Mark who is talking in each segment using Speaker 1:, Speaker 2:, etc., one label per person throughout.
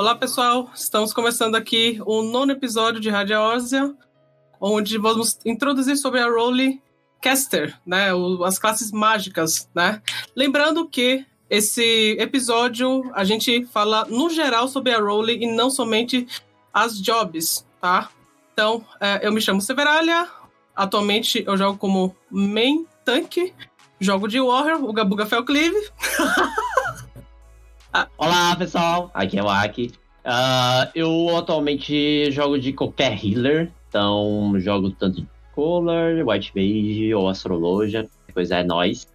Speaker 1: Olá, pessoal. Estamos começando aqui o nono episódio de Rádio Órzea, onde vamos introduzir sobre a Role Caster, né? As classes mágicas, né? Lembrando que esse episódio a gente fala no geral sobre a Role e não somente as jobs, tá? Então, é, eu me chamo Severalha. Atualmente eu jogo como main tank. Jogo de Warrior, o Gabuga Felclive.
Speaker 2: Olá, pessoal. Aqui é o Aki. Uh, eu atualmente jogo de qualquer healer. Então, jogo tanto de Color, White Mage ou Astrologia. Pois é, nós.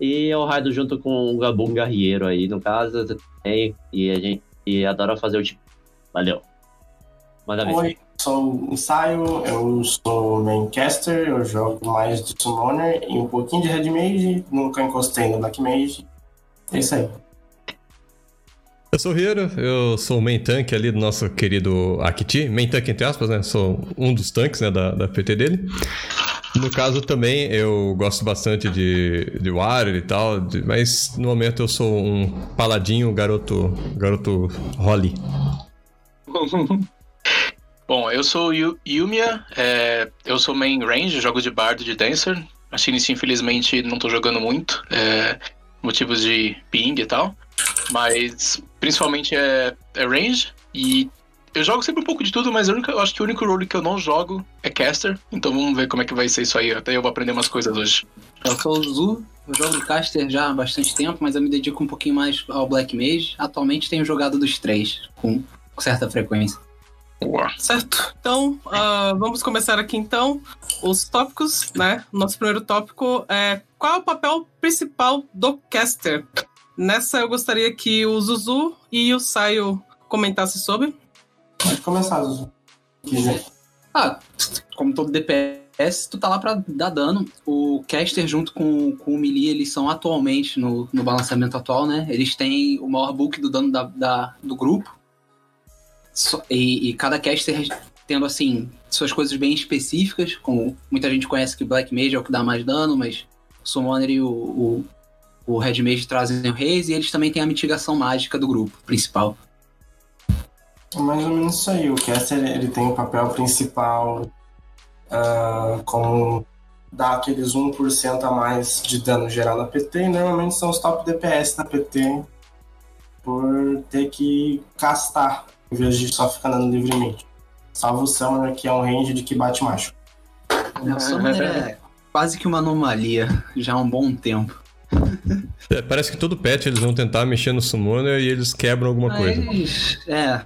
Speaker 2: E eu raido junto com o Gabum Guerreiro aí, no caso. E a gente e adora fazer o tipo. Valeu.
Speaker 3: Manda ver. Oi, sou o Ensaio, eu sou maincaster, eu jogo mais de Summoner e um pouquinho de Red Mage, nunca encostei no Black Mage. É isso aí.
Speaker 4: Eu sou o Hiro, eu sou o main tank ali do nosso querido Akiti. Main tank, entre aspas, né? Sou um dos tanques né, da, da PT dele. No caso também, eu gosto bastante de, de Warrior e tal, de, mas no momento eu sou um paladinho, garoto, garoto Holly.
Speaker 5: Bom, eu sou o Yumia, é, eu sou main range, jogo de bardo de dancer. A Shinichi, infelizmente, não tô jogando muito, é, motivos de ping e tal. Mas principalmente é, é range e eu jogo sempre um pouco de tudo, mas eu, eu acho que o único role que eu não jogo é caster. Então vamos ver como é que vai ser isso aí. Até eu vou aprender umas coisas hoje.
Speaker 6: Eu sou o Zu, eu jogo caster já há bastante tempo, mas eu me dedico um pouquinho mais ao Black Mage. Atualmente tenho jogado dos três, com certa frequência.
Speaker 1: Boa. Certo. Então, uh, vamos começar aqui então os tópicos, né? Nosso primeiro tópico é qual é o papel principal do caster? Nessa eu gostaria que o Zuzu e o Saio comentassem sobre.
Speaker 3: Pode começar, Zuzu.
Speaker 6: Ah, como todo DPS, tu tá lá pra dar dano. O caster junto com, com o melee, eles são atualmente, no, no balanceamento atual, né? Eles têm o maior book do dano da, da do grupo. E, e, cada caster tendo, assim, suas coisas bem específicas, como muita gente conhece que Black Mage é o que dá mais dano, mas o Summoner e o, o o Red Mage trazem o Reis e eles também têm a mitigação mágica do grupo principal.
Speaker 3: É mais ou menos isso aí. O Caster ele tem o papel principal uh, como dar aqueles 1% a mais de dano geral na PT e normalmente são os top DPS da PT por ter que castar em vez de só ficar andando livremente. Salvo o Summoner que é um range de que bate macho.
Speaker 6: O Summoner é quase que uma anomalia já há um bom tempo.
Speaker 4: É, parece que todo patch eles vão tentar mexer no Summoner e eles quebram alguma Mas, coisa.
Speaker 6: É.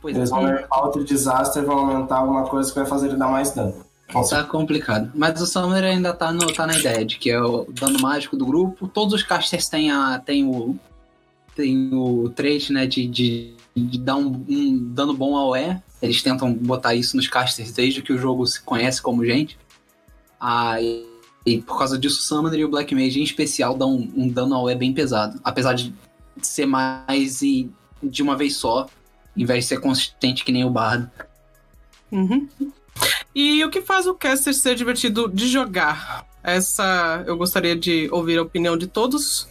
Speaker 3: Pois eles vão nerfar o Disaster vão aumentar alguma coisa que vai fazer ele dar mais dano.
Speaker 6: Tá complicado. Mas o Summoner ainda tá, no, tá na ideia de que é o dano mágico do grupo. Todos os casters têm, a, têm o. Tem o trait, né? De, de, de dar um, um, dano bom ao E. Eles tentam botar isso nos casters desde que o jogo se conhece como gente. Ah, e por causa disso, o Summoner e o Black Mage em especial dão um, um dano ao E bem pesado. Apesar de ser mais e, de uma vez só, em vez de ser consistente que nem o Bardo.
Speaker 1: Uhum. E o que faz o caster ser divertido de jogar? Essa eu gostaria de ouvir a opinião de todos.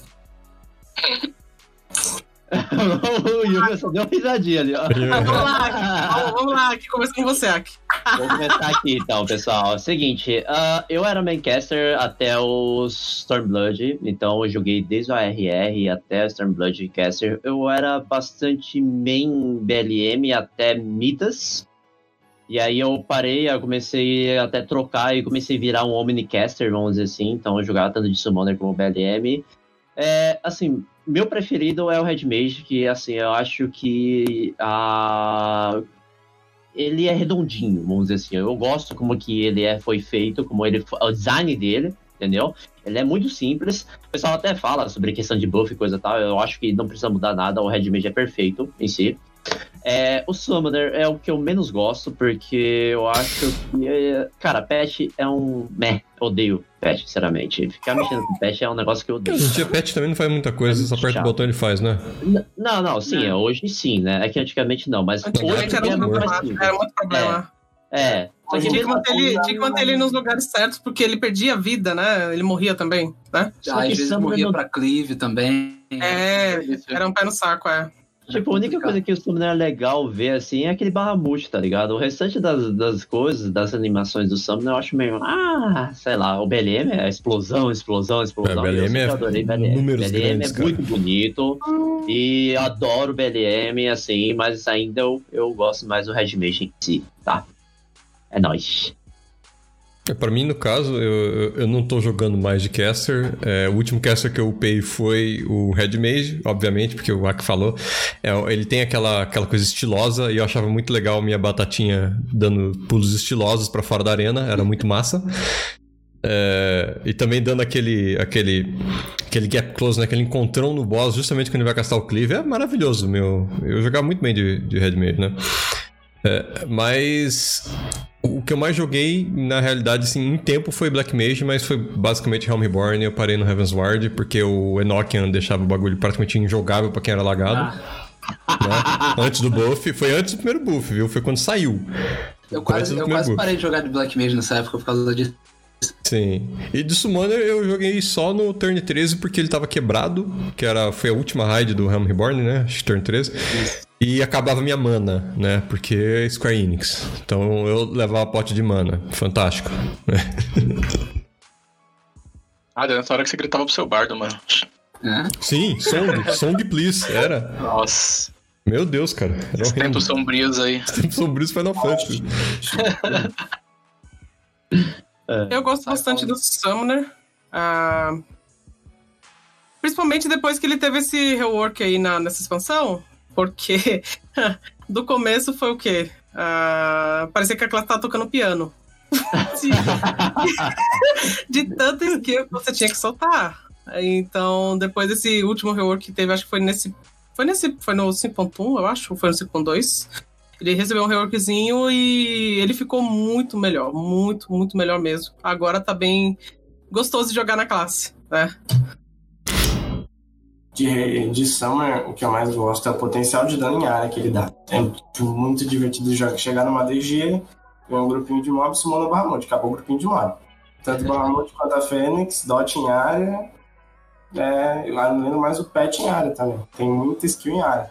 Speaker 2: o Yuga só deu uma risadinha ali, ó.
Speaker 1: vamos lá, Aki. Vamos, lá, Aki. Começa com você, Aki.
Speaker 2: Vou começar aqui, então, pessoal. É o seguinte, uh, eu era maincaster até o Stormblood, então eu joguei desde o ARR até o Stormblood caster. Eu era bastante main BLM até Midas. E aí eu parei, eu comecei até trocar e comecei a virar um Omnicaster, vamos dizer assim. Então eu jogava tanto de Summoner como BLM. É, assim, meu preferido é o Red Mage, que assim, eu acho que a ele é redondinho, vamos dizer assim. Eu gosto como que ele é, foi feito, como ele o design dele, entendeu? Ele é muito simples. O pessoal até fala sobre questão de buff e coisa e tal. Eu acho que não precisa mudar nada. O Red Mage é perfeito em si. É, o Summoner é o que eu menos gosto, porque eu acho que. Cara, Pet é um. Meh, odeio Pet, sinceramente. Ficar mexendo com Pet é um negócio que eu odeio.
Speaker 4: Hoje em dia, Pet também não faz muita coisa, é só aperta o botão e ele faz, né?
Speaker 2: não, não, sim, é. hoje sim, né? É que antigamente não, mas
Speaker 1: antigamente
Speaker 2: hoje
Speaker 1: era, um problema, era muito problema.
Speaker 2: É. é.
Speaker 1: Só que tinha que, manter ele, tinha que manter ele nos lugares certos, porque ele perdia a vida, né? Ele morria também, né?
Speaker 6: Às vezes morria pra Cleave também.
Speaker 1: É, era um pé no saco, é.
Speaker 7: Tipo, a única coisa que o Summoner é legal ver, assim, é aquele Bahamut, tá ligado? O restante das, das coisas, das animações do Summoner, eu acho meio, ah, sei lá, o BLM é explosão, explosão, explosão.
Speaker 4: É,
Speaker 7: eu
Speaker 4: BLM
Speaker 7: sempre
Speaker 4: é
Speaker 7: adorei BLM.
Speaker 4: números
Speaker 7: BLM
Speaker 4: grandes,
Speaker 7: é
Speaker 4: cara.
Speaker 7: muito bonito e adoro BLM, assim, mas ainda eu, eu gosto mais do Red Mage em si, tá? É nóis.
Speaker 4: É, Pra mim, no caso, eu, eu- não tô jogando mais de caster. É, o último caster que eu upei foi o Red Mage, obviamente, porque o Aki falou. É, ele tem aquela, aquela coisa estilosa e eu achava muito legal minha batatinha dando pulos estilosos pra fora da arena, era muito massa. É, e também dando aquele, aquele, aquele gap close, né, aquele encontrão no boss, justamente quando ele vai castar o cleave. É maravilhoso, meu. Eu jogava muito bem de, de Red Mage, né? É, mas o que eu mais joguei, na realidade, assim, em tempo foi Black Mage, mas foi basicamente Helm Reborn e eu parei no Heaven's Ward, porque o Enochian deixava o bagulho praticamente injogável pra quem era lagado.
Speaker 6: Ah,
Speaker 4: né? Antes do buff. Foi antes do primeiro buff, viu? Foi quando saiu.
Speaker 6: eu quase, eu quase
Speaker 4: buff.
Speaker 6: parei de jogar de Black Mage nessa época por causa disso.
Speaker 4: Sim. E de Summoner eu joguei só no turn 13 porque ele tava quebrado, que era, foi a última raid do Helm Reborn, né? Acho que turn 13. E acabava minha mana, né? Porque é Square Enix. Então eu levava pote de mana. Fantástico.
Speaker 5: Ah, deu nessa hora que você gritava pro seu bardo, mano.
Speaker 6: né?
Speaker 4: Sim, Song, Song Please, era.
Speaker 5: Nossa.
Speaker 4: Meu Deus, cara.
Speaker 5: Esses tempos sombrios aí.
Speaker 4: Tempos sombrios Final Fantasy.
Speaker 1: Eu gosto bastante do Summoner. ah, principalmente depois que ele teve esse rework aí na, nessa expansão. Porque do começo foi o quê? Ah, parecia que a classe tava tocando piano. De, de tanta skill que você tinha que soltar. Então, depois desse último rework que teve, acho que foi nesse. Foi nesse. Foi no 5.1, eu acho, foi no 5.2. Ele recebeu um reworkzinho e ele ficou muito melhor. Muito, muito melhor mesmo. Agora tá bem gostoso de jogar na classe, né?
Speaker 3: De, de Summer, o que eu mais gosto é o potencial de dano em área que ele dá. É muito divertido jogar, chegar numa DG, ver um grupinho de mob, sumando o Bahamut, acabou o grupinho de mob. Tanto o Bahamut quanto a Fênix, dot em área, é, além do mais o pet em área também. Tem muita skill em área.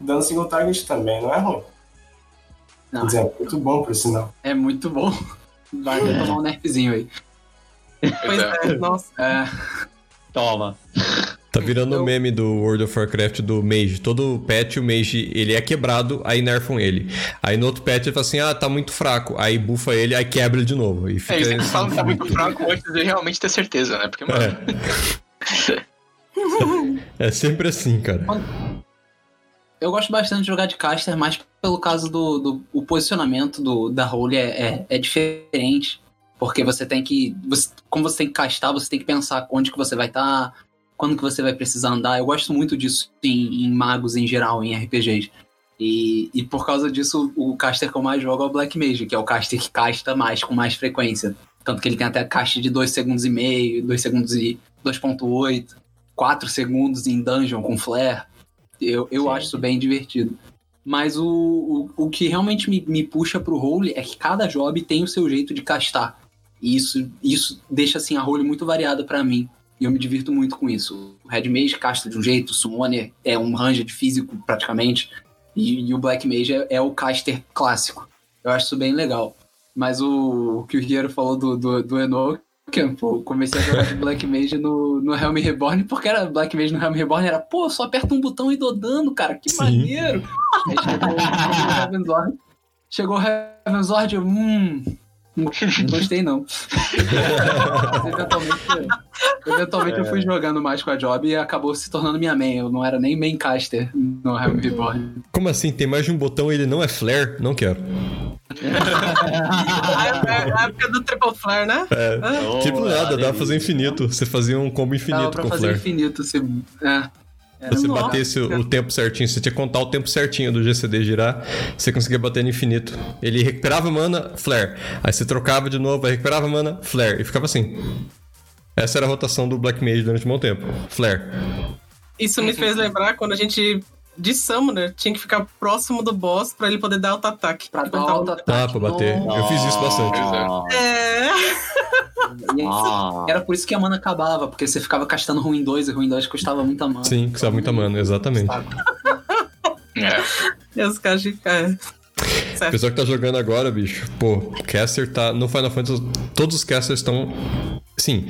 Speaker 3: Dano single target também, não é ruim.
Speaker 6: Não,
Speaker 3: Quer dizer, é muito bom por sinal.
Speaker 6: é muito bom. Vai tomar um nerfzinho aí.
Speaker 1: Pois é, nossa.
Speaker 6: É,
Speaker 7: Toma.
Speaker 4: Tá virando o
Speaker 1: Eu-
Speaker 4: meme do World of Warcraft do Mage. Todo patch, o Mage, ele é quebrado, aí nerfam ele. Aí no outro patch ele fala assim, ah, tá muito fraco. Aí bufa ele, aí quebra ele de novo. E fica
Speaker 5: É, eles
Speaker 4: assim.
Speaker 5: falam que tá muito fraco antes de realmente ter certeza, né? Porque, mano,
Speaker 4: É sempre assim, cara.
Speaker 6: eu gosto bastante de jogar de caster, mas pelo caso do, do o posicionamento do, da role é, é, é diferente. Porque você tem que. Você, como você tem que castar, você tem que pensar onde que você vai estar, quando que você vai precisar andar. Eu gosto muito disso em, em magos em geral, em RPGs. E, e por causa disso, o caster que eu mais jogo é o Black Mage, que é o caster que casta mais, com mais frequência. Tanto que ele tem até cast de 2 segundos e meio, 2 segundos e 2.8, 4 segundos em dungeon com flare. Eu, eu
Speaker 7: Sim.
Speaker 6: acho isso bem divertido. Mas o, o, o que realmente me, me puxa pro role é que cada job tem o seu jeito de castar. E isso, isso deixa assim a role muito variada pra mim. E eu me divirto muito com isso. O Red Mage casta de um jeito, o Summoner é um ranged físico praticamente. E, e o Black Mage é, é o caster clássico. Eu acho isso bem legal. Mas o, o que o Guerreiro falou do, do, do Enoch, pô, comecei a jogar de Black Mage no, no Helm Reborn, porque era Black Mage no Helm Reborn, era, pô, só aperta um botão e dou dano, cara, que
Speaker 4: Sim.
Speaker 6: maneiro. Aí chegou o Heaven's chegou o Heaven's eu, hum, gostei não. Mas eventualmente, eventualmente eu fui jogando mais com a Job e acabou se tornando minha main, eu não era nem main caster no Helm Reborn.
Speaker 4: Como assim? Tem mais de um botão e ele não é flare? Não quero.
Speaker 1: É, é a época do Triple Flare, né?
Speaker 4: É.
Speaker 1: Ah,
Speaker 4: tipo
Speaker 7: Oh,
Speaker 4: nada, dá pra
Speaker 7: delícia.
Speaker 4: fazer infinito. Você fazia um combo
Speaker 6: Dava
Speaker 4: infinito
Speaker 6: pra
Speaker 4: com
Speaker 6: fazer
Speaker 4: flare.
Speaker 6: infinito se. É. Era
Speaker 4: Se você batesse o o tempo certinho, você tinha que contar o tempo certinho do GCD girar, você conseguia bater no infinito. Ele recuperava mana, flare. Aí você trocava de novo, aí recuperava mana, flare. E ficava assim. Essa era a rotação do Black Mage durante um bom tempo. Flare.
Speaker 1: Isso me fez lembrar quando a gente, de Summoner, tinha que ficar próximo do boss pra ele poder dar auto-ataque.
Speaker 6: Pra dar
Speaker 1: Enquanto tava-
Speaker 6: auto-ataque.
Speaker 4: Ah, pra bater.
Speaker 6: Nossa.
Speaker 4: Eu fiz isso bastante.
Speaker 1: É.
Speaker 6: E aí,
Speaker 7: Ah.
Speaker 6: Era por isso que a mana acabava, porque você ficava castando ruim 2 e ruim 2 custava muita mana.
Speaker 4: Sim, precisava muita mana, exatamente.
Speaker 5: É.
Speaker 1: E os caras ficam. É.
Speaker 4: O
Speaker 1: Certo.
Speaker 4: pessoal que tá jogando agora, bicho, pô, caster tá. No Final Fantasy, todos os casters estão. Sim.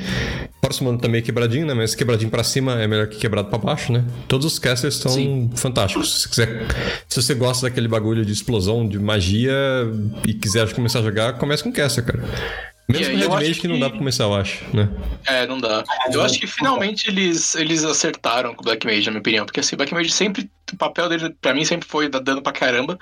Speaker 4: Próximo ano tá meio quebradinho, né? Mas quebradinho pra cima é melhor que quebrado pra baixo, né? Todos os casters estão fantásticos. Se quiser. Se você gosta daquele bagulho de explosão, de magia e quiser começar a jogar, comece com caster, cara. Mesmo
Speaker 5: eu
Speaker 4: Red Mage que não dá pra começar, eu acho, né?
Speaker 5: É, não dá. Eu acho que finalmente eles, eles acertaram com o Black Mage, na minha opinião. Porque assim, o Black Mage sempre. O papel dele, pra mim, sempre foi dar dano pra caramba.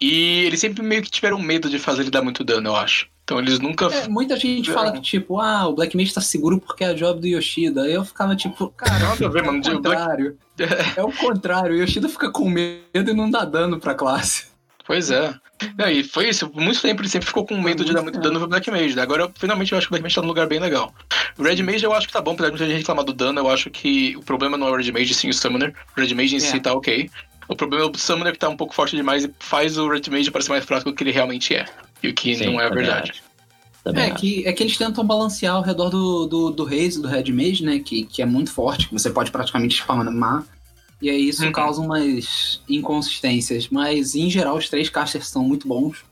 Speaker 5: E eles sempre meio que tiveram medo de fazer ele dar muito dano, eu acho. Então eles nunca.
Speaker 6: É, muita gente fala que, tipo, ah, o Black Mage tá seguro porque é a job do Yoshida. Aí eu ficava tipo, cara,
Speaker 5: a ver,
Speaker 6: é
Speaker 5: mano.
Speaker 6: o contrário. É o contrário. O Yoshida fica com medo e não dá dano pra classe.
Speaker 5: Pois é. Não, e foi isso. Por muito tempo ele sempre ficou com medo de dar muito dano pro Black Mage. Agora, finalmente, eu acho que o Black Mage tá num lugar bem legal. O Red Mage eu acho que tá bom, apesar de muita gente reclamar do dano, eu acho que o problema não é o Red Mage, sim o Summoner. O Red Mage em si
Speaker 6: É.
Speaker 5: tá ok. O problema é o Summoner que tá um pouco forte demais e faz o Red Mage parecer mais fraco do que ele realmente é. E o que
Speaker 7: Sim,
Speaker 5: não é a verdade.
Speaker 7: acho.
Speaker 6: É que, é que eles tentam balancear ao redor do, do, do Raze, do Red Mage, né? Que, que é muito forte, que você pode praticamente spamar. E aí isso
Speaker 5: Uhum.
Speaker 6: causa umas inconsistências. Mas, em geral, os três casters são muito bons.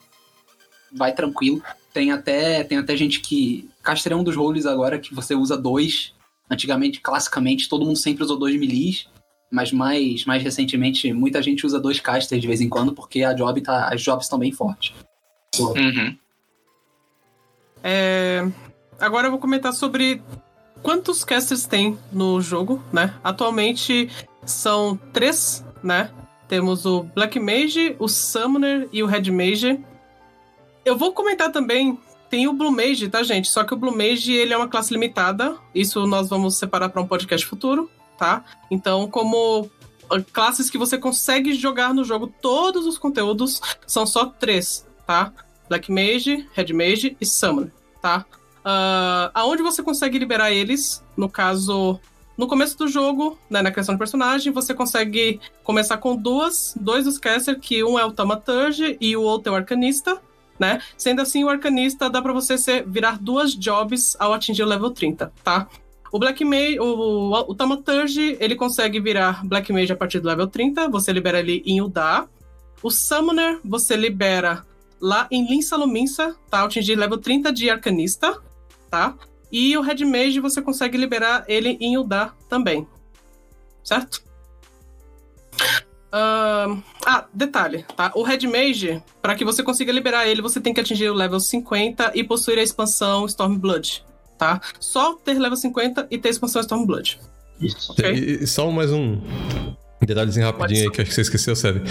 Speaker 6: Vai tranquilo. Tem até, tem até gente que... Caster é um dos roles agora que você usa dois. Antigamente, classicamente, todo mundo sempre usou dois milis. Mas mais, mais recentemente, muita gente usa dois casters de vez em quando, porque a job tá, as jobs estão bem fortes.
Speaker 5: Uhum.
Speaker 1: É, Agora eu vou comentar sobre quantos casters tem no jogo, né? Atualmente são três, né? Temos o Black Mage, o Summoner e o Red Mage. Eu vou comentar também, tem o Blue Mage, tá, gente? Só que o Blue Mage, ele é uma classe limitada. Isso nós vamos separar para um podcast futuro, tá? Então, como ah, classes que você consegue jogar no jogo, todos os conteúdos são só três, tá? Black Mage, Red Mage e Summoner, tá? Ah, aonde você consegue liberar eles, no caso, no começo do jogo, né, na criação de personagem, você consegue começar com duas, dois dos caster, que um é o Thaumaturge e o outro é o Arcanista, né? Sendo assim, o Arcanista dá pra você ser, virar duas jobs ao atingir o level 30, tá? O Black Mage, o, o Thaumaturge, ele consegue virar Black Mage a partir do level 30, você libera ele em Udá. O Summoner, você libera lá em Linsa Luminsa, tá? Atingir level 30 de Arcanista, tá? E o Red Mage você consegue liberar ele em Udá também. Certo? Ahn, ah, detalhe, tá? O Red Mage, para que você consiga liberar ele, você tem que atingir o level 50 e possuir a expansão Stormblood, tá? Só ter level 50 e ter expansão Stormblood.
Speaker 7: Isso.
Speaker 1: Ok.
Speaker 4: E, e só mais um detalhezinho rapidinho aí que acho que você esqueceu, Seb.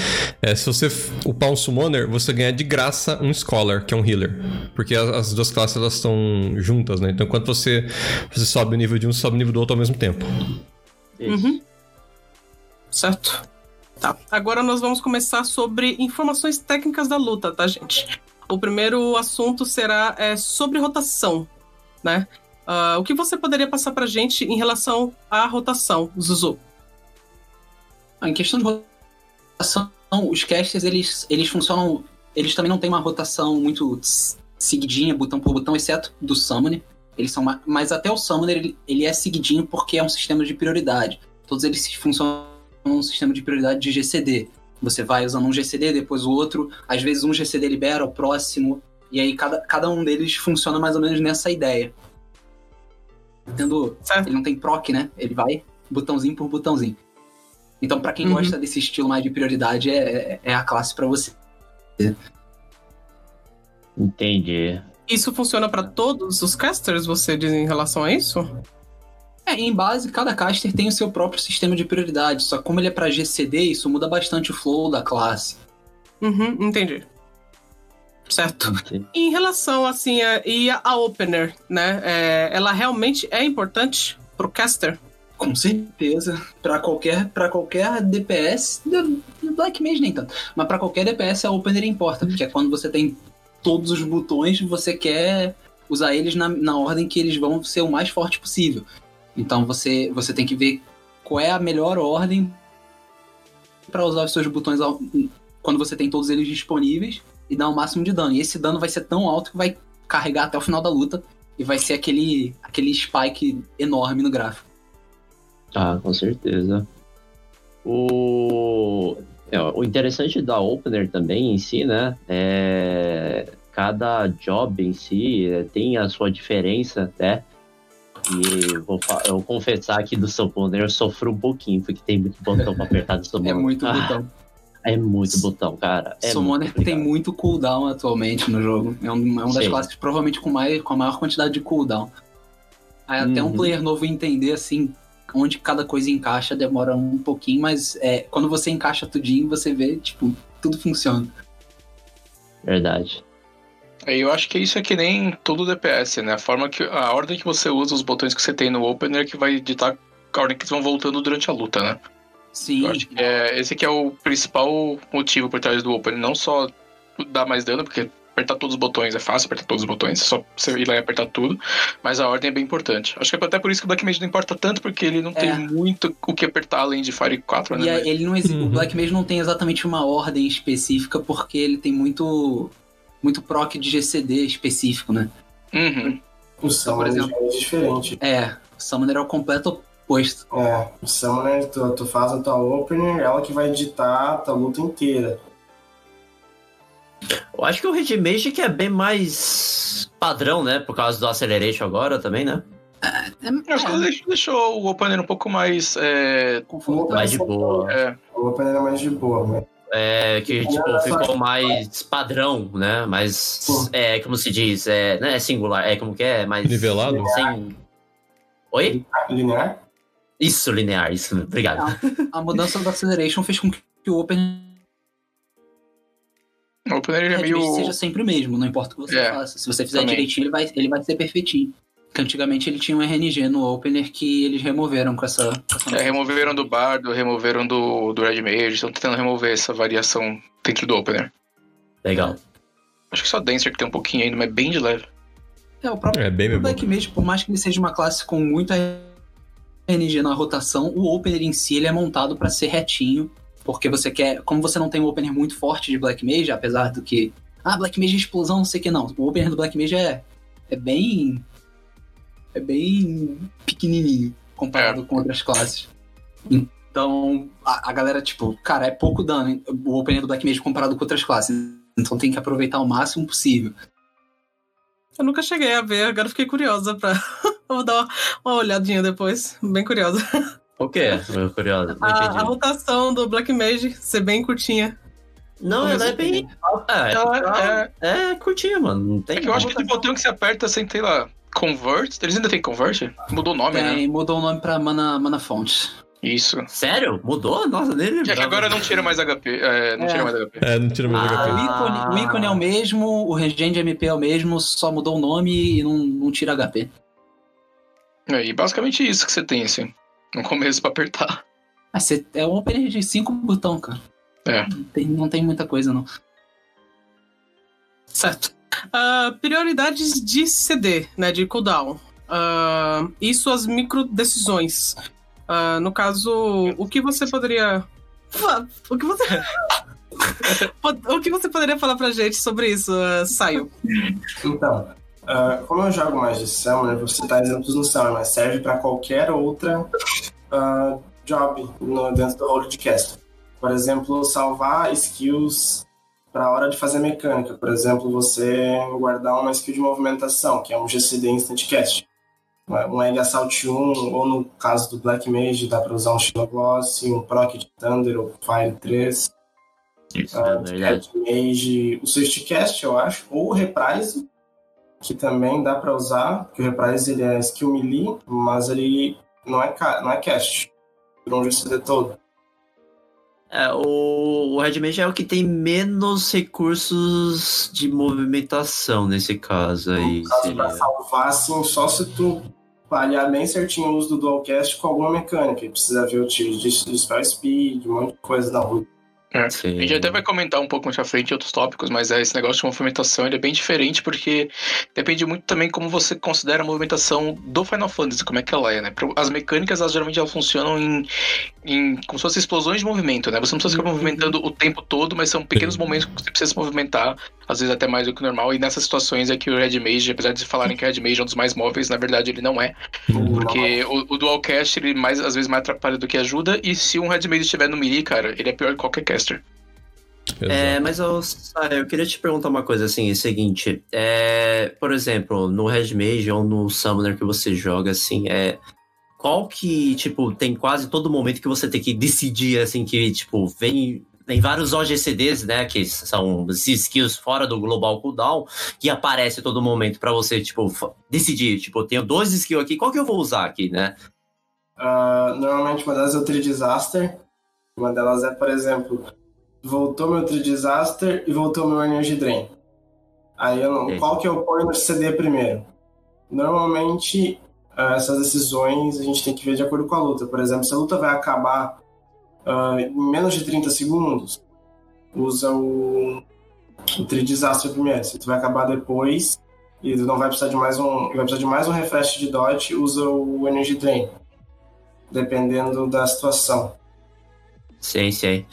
Speaker 4: É, se você upar um Summoner, você ganha de graça um Scholar, que é um Healer. Porque as, as duas classes elas estão juntas, né? Então quando você, você sobe o nível de um, você sobe o nível do outro ao mesmo tempo.
Speaker 1: Uhum. Certo? Tá. Agora nós vamos começar sobre informações técnicas da luta, tá, gente? O primeiro assunto será é, sobre rotação, né? Ah, o que você poderia passar pra gente em relação à rotação, Zuzu?
Speaker 6: Ah, Em questão de rotação, os casters, eles, eles funcionam... Eles também não têm uma rotação muito seguidinha, botão por botão, exceto do Summoner. Eles são ma- mas até o Summoner, ele, ele é seguidinho porque é um sistema de prioridade. Todos eles funcionam num sistema de prioridade de GCD. Você vai usando um GCD, depois o outro. Às vezes um GCD libera o próximo. E aí cada, cada um deles funciona mais ou menos nessa ideia. Tendo
Speaker 1: Certo?
Speaker 6: ele não tem proc, né? Ele vai botãozinho por botãozinho. Então, pra quem
Speaker 1: Uhum.
Speaker 6: gosta desse estilo mais de prioridade, é, é a classe pra você.
Speaker 7: Entendi.
Speaker 1: Isso funciona pra todos os casters, você diz em relação a isso?
Speaker 6: É, em base, cada caster tem o seu próprio sistema de prioridade. Só que como ele é pra GCD, isso muda bastante o flow da classe.
Speaker 1: Uhum, entendi. Certo.
Speaker 7: Entendi.
Speaker 1: Em relação, assim, a, e a opener, né? é, ela realmente é importante pro caster?
Speaker 6: Com certeza. Pra qualquer, pra qualquer DPS, Black Mage nem tanto, mas pra qualquer DPS a opener importa, porque é quando você tem todos os botões, você quer usar eles na, na ordem que eles vão ser o mais forte possível. Então você, você tem que ver qual é a melhor ordem pra usar os seus botões ao- quando você tem todos eles disponíveis e dar o máximo de dano. E esse dano vai ser tão alto que vai carregar até o final da luta e vai ser aquele, aquele spike enorme no gráfico.
Speaker 7: Ah, com certeza. O...
Speaker 2: É, o interessante da Opener também em si, né? É cada job em si é, tem a sua diferença, né? E vou, eu vou confessar que do Summoner eu sofro um pouquinho, porque tem muito botão pra apertar do
Speaker 6: É
Speaker 2: Summoner.
Speaker 6: muito
Speaker 2: Ah,
Speaker 6: botão.
Speaker 2: É muito botão, cara. É
Speaker 6: Summoner
Speaker 2: muito
Speaker 6: tem muito cooldown atualmente no jogo. É, um, é uma das
Speaker 2: Sim.
Speaker 6: classes provavelmente com, mais, com a maior quantidade de cooldown. Aí até um
Speaker 2: Uhum.
Speaker 6: player novo entender assim onde cada coisa encaixa demora um pouquinho, mas é, quando você encaixa tudinho, você vê, tipo, tudo funciona.
Speaker 2: Verdade.
Speaker 5: É, Eu acho que isso é que nem todo DPS, né? A forma que. A ordem que você usa, os botões que você tem no opener que vai ditar a ordem que eles vão voltando durante a luta, né?
Speaker 6: Sim,
Speaker 5: Eu acho que é, esse que é o principal motivo por trás do opener. Não só dar mais dano, porque apertar todos os botões é fácil, apertar todos os botões, é só você ir lá e apertar tudo. Mas a ordem é bem importante. Acho que é até por isso que o Black Mage não importa tanto, porque ele não tem
Speaker 6: É.
Speaker 5: muito o que apertar além de Fire 4, né?
Speaker 6: E
Speaker 5: Mas-
Speaker 6: ele não
Speaker 4: Uhum.
Speaker 6: O Black Mage não tem exatamente uma ordem específica, porque ele tem muito muito proc de GCD específico, né?
Speaker 5: Uhum.
Speaker 3: O Summoner
Speaker 6: exemplo.
Speaker 3: já é diferente.
Speaker 6: É, o Summoner é o completo oposto.
Speaker 3: É, o Summoner, tu, tu faz a tua opener, ela que vai ditar a tua luta inteira.
Speaker 2: Eu acho que o Red Mage que é bem mais padrão, né? Por causa do Acceleration agora também, né?
Speaker 6: É,
Speaker 5: Eu acho que ele deixou- o opener um pouco mais. É,
Speaker 6: confortável.
Speaker 2: Mais de boa.
Speaker 5: é,
Speaker 3: O opener é mais de boa, né?
Speaker 2: É, que tipo,
Speaker 3: só-
Speaker 2: ficou mais padrão, né? Mais. É, como se diz? É, não é singular, é como que é? Mais.
Speaker 4: Nivelado?
Speaker 2: Sem... Oi?
Speaker 3: Linear?
Speaker 2: Isso, linear, isso, obrigado.
Speaker 6: A mudança do Acceleration fez com que o Open
Speaker 5: o opener ele é meio.
Speaker 6: seja sempre o mesmo, não importa o que você
Speaker 5: É,
Speaker 6: faça. Se você fizer
Speaker 5: também.
Speaker 6: direitinho, ele vai, ele vai ser perfeitinho. Porque antigamente ele tinha um RNG no Opener que eles removeram com essa. com essa
Speaker 5: É, removeram do bardo, removeram do, do Red Mage, estão tentando remover essa variação dentro do opener.
Speaker 2: Legal.
Speaker 5: Acho que só Dancer que tem um pouquinho ainda, mas bem de leve.
Speaker 6: É, o próprio
Speaker 4: É bem
Speaker 6: Black Mage, por mais que ele seja uma classe com muito RNG na rotação, o Opener em si ele é montado para ser retinho. Porque você quer. Como você não tem um Opener muito forte de Black Mage, apesar do que. Ah, Black Mage é explosão, não sei o que não. O Opener do Black Mage é, é bem. É bem pequenininho comparado com outras classes. Então, a, a galera, tipo, cara, é pouco dano o Opener do Black Mage comparado com outras classes. Então tem que aproveitar o máximo possível.
Speaker 1: Eu nunca cheguei a ver, agora fiquei curiosa pra. Vou dar uma, uma olhadinha depois. Bem curiosa.
Speaker 2: O quê? Não
Speaker 1: A, a rotação do Black Mage ser bem curtinha.
Speaker 2: Não, ela é bem. É,
Speaker 5: Ela é,
Speaker 2: é curtinha, mano. Não tem
Speaker 5: é que eu acho que aquele botão que você aperta sem, sei lá, convert. Eles ainda tem convert? Mudou o nome, né?
Speaker 6: Tem, mudou o nome pra Mana, Mana Font.
Speaker 5: Isso.
Speaker 2: Sério? Mudou? Nossa, nem
Speaker 5: É que agora não tira mais HP. É, não
Speaker 6: É.
Speaker 5: tira mais HP.
Speaker 4: É, não tira mais
Speaker 2: Ah.
Speaker 6: O
Speaker 4: HP.
Speaker 6: ícone, o ícone é o mesmo, o Regende MP é o mesmo, só mudou o nome e não, não tira HP.
Speaker 5: É, e basicamente isso que você tem, assim. No começo pra apertar.
Speaker 6: Ah, você, é um opener de 5 botão, cara.
Speaker 5: É.
Speaker 6: Não tem, não tem muita coisa, não.
Speaker 1: Certo. Ah, prioridades de CD, né? De cooldown. Ah, e suas micro decisões. Ah, no caso, o que você poderia. O que você. o que você poderia falar pra gente sobre isso, uh, Saio?
Speaker 3: Então, ah, como eu jogo mais de Summoner, vou citar exemplos no Summoner, mas serve para qualquer outra ah, job no, dentro do role de caster. Por exemplo, salvar skills para a hora de fazer mecânica. Por exemplo, você guardar uma skill de movimentação, que é um GCD Instant Cast. Um Assault 1, ou no caso do Black Mage, dá para usar um Shield Gloss, um Proc de Thunder ou Fire 3.
Speaker 2: Isso,
Speaker 3: Ah,
Speaker 2: é verdade.
Speaker 3: Mage, o Swiftcast, eu acho, ou o Reprise, que também dá pra usar, porque o Reprise ele é skill melee, mas ele não é, não é cast, por um GCD todo.
Speaker 2: É, o, o Red Mage é o que tem menos recursos de movimentação nesse caso aí.
Speaker 3: No caso, pra salvar, assim, só se tu palhar bem certinho o uso do Dualcast com alguma mecânica, e precisa ver o tiro de, de Spell Speed, um monte de coisa da rua.
Speaker 5: A
Speaker 2: Sim.
Speaker 5: gente até vai comentar um pouco mais pra frente em outros tópicos, mas é, esse negócio de movimentação ele é bem diferente porque depende muito também como você considera a movimentação do Final Fantasy, como é que ela é, né? As mecânicas, elas geralmente elas funcionam em em como se fossem explosões de movimento, né? Você não precisa ficar
Speaker 1: Uhum.
Speaker 5: movimentando o tempo todo, mas são pequenos momentos que você precisa se movimentar, às vezes até mais do que o normal. E nessas situações é que o Red Mage, apesar de falarem que o Red Mage é um dos mais móveis, na verdade ele não é. Porque o, o Dual Cast, ele mais, às vezes mais atrapalha do que ajuda. E se um Red Mage estiver no melee, cara, ele é pior que qualquer caster.
Speaker 2: É, mas eu, eu queria te perguntar uma coisa assim, é o seguinte, é, por exemplo, no Red Mage ou no Summoner que você joga, assim, é, qual que, tipo, tem quase todo momento que você tem que decidir, assim, que, tipo, vem, tem vários OGCDs, né, que são skills fora do Global Cooldown, que aparece todo momento pra você, tipo, decidir, tipo, eu tenho dois skills aqui, qual que eu vou usar aqui, né?
Speaker 3: Ah, normalmente uma delas é o Tree Disaster. Uma delas é, por exemplo, voltou meu Tree Disaster e voltou meu Energy Drain. Aí eu não. Qual que eu ponho no CD primeiro? Normalmente, essas decisões a gente tem que ver de acordo com a luta. Por exemplo, se a luta vai acabar ah, em menos de 30 segundos, usa o, o Tree Disaster primeiro. Se tu vai acabar depois e não vai precisar de mais um. Vai precisar de mais um refresh de dodge, usa o Energy Drain dependendo da situação.
Speaker 2: Sim, sim.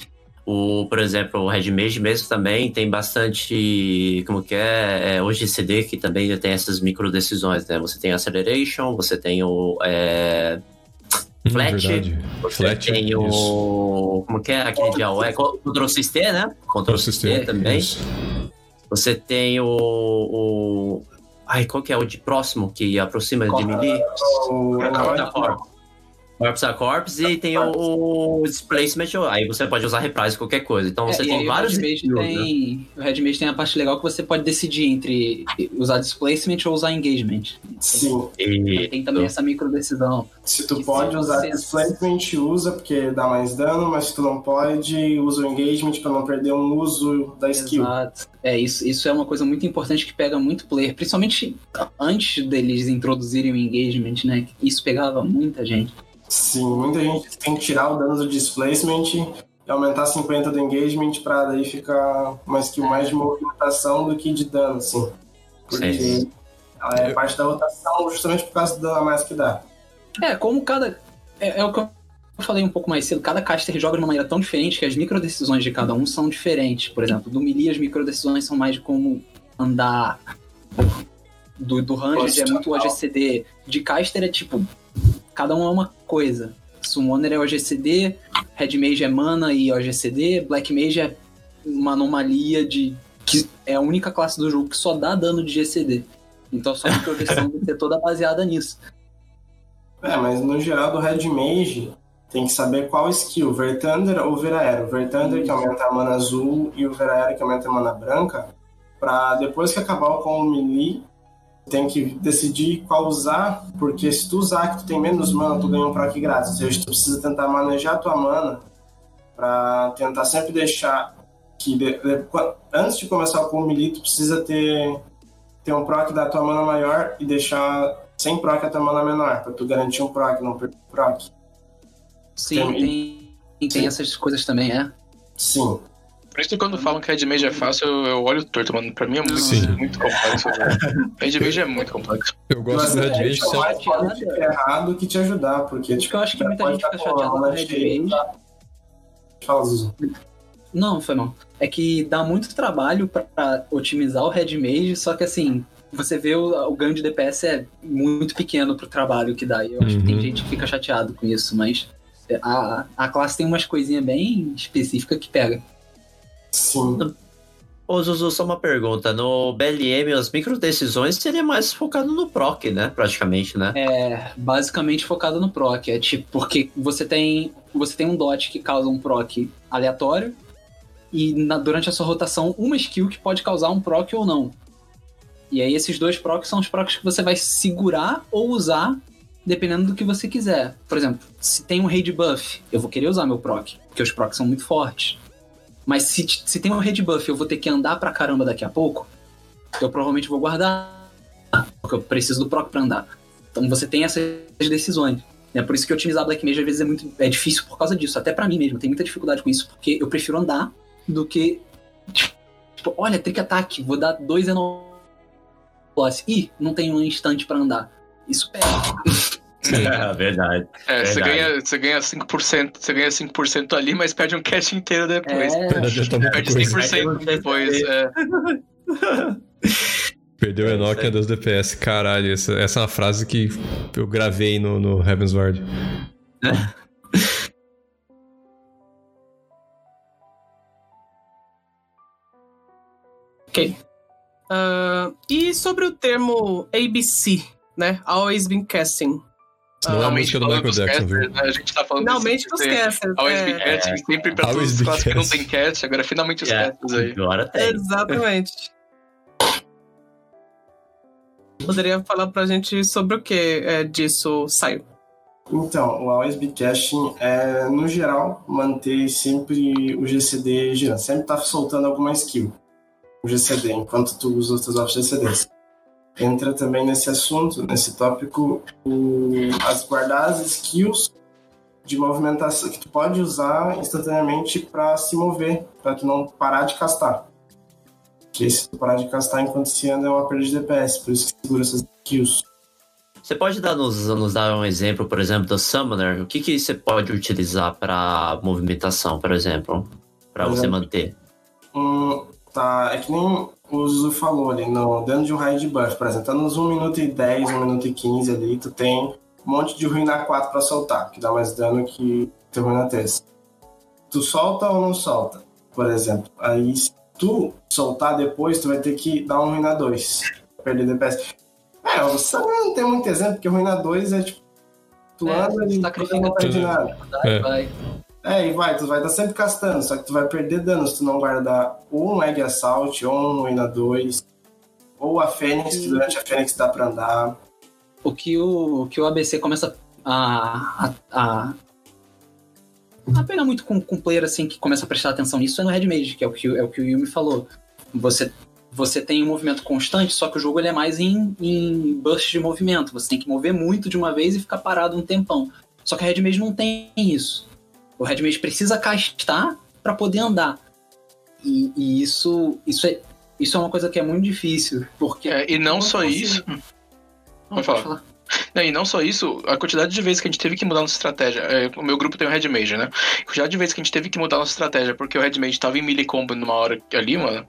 Speaker 2: O, por exemplo, o Red Mage mesmo também tem bastante, como que é, é, o GCD, que também já tem essas micro decisões, né? Você tem Acceleration, você tem o é,
Speaker 4: Hum,
Speaker 2: Flat,
Speaker 4: verdade.
Speaker 2: você
Speaker 4: Flat,
Speaker 2: tem
Speaker 4: isso.
Speaker 2: o, como que é, aquele de AOE, Ctrl System, né? Ctrl System também.
Speaker 4: isso.
Speaker 2: Você tem o, o, ai, qual que é o de próximo, que aproxima de melee?
Speaker 3: O,
Speaker 2: Corta Corpse. Corpse a Corpse e tem o, o Displacement, aí você pode usar reprise qualquer coisa. Então você
Speaker 6: É,
Speaker 2: tem vários
Speaker 6: o Red Mage
Speaker 2: skills, né?
Speaker 6: tem, o tem a parte legal que você pode decidir entre usar displacement ou usar engagement.
Speaker 3: Sim,
Speaker 2: E-
Speaker 6: Tem também essa micro decisão.
Speaker 3: se tu pode usar
Speaker 6: você-
Speaker 3: displacement, usa porque dá mais dano, mas se tu não pode, usa o engagement pra não perder um uso da skill.
Speaker 6: Exato. É, isso, isso é uma coisa muito importante que pega muito player, principalmente antes deles introduzirem o engagement, né? Isso pegava muita gente.
Speaker 3: Sim, muita gente tem que tirar o dano do displacement e aumentar 50 do engagement pra daí ficar uma skill mais de movimentação do que de dano, assim. Porque
Speaker 2: Sim.
Speaker 3: ela é parte da rotação justamente por causa do dano a mais que dá.
Speaker 6: É, como cada. É, é o que eu falei um pouco mais cedo, cada caster joga de uma maneira tão diferente que as micro decisões de cada um são diferentes. Por exemplo, do melee as micro decisões são mais de como andar. Do, do Ranger é muito OGCD. De caster é tipo. Cada um é uma coisa. Summoner é OGCD, Red Mage é mana e OGCD, Black Mage é uma anomalia de. que é a única classe do jogo que só dá dano de GCD. Então a sua decisão tem que ser toda baseada nisso.
Speaker 3: É, mas no geral do Red Mage tem que saber qual skill, Vertander ou Veraero. Vertander que aumenta a mana azul e o Veraero que aumenta a mana branca. Pra depois que acabar o com o melee, tem que decidir qual usar, porque se tu usar que tu tem menos mana, tu ganha um proc grátis. Ou seja, tu precisa tentar manejar a tua mana pra tentar sempre deixar que de- de- antes de começar o com melee, tu precisa ter, ter um proc da tua mana maior e deixar sem proc a tua mana menor, pra tu garantir um proc, não perder proc.
Speaker 6: Sim,
Speaker 3: Tem-
Speaker 6: tem, tem essas coisas também, é.
Speaker 3: Sim.
Speaker 5: Por isso que quando falam que Red Mage é fácil, eu, eu olho torto, mano. Pra mim é muito,
Speaker 4: Sim.
Speaker 5: muito complexo. Mage é muito complexo.
Speaker 4: Eu gosto
Speaker 3: Mas
Speaker 4: do
Speaker 3: é,
Speaker 4: Red Mage
Speaker 3: isso
Speaker 4: só.
Speaker 3: pode te ferrar do que te ajudar, porque tipo,
Speaker 6: que eu acho que muita gente fica
Speaker 3: com
Speaker 6: chateada no Red Mage.
Speaker 3: Fala, Zuzu.
Speaker 6: Não, foi mal. É que dá muito trabalho pra, pra otimizar o Red Mage, só que assim, você vê o, o ganho de DPS é muito pequeno pro trabalho que dá. E eu acho que tem
Speaker 4: Uhum.
Speaker 6: gente que fica chateado com isso, mas a, a classe tem umas coisinhas bem específicas que pega.
Speaker 3: Sim.
Speaker 2: Ô, Zuzu, só uma pergunta. No BLM, as micro decisões seria mais focado no proc, né? Praticamente, né?
Speaker 6: É basicamente focado no proc. É tipo, porque você tem, você tem um dot que causa um proc aleatório, e na- durante a sua rotação, uma skill que pode causar um proc ou não. E aí esses dois procs são os procs que você vai segurar ou usar, dependendo do que você quiser. Por exemplo, se tem um raid buff, eu vou querer usar meu proc, porque os procs são muito fortes. Mas se, se tem um raid buff eu vou ter que andar pra caramba daqui a pouco, eu provavelmente vou guardar, porque eu preciso do proc pra andar. Então você tem essas decisões. É por isso que otimizar Black Mage às vezes é muito é difícil por causa disso. Até pra mim mesmo, tenho muita dificuldade com isso, porque eu prefiro andar do que. Tipo, olha, trick attack, vou dar dois eno... Ih, não tenho um instante pra andar. Isso pega.
Speaker 2: É verdade.
Speaker 5: É, você
Speaker 2: Verdade.
Speaker 5: ganha, você ganha 5%, você ganha 5% ali, mas perde um cash inteiro depois.
Speaker 6: É,
Speaker 5: Perde
Speaker 4: coisa.
Speaker 5: 100% depois. É.
Speaker 4: Perdeu o
Speaker 2: É,
Speaker 4: Enoch
Speaker 2: isso aí.
Speaker 4: dos DPS. Caralho, essa, essa é uma frase que eu gravei no, no Heaven's Ward.
Speaker 1: Ok. Ah, e sobre o termo ABC, né? Always been casting.
Speaker 4: Não é a
Speaker 5: Realmente
Speaker 4: música do Michael
Speaker 5: dos
Speaker 4: Jackson, viu?
Speaker 5: né? A gente tá falando
Speaker 1: Finalmente os
Speaker 5: desse-
Speaker 1: casters.
Speaker 5: Always
Speaker 1: é,
Speaker 5: be casting, sempre pra todos
Speaker 4: Always
Speaker 5: os
Speaker 4: be
Speaker 5: classes que não tem cast, agora finalmente os
Speaker 2: É,
Speaker 5: casts aí.
Speaker 2: agora tem.
Speaker 1: Exatamente. Poderia falar pra gente sobre o que é, disso saiu?
Speaker 3: Então, o Always Be Caching é, no geral, manter sempre o GCD girando. Sempre tá soltando alguma skill. O GCD, enquanto tu usa os teus outros GCDs. Entra também nesse assunto, nesse tópico, o, as guardar as skills de movimentação que tu pode usar instantaneamente para se mover, para tu não parar de castar. Porque se tu parar de castar enquanto se anda é uma perda de DPS, por isso que segura essas skills.
Speaker 2: Você pode dar, nos, nos dar um exemplo, por exemplo, do Summoner? O que, que você pode utilizar para movimentação, por exemplo? Para você manter?
Speaker 3: Hum, tá, é que nem o Zuzu falou ali, no, dentro de um raio de buff, por exemplo, tá nos 1 minuto e 10, 1 minuto e 15 ali, tu tem um monte de ruína 4 pra soltar, que dá mais dano que teu ruína 3. Tu solta ou não solta, por exemplo. Aí, se tu soltar depois, tu vai ter que dar um ruína 2, pra perder DPS. É, o Sam não tem muito exemplo, porque ruína 2 é tipo, tu
Speaker 6: É,
Speaker 3: anda e tu
Speaker 6: sacrifica
Speaker 3: não perde nada.
Speaker 4: É.
Speaker 6: vai.
Speaker 3: É, e vai, tu vai estar sempre castando, só que tu vai perder dano se tu não guardar ou um Egg Assault, ou um Ruína 2, ou a Fênix, que durante a Fênix dá pra andar.
Speaker 6: o que o, o que o ABC começa a, a, a, a pegar muito com, com player assim que começa a prestar atenção nisso é no Red Mage, que é o que, é o que o Yumi falou. Você, você tem um movimento constante, só que o jogo ele é mais em, em burst de movimento. Você tem que mover muito de uma vez e ficar parado um tempão. Só que o Red Mage não tem isso. O Red Mage precisa castar para poder andar. E, e isso, isso, é, isso é uma coisa que é muito difícil. Porque
Speaker 5: É, e não só
Speaker 6: assim?
Speaker 5: isso.
Speaker 6: Não,
Speaker 5: Pode
Speaker 6: pode
Speaker 5: falar. Não, e não só isso, a quantidade de vezes que a gente teve que mudar nossa estratégia. É, o meu grupo tem o Red Mage, né? A quantidade de vezes que a gente teve que mudar nossa estratégia porque o Red Mage tava em melee combo numa hora ali, mano.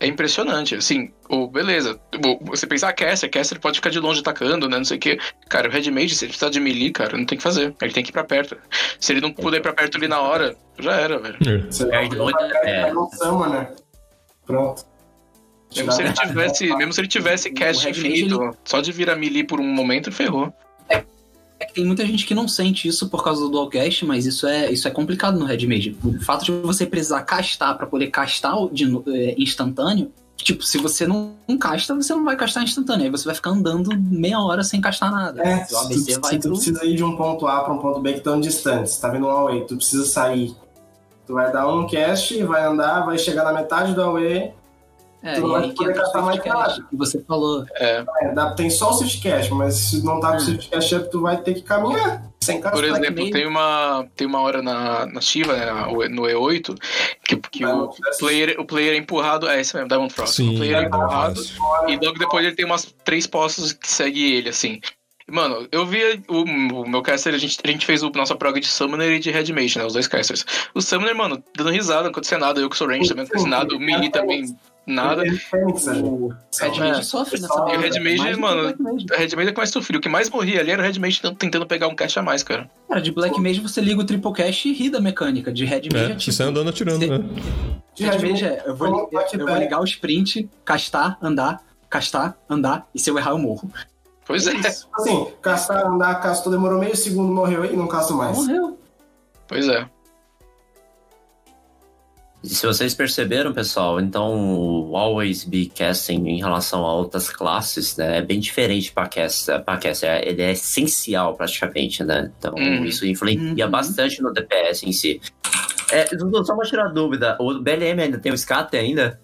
Speaker 5: É impressionante. Assim, o, beleza. você pensar, ah, Caster, Caster pode ficar de longe atacando, né? Não sei o quê. Cara, o Red Mage, se ele precisar de melee, cara, não tem o que fazer. Ele tem que ir pra perto. Se ele não puder ir pra perto ali na hora, já era, velho.
Speaker 4: É.
Speaker 3: Você
Speaker 2: Perde muito, é.
Speaker 3: Summoner. Pronto.
Speaker 5: Mesmo se ele tivesse, mesmo se ele tivesse cast infinito, só de virar melee por um momento, ferrou.
Speaker 6: Tem muita gente que não sente isso por causa do dualcast, mas isso é, isso é complicado no Red Mage. O fato de você precisar castar pra poder castar de, é, instantâneo, tipo, se você não, casta, você não vai castar instantâneo. Aí você vai ficar andando meia hora sem castar nada.
Speaker 3: É, se tu,
Speaker 6: vai
Speaker 3: se tu
Speaker 6: pro...
Speaker 3: precisa ir de um ponto A para um ponto B que estão distantes, tá vindo um away, tu precisa sair. Tu vai dar um cast, vai andar, vai chegar na metade do away,
Speaker 6: É,
Speaker 3: tu não
Speaker 6: e
Speaker 3: vai poder castar mais
Speaker 6: Swiftcast, que você falou.
Speaker 5: É,
Speaker 3: é, dá, tem só o Swift Cash, mas se não tá com o Swift Cash up, tu vai ter que caminhar sem castar.
Speaker 5: Por exemplo, tem uma, tem uma hora na, na Shiva, né, no E8, que, que o, player, o player é empurrado. É esse mesmo, Diamond Frost.
Speaker 4: Sim,
Speaker 5: o player é
Speaker 4: é
Speaker 5: empurrado e logo depois ele tem umas três postos que segue ele, assim. Mano, eu vi o, o meu caster, a gente, a gente fez o nossa prog de Summoner e de Red Mage, né? Os dois casters. O Summoner, mano, dando risada, não aconteceu nada. Eu que sou range também não aconteceu nada. O Melee também, nada.
Speaker 3: Ele.
Speaker 6: O Red
Speaker 5: É.
Speaker 6: Mage sofre nessa
Speaker 3: E o
Speaker 6: hora,
Speaker 5: Red Mage, mano,
Speaker 6: o
Speaker 5: Red Mage é que mais sofreu. O que mais morria ali era o Red Mage tentando- pegar um cast a mais, cara.
Speaker 6: Cara, de Black Mage você liga o Triple Cash e ri da mecânica. De Red Mage é,
Speaker 4: É,
Speaker 6: tipo...
Speaker 4: você andando atirando,
Speaker 6: você-
Speaker 4: né?
Speaker 3: De
Speaker 6: Red Mage é, eu vou, eu, eu vou ligar o sprint, castar, andar, castar, andar, e se eu errar eu morro.
Speaker 5: Pois é,
Speaker 3: Assim, castar, andar, castou, demorou meio segundo, morreu e não casto mais.
Speaker 6: Morreu.
Speaker 5: pois é.
Speaker 2: E se vocês perceberam, pessoal, então o Always Be Casting em relação a outras classes, né, é bem diferente para caster, para caster, é- ele é essencial praticamente, né? Então
Speaker 5: Uhum.
Speaker 2: isso influencia
Speaker 6: Uhum.
Speaker 2: bastante no DPS em si. É, só uma tirar dúvida, o BLM ainda tem o scatter ainda?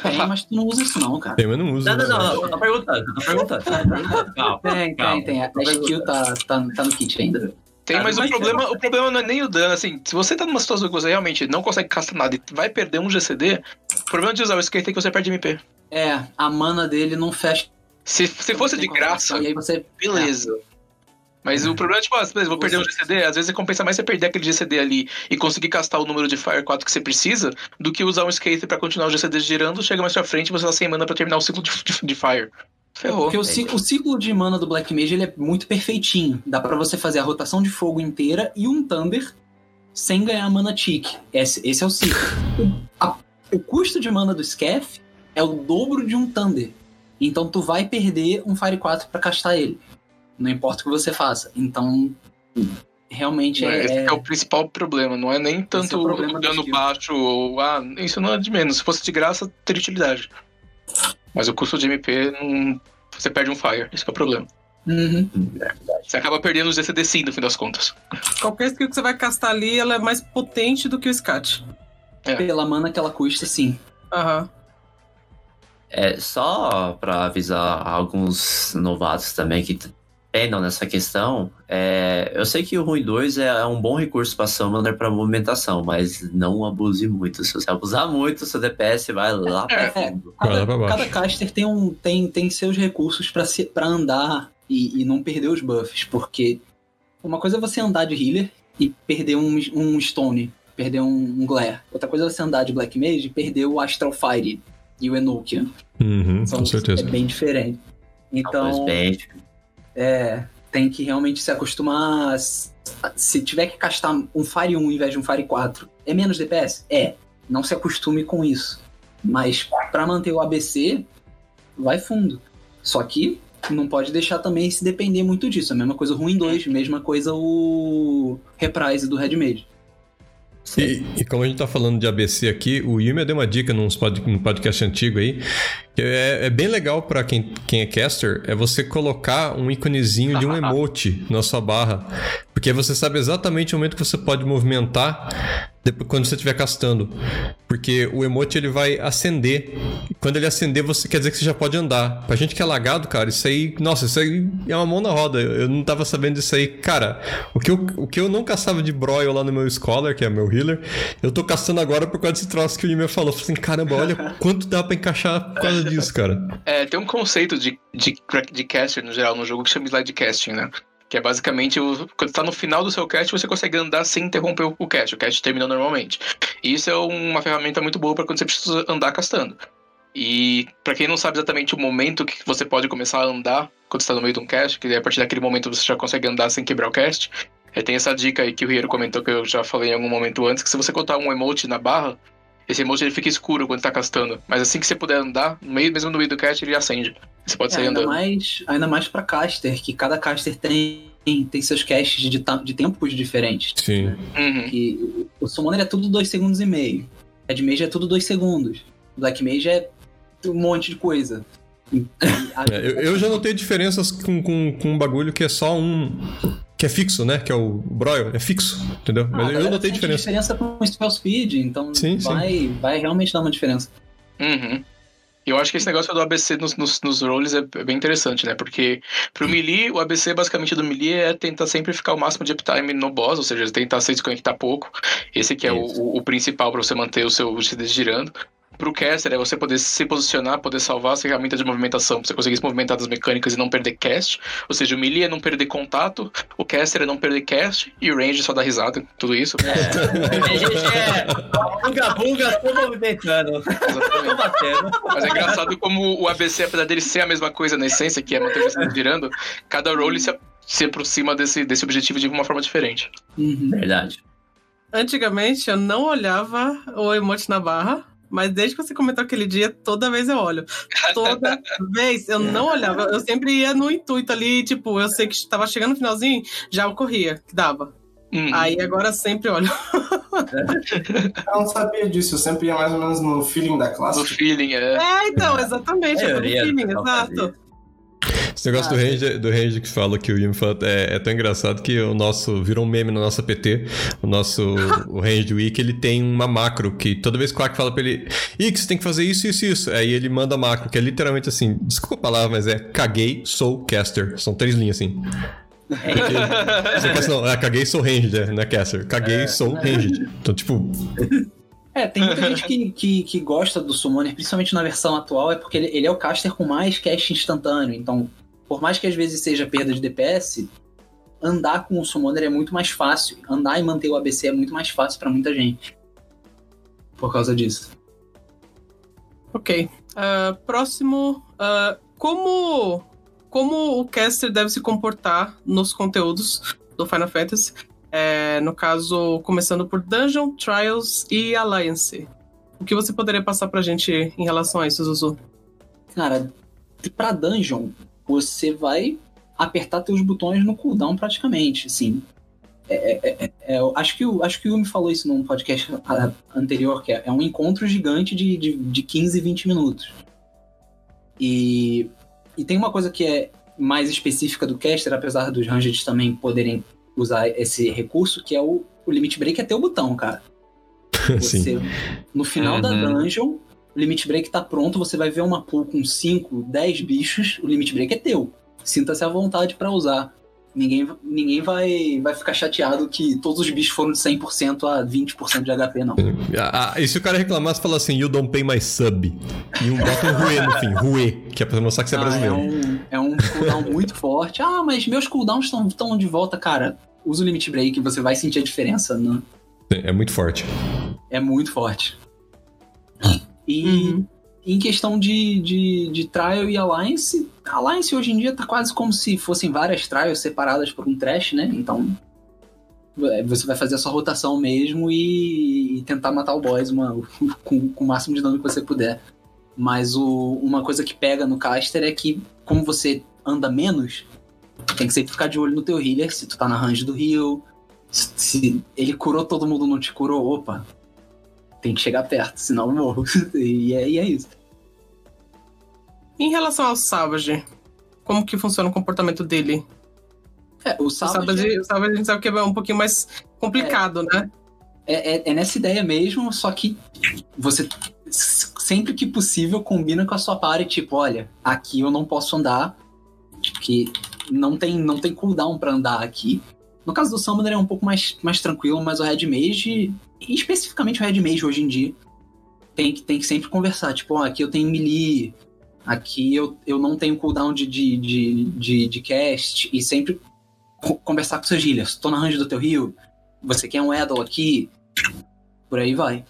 Speaker 6: Tem, mas tu não usa isso não, cara.
Speaker 4: Tem, mas não usa.
Speaker 2: Não, não,
Speaker 4: né?
Speaker 2: não, eu tô perguntando, eu tô perguntando. Calma.
Speaker 6: Tem,
Speaker 2: Calma.
Speaker 6: tem, tem. A a skill tá, tá, tá no kit ainda.
Speaker 5: Tem,
Speaker 2: Cara,
Speaker 5: mas o problema, o problema não é nem o dano, assim, se você tá numa situação que você realmente não consegue castar nada e vai perder um GCD, o problema de usar o skate é que você perde MP.
Speaker 6: É, a mana dele não fecha.
Speaker 5: Se, se fosse de graça,
Speaker 6: E aí você.
Speaker 5: beleza. Mas o problema é, tipo, às vezes, vou perder um GCD, às vezes compensa mais você perder aquele GCD ali e conseguir castar o número de Fire 4 que você precisa, do que usar um Skate pra continuar o GCD girando, chega mais pra frente e você tá sem mana pra terminar o ciclo de, de, de Fire. Ferrou.
Speaker 6: Porque o, ci- o ciclo de mana do Black Mage ele é muito perfeitinho. Dá pra você fazer a rotação de fogo inteira e um Thunder sem ganhar mana tick. Esse, esse é o ciclo. O, a- o custo de mana do Scaff é o dobro de um Thunder. Então tu vai perder um Fire 4 pra castar ele. Não importa o que você faça. Então, realmente é.
Speaker 5: Esse
Speaker 6: é-
Speaker 5: é o principal problema, não é nem tanto
Speaker 6: o problema
Speaker 5: o
Speaker 6: do
Speaker 5: dano baixo ou. Ah, isso não é de menos. Se fosse de graça, teria utilidade. Mas o custo de MP não. Você perde um Fire, esse que é o problema.
Speaker 6: Uhum.
Speaker 5: Você acaba perdendo os DCD sim, no fim das contas.
Speaker 1: Qualquer skill que você vai castar ali, ela é mais potente do que o Scat.
Speaker 6: Pela mana que ela custa, sim.
Speaker 1: Aham.
Speaker 2: É, só pra avisar alguns novatos também que penam nessa questão, é, eu sei que o Ruim 2 é um bom recurso pra Summoner pra movimentação, mas não abuse muito. Se você abusar muito, seu DPS vai lá pra
Speaker 6: É,
Speaker 2: fundo.
Speaker 4: Vai lá
Speaker 6: Cada,
Speaker 4: pra
Speaker 6: cada caster tem, um, tem, tem seus recursos pra andar e, e não perder os buffs, porque uma coisa é você andar de healer e perder um, um stone, perder um, um glare. Outra coisa é você andar de black mage e perder o astral fire e o enokia.
Speaker 4: Uhum,
Speaker 6: São,
Speaker 4: com certeza.
Speaker 6: É bem diferente. Então,
Speaker 2: bem,
Speaker 6: é, tem que realmente se acostumar. Se tiver que castar um Fire 1 em vez de um Fire 4, é menos DPS? É. Não se acostume com isso. Mas pra manter o ABC, vai fundo. Só que não pode deixar também se depender muito disso. A mesma coisa o Ruim 2, mesma coisa o Reprise do Red Mage.
Speaker 4: E, e como a gente tá falando de ABC aqui, o Yumi deu uma dica num pod, num podcast antigo aí, que é, é bem legal pra quem, quem é caster, é você colocar um íconezinho de um emote na sua barra. Porque você sabe exatamente o momento que você pode movimentar depois, quando você estiver castando. Porque o emote ele vai acender. Quando ele acender, você quer dizer que você já pode andar. Pra gente que é lagado, cara, isso aí. Nossa, isso aí é uma mão na roda. Eu eu não tava sabendo disso aí. Cara, o que eu, o que eu não caçava de broil lá no meu Scholar, que é meu healer, eu tô caçando agora por causa desse troço que o Yumi falou. Eu Falei assim, caramba, olha quanto dá pra encaixar por causa disso, cara.
Speaker 5: É, tem um conceito de, de, de caster no geral no jogo que chama slide casting, né? Que é basicamente quando tá no final do seu cast, você consegue andar sem interromper o, cast. O cast termina normalmente. E isso é uma ferramenta muito boa para quando você precisa andar castando. E pra quem não sabe exatamente o momento que você pode começar a andar quando está no meio de um cast, que a partir daquele momento você já consegue andar sem quebrar o cast, é, tem essa dica aí que o Riero comentou que eu já falei em algum momento antes, que se você colocar um emote na barra, esse emote ele fica escuro quando tá castando. Mas assim que você puder andar, no meio, mesmo no meio do cast, ele acende. Você pode
Speaker 6: É,
Speaker 5: sair
Speaker 6: ainda,
Speaker 5: andando.
Speaker 6: mais, ainda mais pra caster, que cada caster tem, tem seus casts de, de tempos diferentes.
Speaker 4: Sim.
Speaker 5: Uhum.
Speaker 6: Que o- Summoner é tudo 2 segundos e meio. Red Mage é tudo 2 segundos. Black Mage é um monte de coisa. A-
Speaker 4: É, eu, eu já notei diferenças com, com, com um bagulho que é só um. que é fixo, né? Que é o broil, é fixo, entendeu?
Speaker 6: Ah,
Speaker 4: Mas eu notei diferença.
Speaker 6: diferença com o spell speed, então
Speaker 4: Sim, sim.
Speaker 6: vai, vai realmente dar uma diferença.
Speaker 5: Uhum. E Eu acho que esse negócio do ABC nos, nos, nos roles é é bem interessante, né? Porque pro melee, o ABC basicamente do melee é tentar sempre ficar o máximo de uptime no boss, ou seja, tentar se desconectar pouco. Esse que é o, o, principal pra você manter o seu CD girando. Pro caster é você poder se posicionar, poder salvar as ferramentas de movimentação, pra você conseguir se movimentar das mecânicas e não perder cast. Ou seja, o melee é não perder contato, o caster é não perder cast, e o range só dá risada, tudo isso.
Speaker 2: A gente é bunga bunga, tô movimentando, tô
Speaker 5: Exatamente.
Speaker 2: batendo.
Speaker 5: Mas é engraçado como o ABC, apesar dele ser a mesma coisa na essência, que é manter o GC girando, cada role se, se aproxima desse, desse objetivo de uma forma diferente.
Speaker 6: Uhum.
Speaker 2: Verdade.
Speaker 1: Antigamente eu não olhava o emote na barra, mas desde que você comentou aquele dia, toda vez eu olho. Toda vez eu não olhava. Eu sempre ia no intuito ali, tipo, eu sei que estava chegando no finalzinho, já corria, que dava.
Speaker 5: Hum.
Speaker 1: Aí agora sempre olho.
Speaker 3: Eu não sabia disso, eu sempre ia mais ou menos no feeling da classe.
Speaker 5: No feeling, é.
Speaker 1: É, então, exatamente. É
Speaker 2: do
Speaker 1: feeling, exato.
Speaker 4: Esse negócio
Speaker 6: Ah,
Speaker 4: do, range, do range que fala que o fala é, é tão engraçado que o nosso virou um meme na nossa PT. O nosso o range week ele tem uma macro que toda vez que o Quack fala pra ele, Ix, você tem que fazer isso, isso, isso. Aí ele manda a macro, que é literalmente assim, desculpa a palavra, mas é caguei, sou caster. São três linhas assim. Porque, você pensa, não, é, caguei, sou ranged, é, não é caster. Caguei, sou ranged. Então, tipo,
Speaker 6: É, tem muita gente que, que, que gosta do Summoner, principalmente na versão atual, é porque ele, ele é o caster com mais cast instantâneo. Então, por mais que às vezes seja perda de DPS, andar com o Summoner é muito mais fácil. Andar e manter o ABC é muito mais fácil pra muita gente. Por causa disso.
Speaker 1: Ok. Ah, próximo. ah, como, como o caster deve se comportar nos conteúdos do Final Fantasy? É, no caso, começando por Dungeon, Trials e Alliance. O que você poderia passar pra gente em relação a isso, Zuzu?
Speaker 6: Cara, pra dungeon, você vai apertar teus botões no cooldown praticamente, assim. É, é, é, é, eu acho, que o, acho que o Yumi falou isso num podcast anterior, que é, é um encontro gigante de, de, de 15, 20 minutos. E, e tem uma coisa que é mais específica do caster, apesar dos rangers também poderem usar esse recurso, que é o, o limit break é ter o botão, cara.
Speaker 4: Sim.
Speaker 6: Você, no final da
Speaker 5: Uhum.
Speaker 6: dungeon, o limit break tá pronto, você vai ver uma pool com 5, 10 bichos, o limit break é teu. Sinta-se à vontade pra usar. Ninguém, ninguém vai, vai ficar chateado que todos os bichos foram de 100% a 20% de HP, não.
Speaker 4: Ah, ah, e se o cara reclamasse, fala assim, you don't pay my sub. E um bota um ruê no fim, ruê, que é pra mostrar que você é
Speaker 6: Ah, é,
Speaker 4: brasileiro.
Speaker 6: um, é um cooldown muito forte. Ah, mas meus cooldowns estão tão de volta, cara. Usa o limit break, você vai sentir a diferença. Né?
Speaker 4: É muito forte.
Speaker 6: É muito forte. E
Speaker 1: Uhum.
Speaker 6: em questão de, de, de trial e alliance, alliance hoje em dia tá quase como se fossem várias trials separadas por um trash, né? Então é, você vai fazer a sua rotação mesmo e, e tentar matar o boss uma- com, com o máximo de dano que você puder. Mas o- uma coisa que pega no caster é que, como você anda menos, tem que sempre ficar de olho no teu healer, se tu tá na range do heal, se, se ele curou todo mundo não te curou, opa, tem que chegar perto, senão eu morro. e, é, e é isso.
Speaker 1: Em relação ao Savage, como que funciona o comportamento dele?
Speaker 6: É, o
Speaker 1: O
Speaker 6: Savage
Speaker 1: Savage, o Savage a gente sabe que é um pouquinho mais complicado, né?
Speaker 6: é, é- é nessa ideia mesmo, só que você sempre que possível combina com a sua party, tipo, olha, aqui eu não posso andar, que não tem, não tem cooldown pra andar aqui. No caso do Summoner é um pouco mais, mais tranquilo, mas o Red Mage, e especificamente o Red Mage hoje em dia, tem que, tem que sempre conversar, tipo, ó, aqui eu tenho melee, aqui eu, eu não tenho cooldown de, de, de, de, de cast, e sempre co- conversar com seus healers. Tô na range do teu heal, você quer um Edel aqui, por aí vai.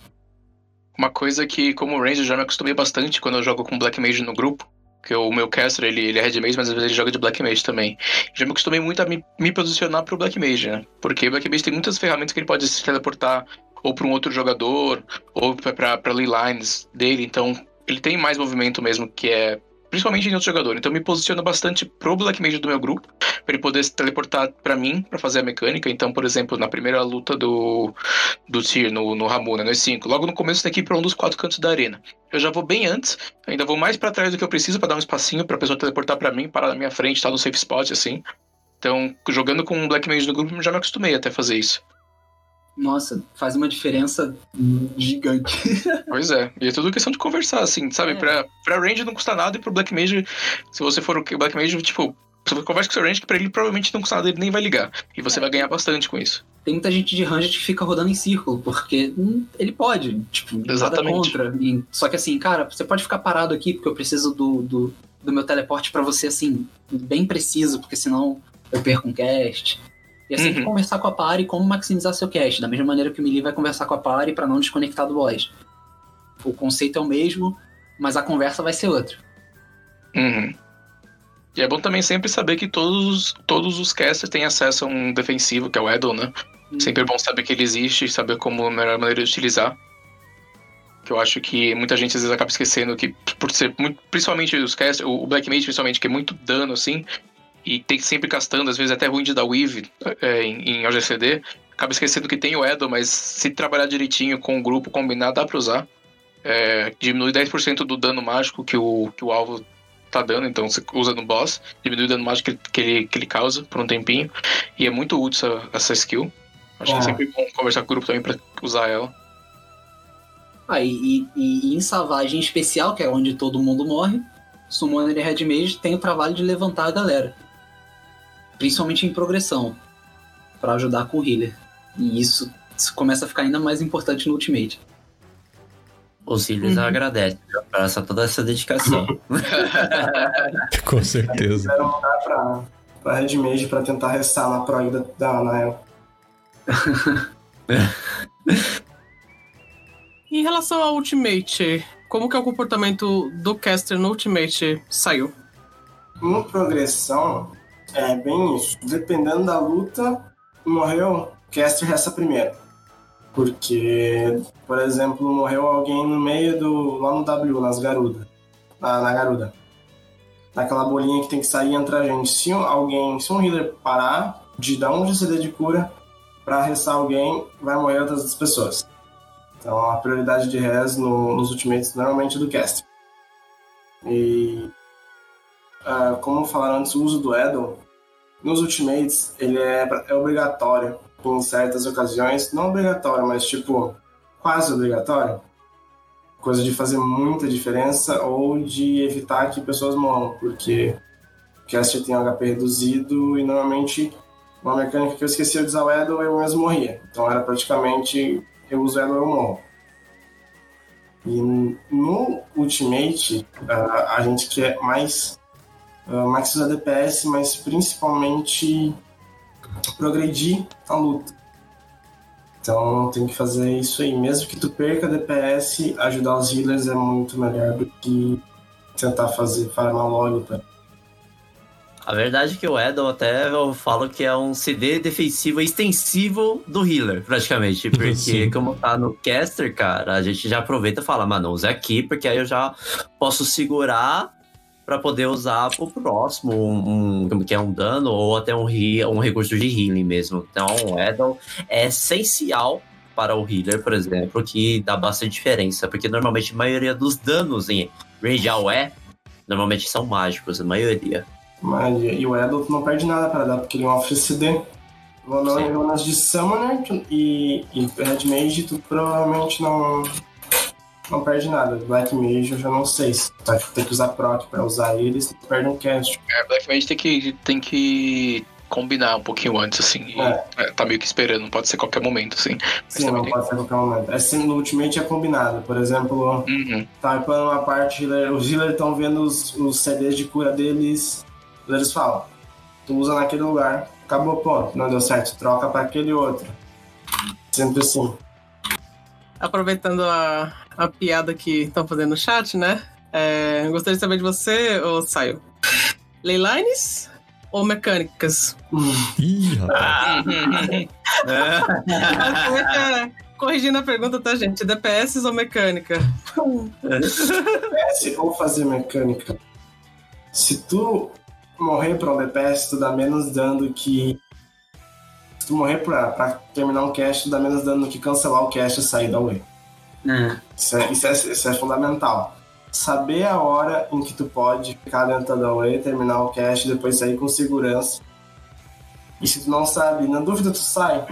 Speaker 5: Uma coisa que, como Ranger, já me acostumei bastante quando eu jogo com Black Mage no grupo. Que o meu caster, ele, ele é Red Mage, mas às vezes ele joga de Black Mage também. Já me acostumei muito a me, me posicionar pro Black Mage, né? Porque o Black Mage tem muitas ferramentas que ele pode se teleportar ou pra um outro jogador, ou pra ley lines dele. Então, ele tem mais movimento mesmo, que é principalmente em outro jogador. Então, me posiciono bastante pro Black Mage do meu grupo, pra ele poder se teleportar pra mim, pra fazer a mecânica. Então, por exemplo, na primeira luta do, do Tyr no, no Ramuna, no E5. Logo no começo tem que ir pra um dos quatro cantos da arena. Eu já vou bem antes, ainda vou mais pra trás do que eu preciso pra dar um espacinho pra pessoa teleportar pra mim, parar na minha frente, tá no safe spot, assim. Então, jogando com um Black Mage no grupo, já me acostumei até a fazer isso.
Speaker 6: Nossa, faz uma diferença gigante.
Speaker 5: Pois é, e é tudo questão de conversar, assim, sabe?
Speaker 6: É.
Speaker 5: Pra, pra range não custa nada e pro Black Mage, se você for o Black Mage, tipo, você conversa com o seu range que pra ele provavelmente não custa nada, ele nem vai ligar. E você vai ganhar bastante com isso.
Speaker 6: Tem muita gente de Ranger que fica rodando em círculo, porque hum, ele pode, tipo, nada
Speaker 5: Exatamente.
Speaker 6: contra. E- só que assim, cara, você pode ficar parado aqui porque eu preciso do, do, do meu teleporte pra você, assim, bem preciso, porque senão eu perco um cast. E é sempre
Speaker 5: Uhum.
Speaker 6: conversar com a party como maximizar seu cast, da mesma maneira que o melee vai conversar com a party pra não desconectar do boss. O conceito é o mesmo, mas a conversa vai ser outra.
Speaker 5: Uhum. E é bom também sempre saber que todos, todos os casters têm acesso a um defensivo, que é o Edel, né?
Speaker 6: Hum.
Speaker 5: Sempre é bom saber que ele existe e saber como a melhor maneira de utilizar. Que eu acho que muita gente às vezes acaba esquecendo que, por ser muito. Principalmente os casters, o Black Mage, principalmente, que é muito dano, assim. E tem que sempre castando, às vezes até ruim de dar weave é, em, em OGCD. Acaba esquecendo que tem o Edel, mas se trabalhar direitinho com o grupo, combinar, dá pra usar. É, diminui 10% do dano mágico que o, que o alvo tá dando, então você usa no boss, diminui o dano mágico que, que, ele, que ele causa por um tempinho. E é muito útil essa, essa skill. Acho que
Speaker 3: É.
Speaker 5: é sempre bom conversar com o grupo também pra usar ela.
Speaker 6: Ah, e, e- e em Savagem especial, que é onde todo mundo morre, Summoner e Red Mage tem o trabalho de levantar a galera. Principalmente em progressão. Pra ajudar com o healer. E isso, isso começa a ficar ainda mais importante no Ultimate.
Speaker 2: Os healers
Speaker 1: Uhum.
Speaker 2: agradecem essa, toda essa dedicação.
Speaker 4: Com certeza.
Speaker 3: Quiseram mudar pra, pra Red Mage pra tentar restar na prog da, da Nael.
Speaker 1: Em relação ao Ultimate, como que é o comportamento do caster no Ultimate saiu?
Speaker 3: No progressão, é bem isso. Dependendo da luta, morreu, caster resta primeiro. Porque, por exemplo, morreu alguém no meio do. lá no W, nas Garuda. Na, na Garuda. Naquela bolinha que tem que sair entre a gente. Se alguém, se um healer parar de dar um de de cura pra restar alguém, vai morrer outras pessoas. Então a prioridade de res no- nos ultimates normalmente é do caster. E ah, como falaram antes, o uso do Edel nos ultimates ele é, é obrigatório em certas ocasiões, não obrigatório, mas tipo quase obrigatório, coisa de fazer muita diferença ou de evitar que pessoas morram, porque o caster tem HP reduzido e normalmente uma mecânica que eu esqueci de usar o Edel eu mesmo morria, então era praticamente eu uso Edel eu morro. E no Ultimate, ah, a gente quer mais Uh, Max usa DPS, mas principalmente progredir a luta. Então tem que fazer isso aí. Mesmo que tu perca DPS, ajudar os healers é muito melhor do que tentar fazer farmar log. Tá?
Speaker 2: A verdade é que o Edel até eu falo que é um CD defensivo extensivo do healer, praticamente. Porque
Speaker 4: Sim.
Speaker 2: como tá no caster, cara, a gente já aproveita e fala, mano, usa aqui, porque aí eu já posso segurar pra poder usar pro próximo, um, um- que é um dano ou até um, um recurso de healing mesmo. Então, o Edel é essencial para o healer, por exemplo, que dá bastante diferença, porque normalmente a maioria dos danos em Rage AOE normalmente são mágicos, a maioria.
Speaker 3: Mas, e o Edel tu não perde nada para dar, porque ele é um off CD. Vou runas de Summoner e, e Red Mage, tu provavelmente não, não perde nada. Black Mage eu já não sei. Se tu vai ter que usar proc para usar eles, tu perde um cast.
Speaker 5: É, Black Mage tem que, tem que combinar um pouquinho antes, assim. E,
Speaker 3: É.
Speaker 5: é, tá meio que esperando, não pode ser qualquer momento, assim.
Speaker 3: Sim, não
Speaker 5: tem-
Speaker 3: pode ser qualquer momento. É sempre no Ultimate é combinado. Por exemplo,
Speaker 5: Uhum.
Speaker 3: tá upando uma parte, os healers estão vendo os, os CDs de cura deles, eles falam, tu usa naquele lugar, acabou, ponto, não deu certo, troca para aquele outro. Sempre assim.
Speaker 1: Aproveitando a, a piada que estão fazendo no chat, né? É, gostaria de saber de você, ô Saio. Leylines ou mecânicas?
Speaker 4: Ih, rapaz.
Speaker 1: Basicamente, é, corrigindo a pergunta, tá, gente? DPS ou mecânica?
Speaker 3: DPS ou fazer mecânica. Se tu morrer pra um DPS, tu dá menos dano que. Se tu morrer pra, pra terminar um cast, tu dá menos dano que cancelar o cast e sair da way.
Speaker 6: É.
Speaker 3: Isso é, isso, é, isso é fundamental. Saber a hora em que tu pode ficar dentro da way, terminar o cast e depois sair com segurança. E se tu não sabe, na dúvida tu sai.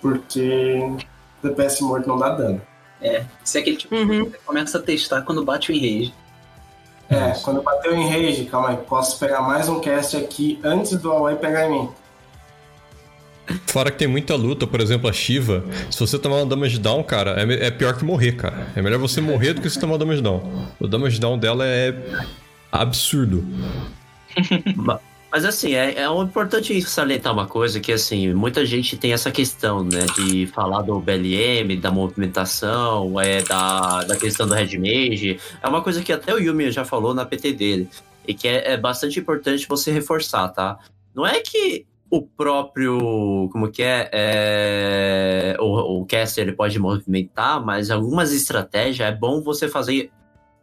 Speaker 3: Porque DPS morto não dá dano.
Speaker 6: Isso é aquele tipo
Speaker 1: Uhum.
Speaker 6: que você começa a testar quando bate o enrage.
Speaker 3: É, quando bateu em rage, calma aí, posso pegar mais um cast aqui antes do Away pegar em mim.
Speaker 4: Fora que tem muita luta, por exemplo, a Shiva. Se você tomar um damage down, cara, é, é pior que morrer, cara. É melhor você morrer do que você tomar damage down. O damage down dela é absurdo.
Speaker 2: Mas assim, é, é importante salientar uma coisa que assim, muita gente tem essa questão, né? De falar do BLM, da movimentação, é, da, da questão do Red Mage. É uma coisa que até o Yumi já falou na PT dele. E que é, é bastante importante você reforçar, tá? Não é que o próprio. Como que é? é o, o caster ele pode movimentar, mas algumas estratégias é bom você fazer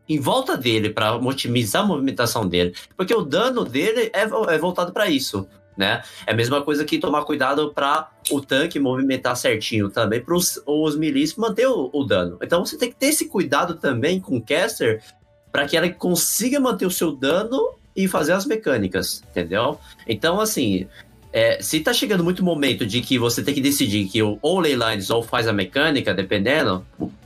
Speaker 2: em volta dele para otimizar a movimentação dele. Porque o dano dele é, é voltado para isso, né? É a mesma coisa que tomar cuidado para o tanque movimentar certinho também, para os milis manter o, o dano. Então você tem que ter esse cuidado também com o caster para que ela consiga manter o seu dano e fazer as mecânicas, entendeu? Então, assim, é, se tá chegando muito momento de que você tem que decidir que o- ou Leylines ou faz a mecânica, dependendo,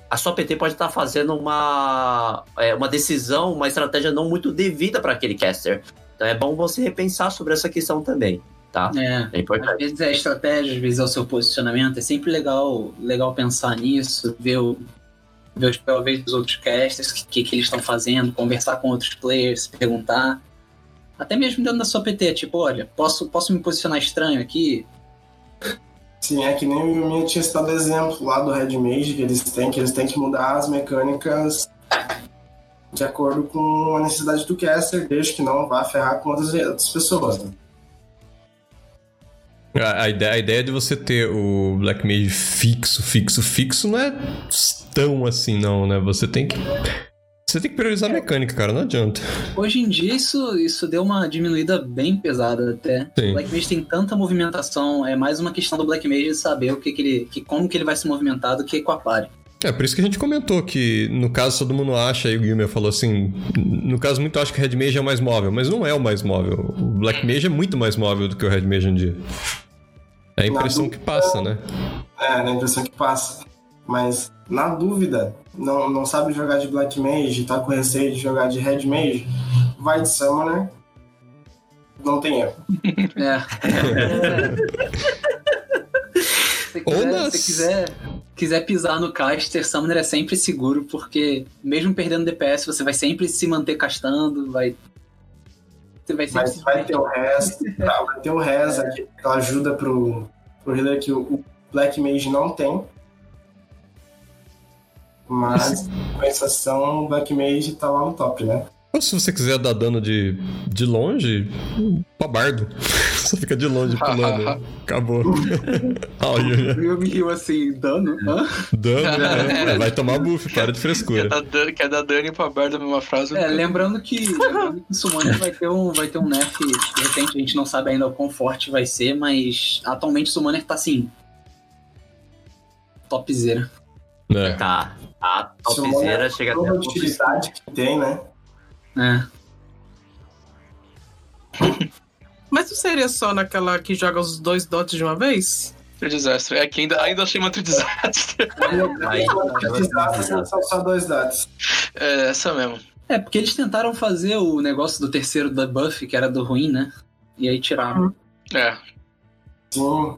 Speaker 2: a sua PT pode estar fazendo uma, é, uma decisão, uma estratégia não muito devida para aquele caster. Então é bom você repensar sobre essa questão também, tá?
Speaker 6: É.
Speaker 2: É
Speaker 6: Às
Speaker 2: importante.
Speaker 6: vezes é a estratégia, às vezes é o seu posicionamento. É sempre legal, legal pensar nisso, ver, o, ver os POVs dos outros casters, o que, que, que eles estão fazendo, conversar com outros players, perguntar. Até mesmo dentro da sua PT, tipo, olha, posso, posso me posicionar estranho aqui?
Speaker 3: Sim, é que nem o Yumi tinha citado exemplo lá do Red Mage que eles têm, que eles têm que mudar as mecânicas de acordo com a necessidade do caster, desde que não vá ferrar com outras, outras pessoas. Né?
Speaker 4: A, a ideia, a ideia de você ter o Black Mage fixo, fixo, fixo não é tão assim, não, né? Você tem que. Você tem que priorizar a mecânica, cara, não adianta.
Speaker 6: Hoje em dia isso, isso deu uma diminuída bem pesada até.
Speaker 4: Sim.
Speaker 6: O Black Mage tem tanta movimentação, é mais uma questão do Black Mage saber o que, que ele. Que, como que ele vai se movimentar do que com a party.
Speaker 4: É, por isso que a gente comentou que, no caso, todo mundo acha, aí o Guilherme falou assim, no caso, muito acha que o Red Mage é o mais móvel, mas não é o mais móvel. O Black Mage é muito mais móvel do que o Red Mage hoje em dia. É a impressão que passa, né?
Speaker 3: É, na impressão que passa. Mas, na dúvida, não, não sabe jogar de Black Mage, tá com receio de jogar de Red Mage, vai de Summoner. Não tem erro.
Speaker 6: É. se
Speaker 4: Ou
Speaker 6: quiser, se quiser, quiser pisar no caster, Summoner é sempre seguro, porque mesmo perdendo DPS, você vai sempre se manter castando, vai. Você vai sempre
Speaker 3: Mas
Speaker 6: se
Speaker 3: vai ter o resto, tá? vai ter o que aquela ajuda pro, pro healer que o, o Black Mage não tem. Mas, em compensação, o Black Mage tá lá no top, né?
Speaker 4: Ou se você quiser dar dano de, de longe, pra bardo. Só fica de longe pulando. Acabou. Ah, o Yuya.
Speaker 6: Eu me rio assim, dano? Hã?
Speaker 4: Dano, né? Vai tomar buff, para de
Speaker 5: Quer
Speaker 4: frescura.
Speaker 5: dar, dano- quer dar dano pra Bar da mesma frase?
Speaker 6: É, lembrando que, lembrando que o Summoner vai ter um, vai ter um nerf, de repente a gente não sabe ainda o quão forte vai ser, mas atualmente o Summoner tá assim. Topzera.
Speaker 4: É.
Speaker 2: Tá. A
Speaker 3: Summoner,
Speaker 2: topzera chega até
Speaker 3: Toda
Speaker 2: a
Speaker 3: a utilidade que tem, né?
Speaker 6: É.
Speaker 1: Mas não seria só naquela que joga os dois dots de uma vez?
Speaker 5: Tri desastre. É que ainda, ainda chama Tri desastre.
Speaker 2: Aí,
Speaker 3: Desastres são só dois dados.
Speaker 5: É essa mesmo.
Speaker 6: É, porque eles tentaram fazer o negócio do terceiro debuff, que era do ruim, né? E aí tiraram.
Speaker 5: É.
Speaker 3: Sim.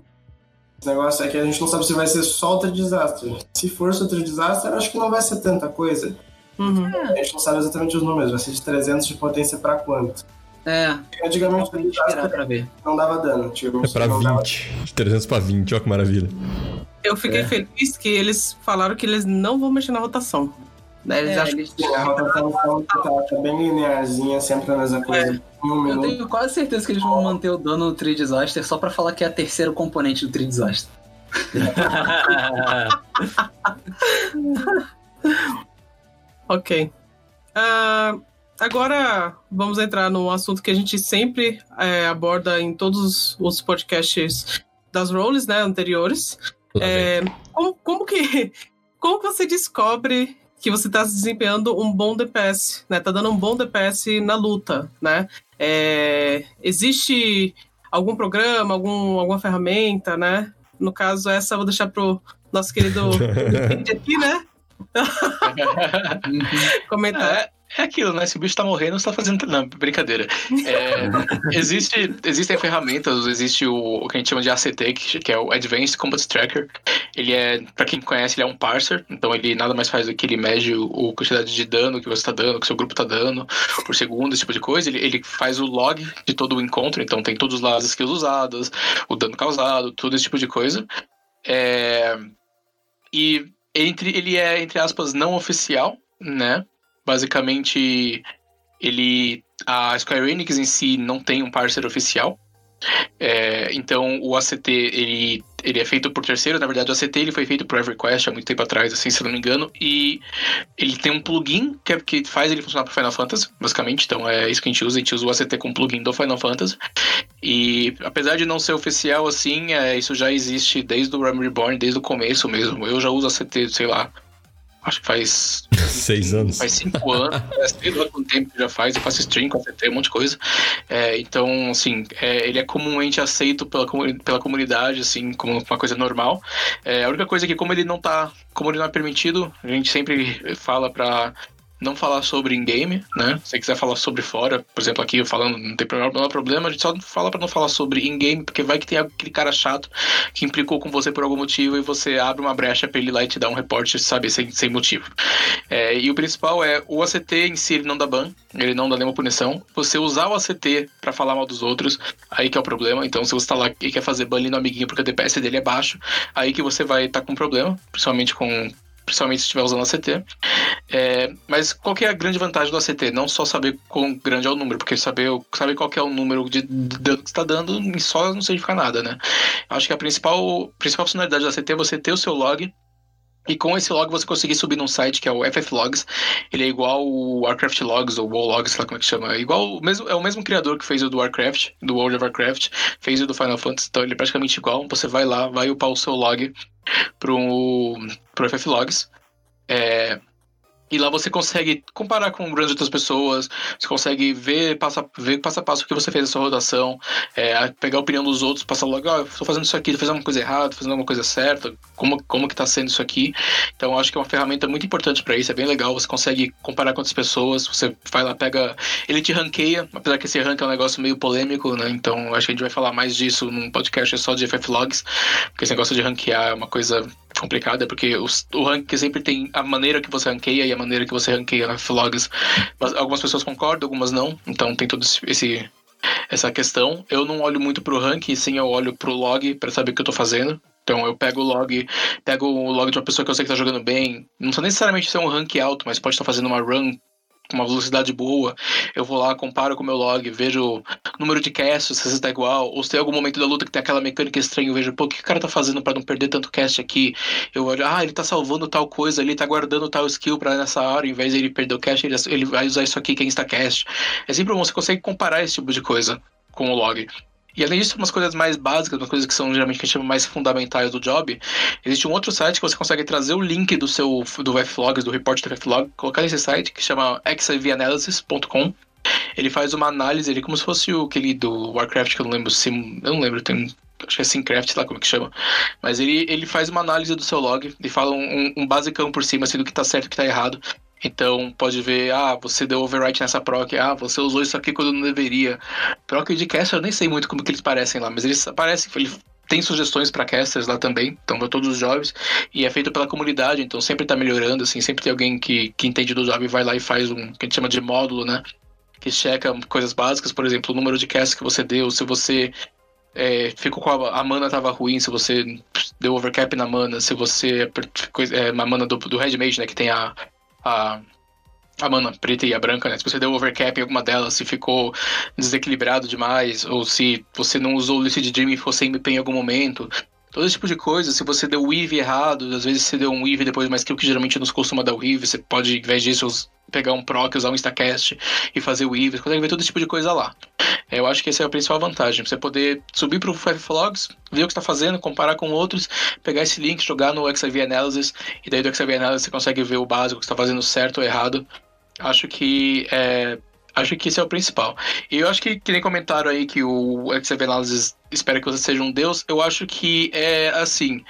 Speaker 3: Esse negócio é que a gente não sabe se vai ser só outro desastre. Se for só outro desastre, eu acho que não vai ser tanta coisa.
Speaker 1: Uhum.
Speaker 3: A gente não sabe exatamente os números. Vai ser de 300 de potência pra quanto?
Speaker 6: É,
Speaker 3: Antigamente o
Speaker 6: esperar
Speaker 3: desastre
Speaker 6: pra ver.
Speaker 3: não dava dano. Tipo,
Speaker 4: É pra
Speaker 3: não dava
Speaker 4: 20. De 300 pra 20, ó que maravilha.
Speaker 1: Eu fiquei
Speaker 6: É.
Speaker 1: feliz que eles falaram que eles não vão mexer na rotação. Né? Eles
Speaker 6: É,
Speaker 1: acham
Speaker 6: eles-
Speaker 3: Sim, a rotação tá, tá bem linearzinha, sempre a mesma coisa. Em um
Speaker 6: Eu
Speaker 3: minuto.
Speaker 6: tenho quase certeza que eles vão manter o dano no Tri Disaster só pra falar que é a terceiro componente do Tri Disaster.
Speaker 1: Ok. Ah, agora vamos entrar num assunto que a gente sempre é, aborda em todos os podcasts das roles, né, anteriores. É, como, como que como que você descobre que você está desempenhando um bom DPS, né? Tá dando um bom DPS na luta, né? É, existe algum programa, algum, alguma ferramenta, né? No caso, essa eu vou deixar pro nosso querido aqui, né? Comentar.
Speaker 5: É, é aquilo, né? Se o bicho tá morrendo, você tá fazendo. Não, brincadeira. É, existe, existem ferramentas, existe o, o que a gente chama de ACT, que, que é o Advanced Combat Tracker. Ele é, pra quem conhece, ele é um parser, então ele nada mais faz do que ele mede o, o quantidade de dano que você tá dando, que seu grupo tá dando por segundo, esse tipo de coisa. Ele, ele faz o log de todo o encontro, então tem todos lá as skills usadas, o dano causado, tudo esse tipo de coisa. É, e entre, ele é, entre aspas, não oficial, né? Basicamente, ele. A Square Enix em si não tem um parceiro oficial. É, então o ACT ele, ele é feito por terceiro, na verdade o ACT ele foi feito por EverQuest há muito tempo atrás, assim, se não me engano, e ele tem um plugin que, é, que faz ele funcionar para Final Fantasy, basicamente, então é isso que a gente usa, a gente usa o ACT como plugin do Final Fantasy, e apesar de não ser oficial assim, é, isso já existe desde o Realm Reborn, desde o começo mesmo, eu já uso ACT, sei lá, acho que faz
Speaker 4: Seis anos.
Speaker 5: Faz cinco anos, é, sei lá quanto tempo que já faz, eu faço stream com a CT, um monte de coisa. É, então, assim, é, ele é comumente aceito pela, pela comunidade, assim, como uma coisa normal. É, a única coisa é que, como ele não tá, como ele não é permitido, a gente sempre fala pra não falar sobre in-game, né? Se você quiser falar sobre fora, por exemplo, aqui eu falando, não tem problema, não é problema, a gente só fala para não falar sobre in-game, porque vai que tem aquele cara chato que implicou com você por algum motivo e você abre uma brecha pra ele lá e te dar um reporte, sabe, sem, sem motivo. É, e o principal é, o ACT em si ele não dá ban, ele não dá nenhuma punição. Você usar o ACT para falar mal dos outros, aí que é o problema. Então, se você tá lá e quer fazer ban ali no amiguinho porque o DPS dele é baixo, aí que você vai estar tá com problema, principalmente com principalmente se estiver usando ACT. É, mas qual que é a grande vantagem do ACT? Não só saber quão grande é o número, porque saber, saber qual que é o número de dano que está dando só não significa nada, né? Acho que a principal, principal funcionalidade do ACT é você ter o seu log e com esse log você conseguir subir num site que é o FF Logs. Ele é igual o Warcraft Logs ou WoW Logs, sei lá como é que chama. É igual mesmo, é o mesmo criador que fez o do Warcraft, do World of Warcraft, fez o do Final Fantasy, então ele é praticamente igual. Você vai lá, vai upar o seu log pro, pro FF Logs. É, e lá você consegue comparar com grandes outras pessoas, você consegue ver passo a, ver passo a passo o que você fez na sua rotação, é, pegar a opinião dos outros, passar logo, ah, estou fazendo isso aqui, estou fazendo uma coisa errada, fazendo alguma coisa certa, como, como que está sendo isso aqui. Então acho que é uma ferramenta muito importante para isso, é bem legal, você consegue comparar com outras pessoas, você vai lá, pega. Ele te ranqueia, apesar que esse rank é um negócio meio polêmico, né? Então acho que a gente vai falar mais disso num podcast só de FF Logs, porque esse negócio de ranquear é uma coisa complicada, porque os, o rank sempre tem a maneira que você ranqueia e a maneira que você ranqueia na Flogs. Algumas pessoas concordam, algumas não. Então tem todo esse essa questão. Eu não olho muito pro rank, sim eu olho pro log para saber o que eu tô fazendo. Então eu pego o log, pego o log de uma pessoa que eu sei que tá jogando bem. Não precisa necessariamente ser um rank alto, mas pode estar fazendo uma run uma velocidade boa, eu vou lá, comparo com o meu log, vejo o número de casts, se está igual, ou se tem algum momento da luta que tem aquela mecânica estranha, eu vejo, pô, o que o cara tá fazendo para não perder tanto cast aqui? Eu olho, ah, ele tá salvando tal coisa ali, tá guardando tal skill para nessa hora, em vez de ele perder o cast, ele, ele vai usar isso aqui que é instacast. É sempre bom, você consegue comparar esse tipo de coisa com o log. E além disso, umas coisas mais básicas, umas coisas que são geralmente que a gente chama mais fundamentais do job, existe um outro site que você consegue trazer o link do seu do FFlogs, do report do FFlog, colocar nesse site que chama xivanalysis.com. Ele faz uma análise, ele como se fosse o aquele do Warcraft que eu não lembro, sim, eu não lembro, tem acho que é Syncraft, sei lá como é que chama. Mas ele, ele faz uma análise do seu log e fala um, um basicão por cima, assim, do que tá certo e o que tá errado. Então pode ver, ah, você deu overwrite nessa proc, ah, você usou isso aqui quando não deveria. Proc de caster eu nem sei muito como que eles parecem lá, mas eles parecem, ele tem sugestões para casters lá também, então para todos os jobs, e é feito pela comunidade, então sempre tá melhorando, assim, sempre tem alguém que, que entende do job e vai lá e faz um, que a gente chama de módulo, né? Que checa coisas básicas, por exemplo, o número de casts que você deu, se você é, ficou com a, a mana tava ruim, se você deu overcap na mana, se você. É, uma mana do, do Red Mage, né? Que tem a, a, a mana preta e a branca, né? Se você deu overcap em alguma delas, se ficou desequilibrado demais, ou se você não usou o Lucid Dream e ficou sem MP em algum momento. Todo esse tipo de coisa, se você deu weave errado, às vezes você deu um weave depois de uma skill que geralmente nos costuma dar weave, você pode, em vez disso, pegar um proc, usar um instacast e fazer weave, você consegue ver todo esse tipo de coisa lá. Eu acho que essa é a principal vantagem, você poder subir para o ver o que está fazendo, comparar com outros, pegar esse link, jogar no XIV Analysis, e daí do XIV Analysis você consegue ver o básico, que está fazendo certo ou errado. Acho que é, Acho que esse é o principal. E eu acho que, que nem comentaram aí que o XV Analysis espera que você seja um deus, eu acho que é assim,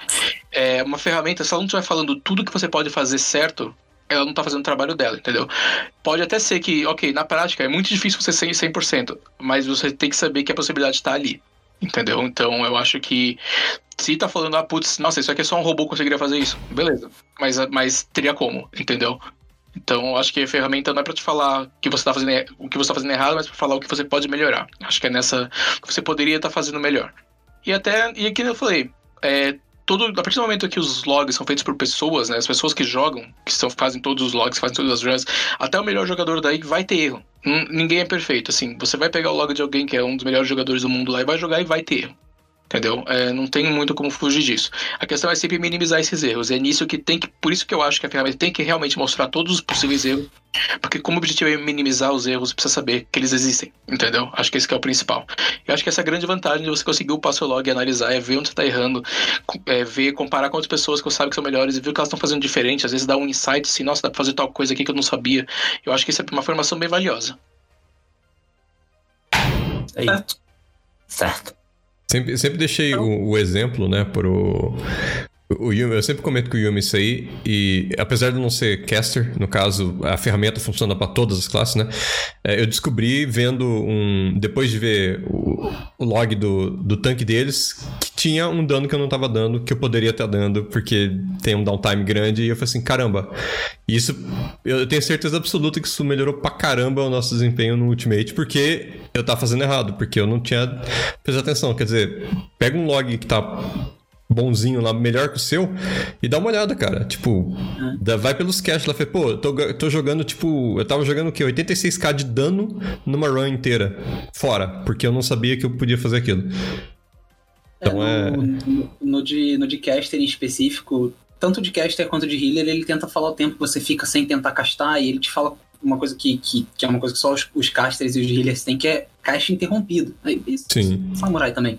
Speaker 5: é uma ferramenta, se ela não estiver falando tudo que você pode fazer certo, ela não tá fazendo o trabalho dela, entendeu? Pode até ser que, ok, na prática é muito difícil você ser 100%, mas você tem que saber que a possibilidade está ali, entendeu? Então eu acho que se tá falando, ah, putz, nossa, isso aqui é só um robô conseguiria fazer isso, beleza, mas, mas teria como, entendeu? Então, acho que a ferramenta não é para te falar que você tá fazendo, o que você está fazendo errado, mas para falar o que você pode melhorar. Acho que é nessa que você poderia estar tá fazendo melhor. E até, e aqui eu falei, é, todo, a partir do momento que os logs são feitos por pessoas, né, as pessoas que jogam, que são, fazem todos os logs, fazem todas as runs, até o melhor jogador daí vai ter erro. Ninguém é perfeito, assim. Você vai pegar o log de alguém que é um dos melhores jogadores do mundo lá e vai jogar e vai ter erro. Entendeu? É, não tem muito como fugir disso. A questão é sempre minimizar esses erros. É nisso que tem que. Por isso que eu acho que a ferramenta tem que realmente mostrar todos os possíveis erros. Porque como o objetivo é minimizar os erros, precisa saber que eles existem. Entendeu? Acho que esse que é o principal. Eu acho que essa é a grande vantagem de você conseguir upar seu log e analisar, é ver onde você está errando, é ver, comparar com outras pessoas que eu sabe que são melhores e ver o que elas estão fazendo diferente. Às vezes dá um insight assim, nossa, dá pra fazer tal coisa aqui que eu não sabia. Eu acho que isso é uma formação bem valiosa.
Speaker 2: Certo. Certo.
Speaker 4: Sempre, sempre deixei o, o, exemplo, né, pro, O Yumi, eu sempre comento com o Yumi isso aí, e apesar de não ser caster, no caso, a ferramenta funciona para todas as classes, né? É, eu descobri vendo um. Depois de ver o, o log do, do tanque deles, que tinha um dano que eu não tava dando, que eu poderia estar dando, porque tem um downtime grande, e eu falei assim, caramba. Isso. Eu tenho certeza absoluta que isso melhorou pra caramba o nosso desempenho no Ultimate, porque eu tava fazendo errado, porque eu não tinha prestado atenção. Quer dizer, pega um log que tá bonzinho lá, melhor que o seu, e dá uma olhada, cara. Tipo, dá- vai pelos cash lá, falei, pô, eu tô, tô jogando, tipo, eu tava jogando o quê? 86k de dano numa run inteira. Fora, porque eu não sabia que eu podia fazer aquilo. Então é.
Speaker 6: no, no, no de, no de caster em específico, tanto de caster quanto de healer, ele tenta falar o tempo que você fica sem tentar castar, e ele te fala uma coisa que, que, que é uma coisa que só os, os casters e os healers têm, que é cast interrompido. Aí, Isso,
Speaker 4: Sim.
Speaker 6: samurai também.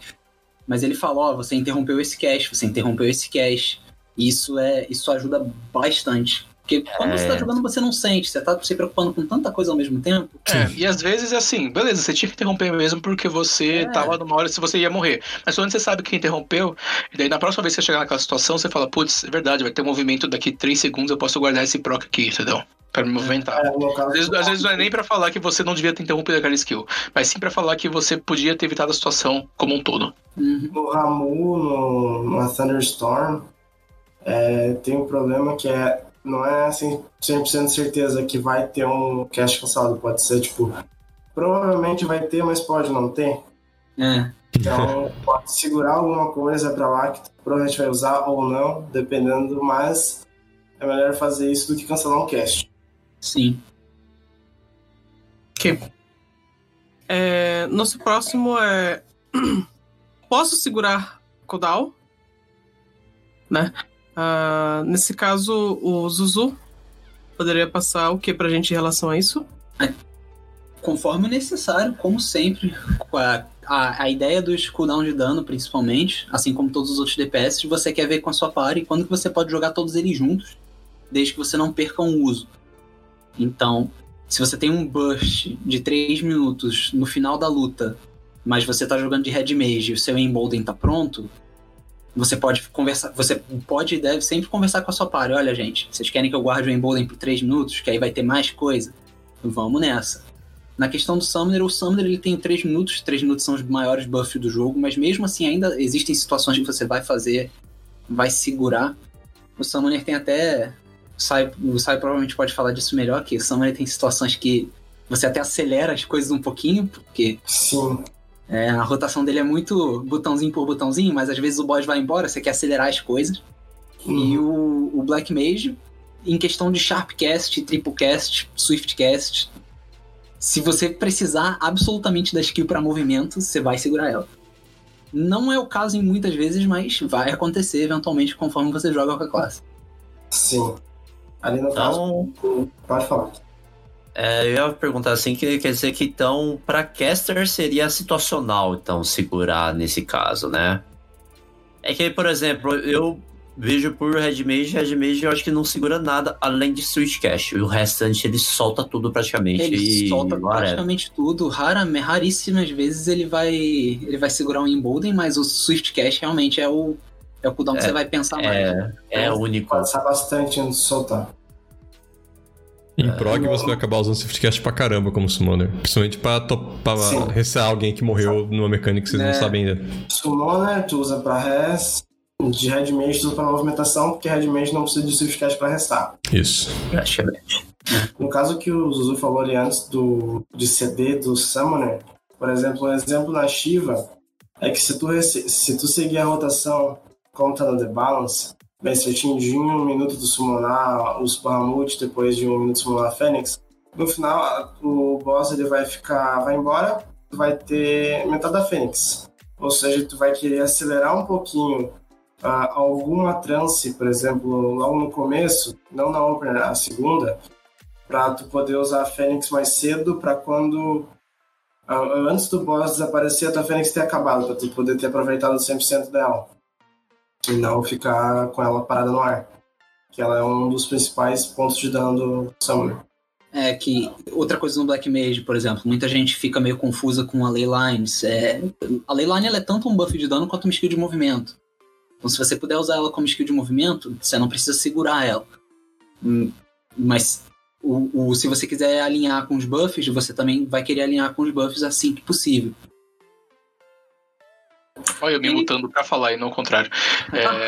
Speaker 6: Mas ele fala, ó, você interrompeu esse cast, você interrompeu esse cast. E isso, é, isso ajuda bastante. Porque quando você tá jogando, você não sente, você tá se preocupando com tanta coisa ao mesmo tempo.
Speaker 5: É, e às vezes é assim, beleza, você tinha que interromper mesmo porque você
Speaker 6: É.
Speaker 5: tava numa hora se você ia morrer. Mas quando você sabe que interrompeu, e daí na próxima vez que você chegar naquela situação, você fala, putz, é verdade, vai ter um movimento daqui 3 segundos, eu posso guardar esse proc aqui, entendeu? Pra me movimentar.
Speaker 3: É, caso,
Speaker 5: Às vezes, às vezes não é nem pra falar que você não devia ter interrompido aquela skill, mas sim pra falar que você podia ter evitado a situação como um todo.
Speaker 6: Uhum.
Speaker 3: no Ramu, no, no Thunderstorm, é, tem um problema que é não é assim 100% certeza que vai ter um cache cancelado. Pode ser, tipo, provavelmente vai ter, mas pode não ter.
Speaker 6: É.
Speaker 3: Então, pode segurar alguma coisa pra lá que provavelmente vai usar ou não, dependendo, mas é melhor fazer isso do que cancelar um cache.
Speaker 6: Sim.
Speaker 1: É, nosso próximo é. Posso segurar cooldown? Né? Ah, nesse caso, o Zuzu poderia passar o que pra gente em relação a isso?
Speaker 6: Conforme necessário, como sempre. A, a, a ideia dos cooldown de dano, principalmente, assim como todos os outros DPS, você quer ver com a sua party quando que você pode jogar todos eles juntos, desde que você não perca um uso. Então, se você tem um burst de 3 minutos no final da luta, mas você tá jogando de Red Mage e o seu Embolden tá pronto, você pode conversar, você pode e deve sempre conversar com a sua party. Olha, gente, vocês querem que eu guarde o Embolden por 3 minutos, que aí vai ter mais coisa? Vamos nessa. Na questão do Summoner, o Summoner ele tem 3 minutos, 3 minutos são os maiores buffs do jogo, mas mesmo assim ainda existem situações que você vai fazer, vai segurar. O Summoner tem até. O Sai, o Sai provavelmente pode falar disso melhor, que o Summoner tem situações que você até acelera as coisas um pouquinho, porque
Speaker 3: Sim,
Speaker 6: é, a rotação dele é muito botãozinho por botãozinho, mas às vezes o boss vai embora, você quer acelerar as coisas. E o, o Black Mage, em questão de Sharpcast, Triplecast, Swiftcast, se você precisar absolutamente da skill para movimento, você vai segurar ela. Não é o caso em muitas vezes, mas vai acontecer eventualmente conforme você joga com a classe.
Speaker 3: sim. Ali no caso,
Speaker 2: Então,
Speaker 3: pode falar.
Speaker 2: é, eu ia perguntar assim, que quer dizer que então, pra caster seria situacional, então, segurar nesse caso, né? É que, por exemplo, eu vejo por Red Mage, Red Mage eu acho que não segura nada além de Switch Cash. O restante ele solta tudo praticamente.
Speaker 6: Ele
Speaker 2: e
Speaker 6: solta praticamente tudo. Rara, raríssimas vezes ele vai ele vai segurar um Embolden, mas o Swift Cash realmente é o, é o cooldown que
Speaker 2: É,
Speaker 6: você vai pensar mais.
Speaker 2: É, é único.
Speaker 3: Passar bastante antes de soltar.
Speaker 4: Em prog você vai acabar usando Swiftcast pra caramba como summoner. Principalmente pra, to- pra
Speaker 3: Sim.
Speaker 4: ressear alguém que morreu numa mecânica que vocês
Speaker 6: É.
Speaker 4: não sabem ainda.
Speaker 3: Summoner, tu usa pra res. De Red Mage, tu usa pra movimentação, porque Red Mage não precisa de Swiftcast pra restar.
Speaker 4: Isso.
Speaker 3: No caso que o Zuzu falou ali antes do, de CD do Summoner, por exemplo, um exemplo na Shiva é que se tu, se tu seguir a rotação como tá no The Balance, bem certinho, de um minuto tu summonar os Bahamut, depois de um minuto summonar a Fênix, no final o boss ele vai ficar, vai embora, vai ter metade da Fênix. Ou seja, tu vai querer acelerar um pouquinho ah, alguma trance, por exemplo, logo no começo, não na opener, a segunda, para tu poder usar a Fênix mais cedo para quando ah, antes do boss desaparecer a tua Fênix ter acabado, para tu poder ter aproveitado 100% dela. E não ficar com ela parada no ar. Que ela é um dos principais pontos de dano do Summoner.
Speaker 6: É que outra coisa no Black Mage, por exemplo, muita gente fica meio confusa com a Leylines. É, a Leyline ela é tanto um buff de dano quanto uma skill de movimento. Então, se você puder usar ela como skill de movimento, você não precisa segurar ela. Hum, Mas o, o- se você quiser alinhar com os buffs, você também vai querer alinhar com os buffs assim que possível.
Speaker 5: Olha, eu me
Speaker 1: E-
Speaker 5: mutando pra falar e não o contrário. É,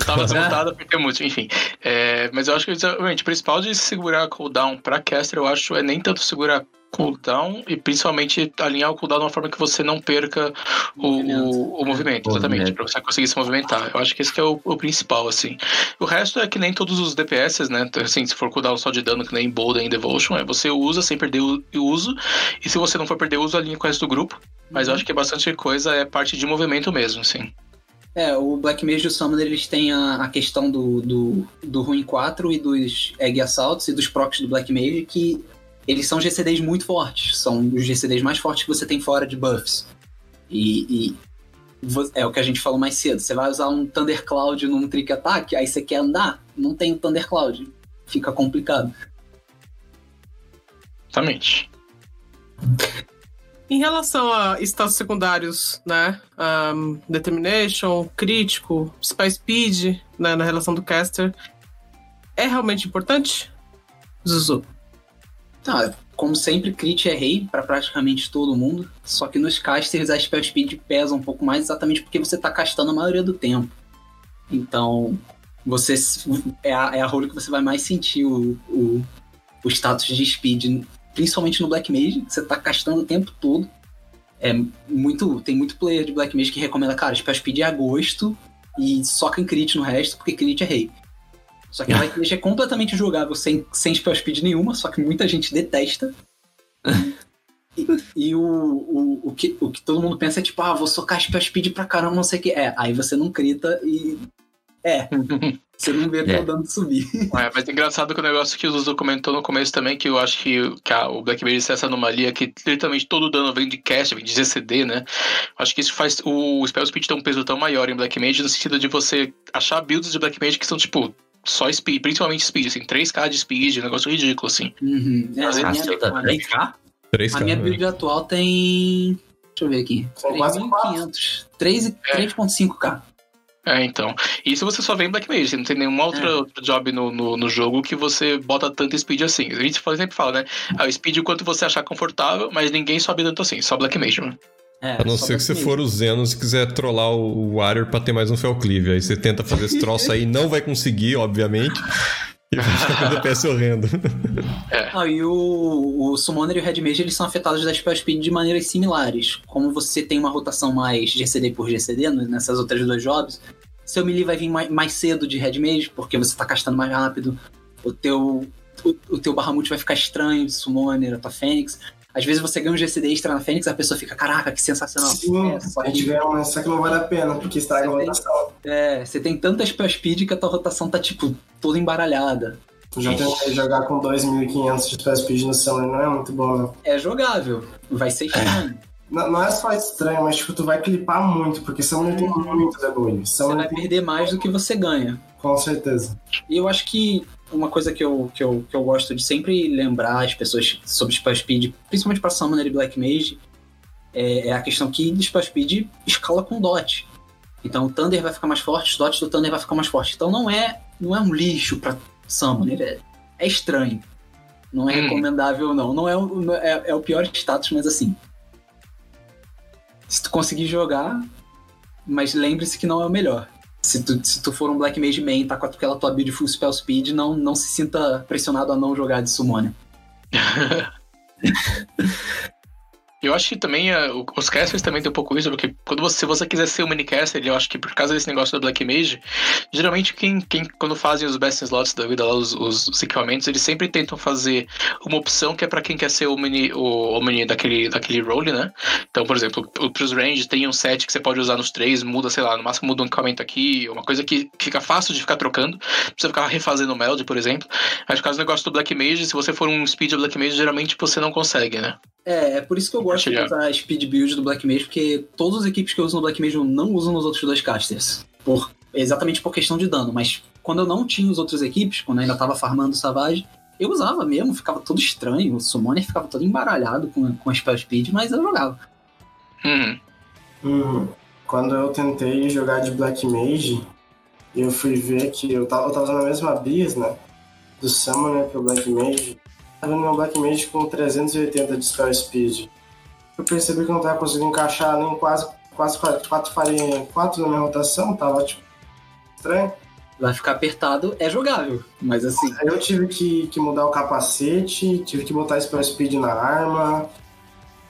Speaker 5: eu tava desmutada porque é muito, enfim. É, mas eu acho que realmente, o principal de segurar cooldown pra caster, eu acho, é nem tanto segurar cooldown e principalmente alinhar o cooldown de uma forma que você não perca o, o, o movimento, exatamente, pra você conseguir se movimentar. Eu acho que esse que é o, o principal, assim. O resto é que nem todos os DPS, né? Assim, se for cooldown só de dano, que nem Bolden e Devotion, é você usa sem perder o o uso, e se você não for perder o uso, alinha com o resto do grupo. Mas eu acho que bastante coisa é parte de movimento mesmo, assim.
Speaker 6: É, o Black Mage e o Summoner eles têm a, a questão do, do, do Ruin 4 e dos Egg Assaults e dos procs do Black Mage que eles são GCDs muito fortes. São os GCDs mais fortes que você tem fora de buffs. E, e é o que a gente falou mais cedo. Você vai usar um Thundercloud num trick attack, aí você quer andar, não tem o Thundercloud. Fica complicado.
Speaker 5: Exatamente.
Speaker 1: Em relação a status secundários, né? um, determination, crítico, spy speed, né, na relação do caster, é realmente importante? Zuzu.
Speaker 6: Tá, como sempre, crit é rei pra praticamente todo mundo. Só que nos casters a spell speed pesa um pouco mais exatamente porque você tá castando a maioria do tempo. Então, você é a, é a role que você vai mais sentir o, o, o status de speed, principalmente no Black Mage, que você tá castando o tempo todo. É muito, tem muito player de Black Mage que recomenda, cara, spell speed é agosto e soca em crit no resto, porque crit é rei. Só que a Black Mage é completamente jogável sem, sem spell speed nenhuma, só que muita gente detesta. E, e o, o, o, que, o que todo mundo pensa é tipo, ah, vou socar spell speed pra caramba, não sei o que. É, aí você não crita e. É, você não vê
Speaker 2: É.
Speaker 6: o dano subir.
Speaker 5: É, mas é engraçado que o negócio que o Zuzu comentou no começo também, que eu acho que, que a- o Black Mage tem essa anomalia que literalmente todo o dano vem de cast, vem de GCD, né? Acho que isso faz o Spell Speed ter um peso tão maior em Black Mage, no sentido de você achar builds de Black Mage que são, tipo, só speed, principalmente speed, assim, 3k de speed, um negócio ridículo, assim.
Speaker 6: Uhum. É,
Speaker 5: Mas
Speaker 6: a, minha,
Speaker 2: seu tá
Speaker 6: a minha-
Speaker 2: 3K?
Speaker 4: Três
Speaker 6: a minha
Speaker 4: caras.
Speaker 6: build atual tem. Deixa eu ver aqui.
Speaker 3: São quase
Speaker 6: 3.500. 3 e-
Speaker 5: É.
Speaker 6: 3.5k.
Speaker 5: É, então. Isso você só vê em Black Mage, você não tem nenhuma outra,
Speaker 6: É.
Speaker 5: outro job no, no, no jogo que você bota tanto speed assim. A gente fala- sempre fala, né? Ah, o speed o quanto você achar confortável, mas ninguém sobe tanto assim, só Black Mage, mano.
Speaker 6: É,
Speaker 4: A não ser que você for o Zenos e quiser trollar o Warrior pra ter mais um Felcleave. Aí você tenta fazer esse troço aí, não vai conseguir, obviamente. E vai ficar com o DPS horrendo.
Speaker 6: Ah, e o, o Summoner e o Red Mage eles são afetados da Spell Speed de maneiras similares. Como você tem uma rotação mais GCD por GCD nessas outras dois jobs, seu melee vai vir mais, mais cedo de Red Mage, porque você tá castando mais rápido. O teu, o, o teu Bahamut vai ficar estranho de Summoner, a tua Fênix. Às vezes você ganha um GCD extra na Fênix, a pessoa fica, caraca, que sensacional.
Speaker 3: Sim,
Speaker 6: É, só
Speaker 3: a gente
Speaker 6: que
Speaker 3: ganha, mas só que não vale a pena, porque estraga a
Speaker 6: Você tem-
Speaker 3: rotação.
Speaker 6: é, você tem tanta Spell Speed que a tua rotação tá, tipo, toda embaralhada.
Speaker 3: Eu já tentei jogar com 2.500 de spell speed no Summer, não é muito bom, não.
Speaker 6: É jogável, vai ser estranho.
Speaker 3: Não, não é só estranho, mas tipo, tu vai clipar muito, porque Summoner tem muito debulho.
Speaker 6: Você vai
Speaker 3: tem
Speaker 6: perder mais do que você ganha.
Speaker 3: com certeza.
Speaker 6: E eu acho que uma coisa que eu, que eu, que eu gosto de sempre lembrar as pessoas sobre Spell Speed, principalmente para Summoner e Black Mage, é, é a questão que Spell Speed escala com dot. Então o Thunder vai ficar mais forte, os dots do Thunder vai ficar mais forte. Então não é, não é um lixo para Summoner, é, é estranho. Não é
Speaker 5: Hum.
Speaker 6: recomendável, não. Não é, é, é o pior status, mas assim. Se tu conseguir jogar, mas lembre-se que não é o melhor. Se tu, se tu for um Black Mage main, tá com aquela tua build full spell speed, não, não se sinta pressionado a não jogar de Summoner.
Speaker 5: Eu acho que também o- os casters também tem um pouco isso, porque quando você, se você quiser ser um minicaster, eu acho que por causa desse negócio da Black Mage, geralmente quem, quem quando fazem os best slots da vida lá, os, os- os equipamentos, eles sempre tentam fazer uma opção que é pra quem quer ser o mini, o, o mini daquele, daquele role, né? Então, por exemplo, pros range tem um set que você pode usar nos três, muda, sei lá, no máximo muda um equipamento aqui, uma coisa que fica fácil de ficar trocando, precisa ficar refazendo o meld, por exemplo. Mas por causa do negócio do Black Mage, se você for um speed Black Mage, geralmente você não consegue, né?
Speaker 6: É, é por isso que eu gosto de usar a speed build do Black Mage, porque todas as equipes que eu uso no Black Mage eu não uso nos outros dois casters. Por, exatamente por questão de dano, mas quando eu não tinha as outras equipes, quando eu ainda tava farmando o Savage, eu usava mesmo, ficava todo estranho, o Summoner ficava todo embaralhado com, com a spell speed, mas eu jogava.
Speaker 5: Uhum.
Speaker 3: Hum, Quando eu tentei jogar de Black Mage, eu fui ver que eu tava, eu tava usando a mesma bis, né? Do Summoner pro Black Mage. Tava vendo meu Black Mage com 380 de Spell Speed. Eu percebi que eu não tava conseguindo encaixar nem quase, quase quatro, quatro, farinha, quatro na minha rotação, tava tipo estranho.
Speaker 6: Vai ficar apertado, é jogável. Mas assim,
Speaker 3: Aí eu tive que, que mudar o capacete, tive que botar Spell Speed na arma.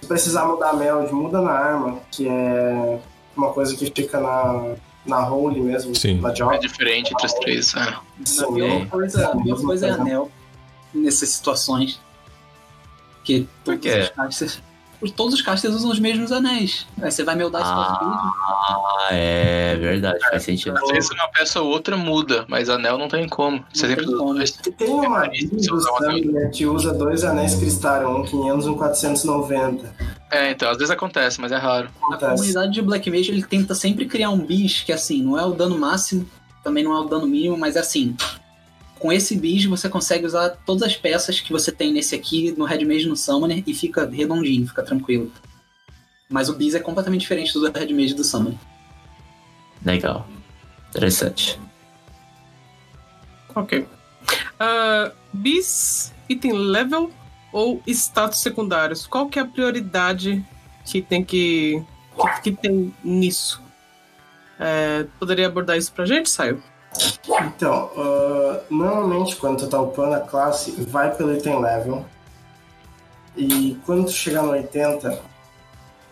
Speaker 3: Se precisar mudar a meld, muda na arma, que é uma coisa que fica na, na role mesmo,
Speaker 4: Sim.
Speaker 3: na
Speaker 5: É
Speaker 3: job.
Speaker 5: diferente entre os três. É.
Speaker 6: a
Speaker 3: Sim,
Speaker 6: pior
Speaker 3: é.
Speaker 6: coisa, a pior coisa é anel nessas situações. Que
Speaker 2: Por
Speaker 6: todos
Speaker 2: quê?
Speaker 6: os casters. Todos os casters usam os mesmos anéis. Aí você vai meldar Speed.
Speaker 2: Ah, é verdade, faz sentido.
Speaker 5: Às vezes uma peça ou outra muda, mas anel não tem como. Você
Speaker 6: Não
Speaker 5: sempre
Speaker 6: tem
Speaker 5: usa
Speaker 6: como.
Speaker 5: dois.
Speaker 3: E tem uma
Speaker 5: você um.
Speaker 3: Summoner que usa dois anéis cristal, um 500 e um 490.
Speaker 5: É, então, às vezes acontece, mas é raro.
Speaker 6: A
Speaker 3: Acontece.
Speaker 6: comunidade de Black Mage ele tenta sempre criar um bis que assim, não é o dano máximo, também não é o dano mínimo, mas é assim. Com esse bis você consegue usar todas as peças que você tem nesse aqui no Red Mage e no Summoner e fica redondinho, fica tranquilo. Mas o bis é completamente diferente do Red Mage e do Summoner.
Speaker 2: Legal. Interessante.
Speaker 1: Ok. Ah, bis, item level ou status secundários? Qual que é a prioridade que tem que. que, que tem nisso? É, poderia abordar isso pra gente, Saio?
Speaker 3: Então, ah, normalmente quando tu tá upando a classe, vai pelo item level. E quando tu chegar no 80,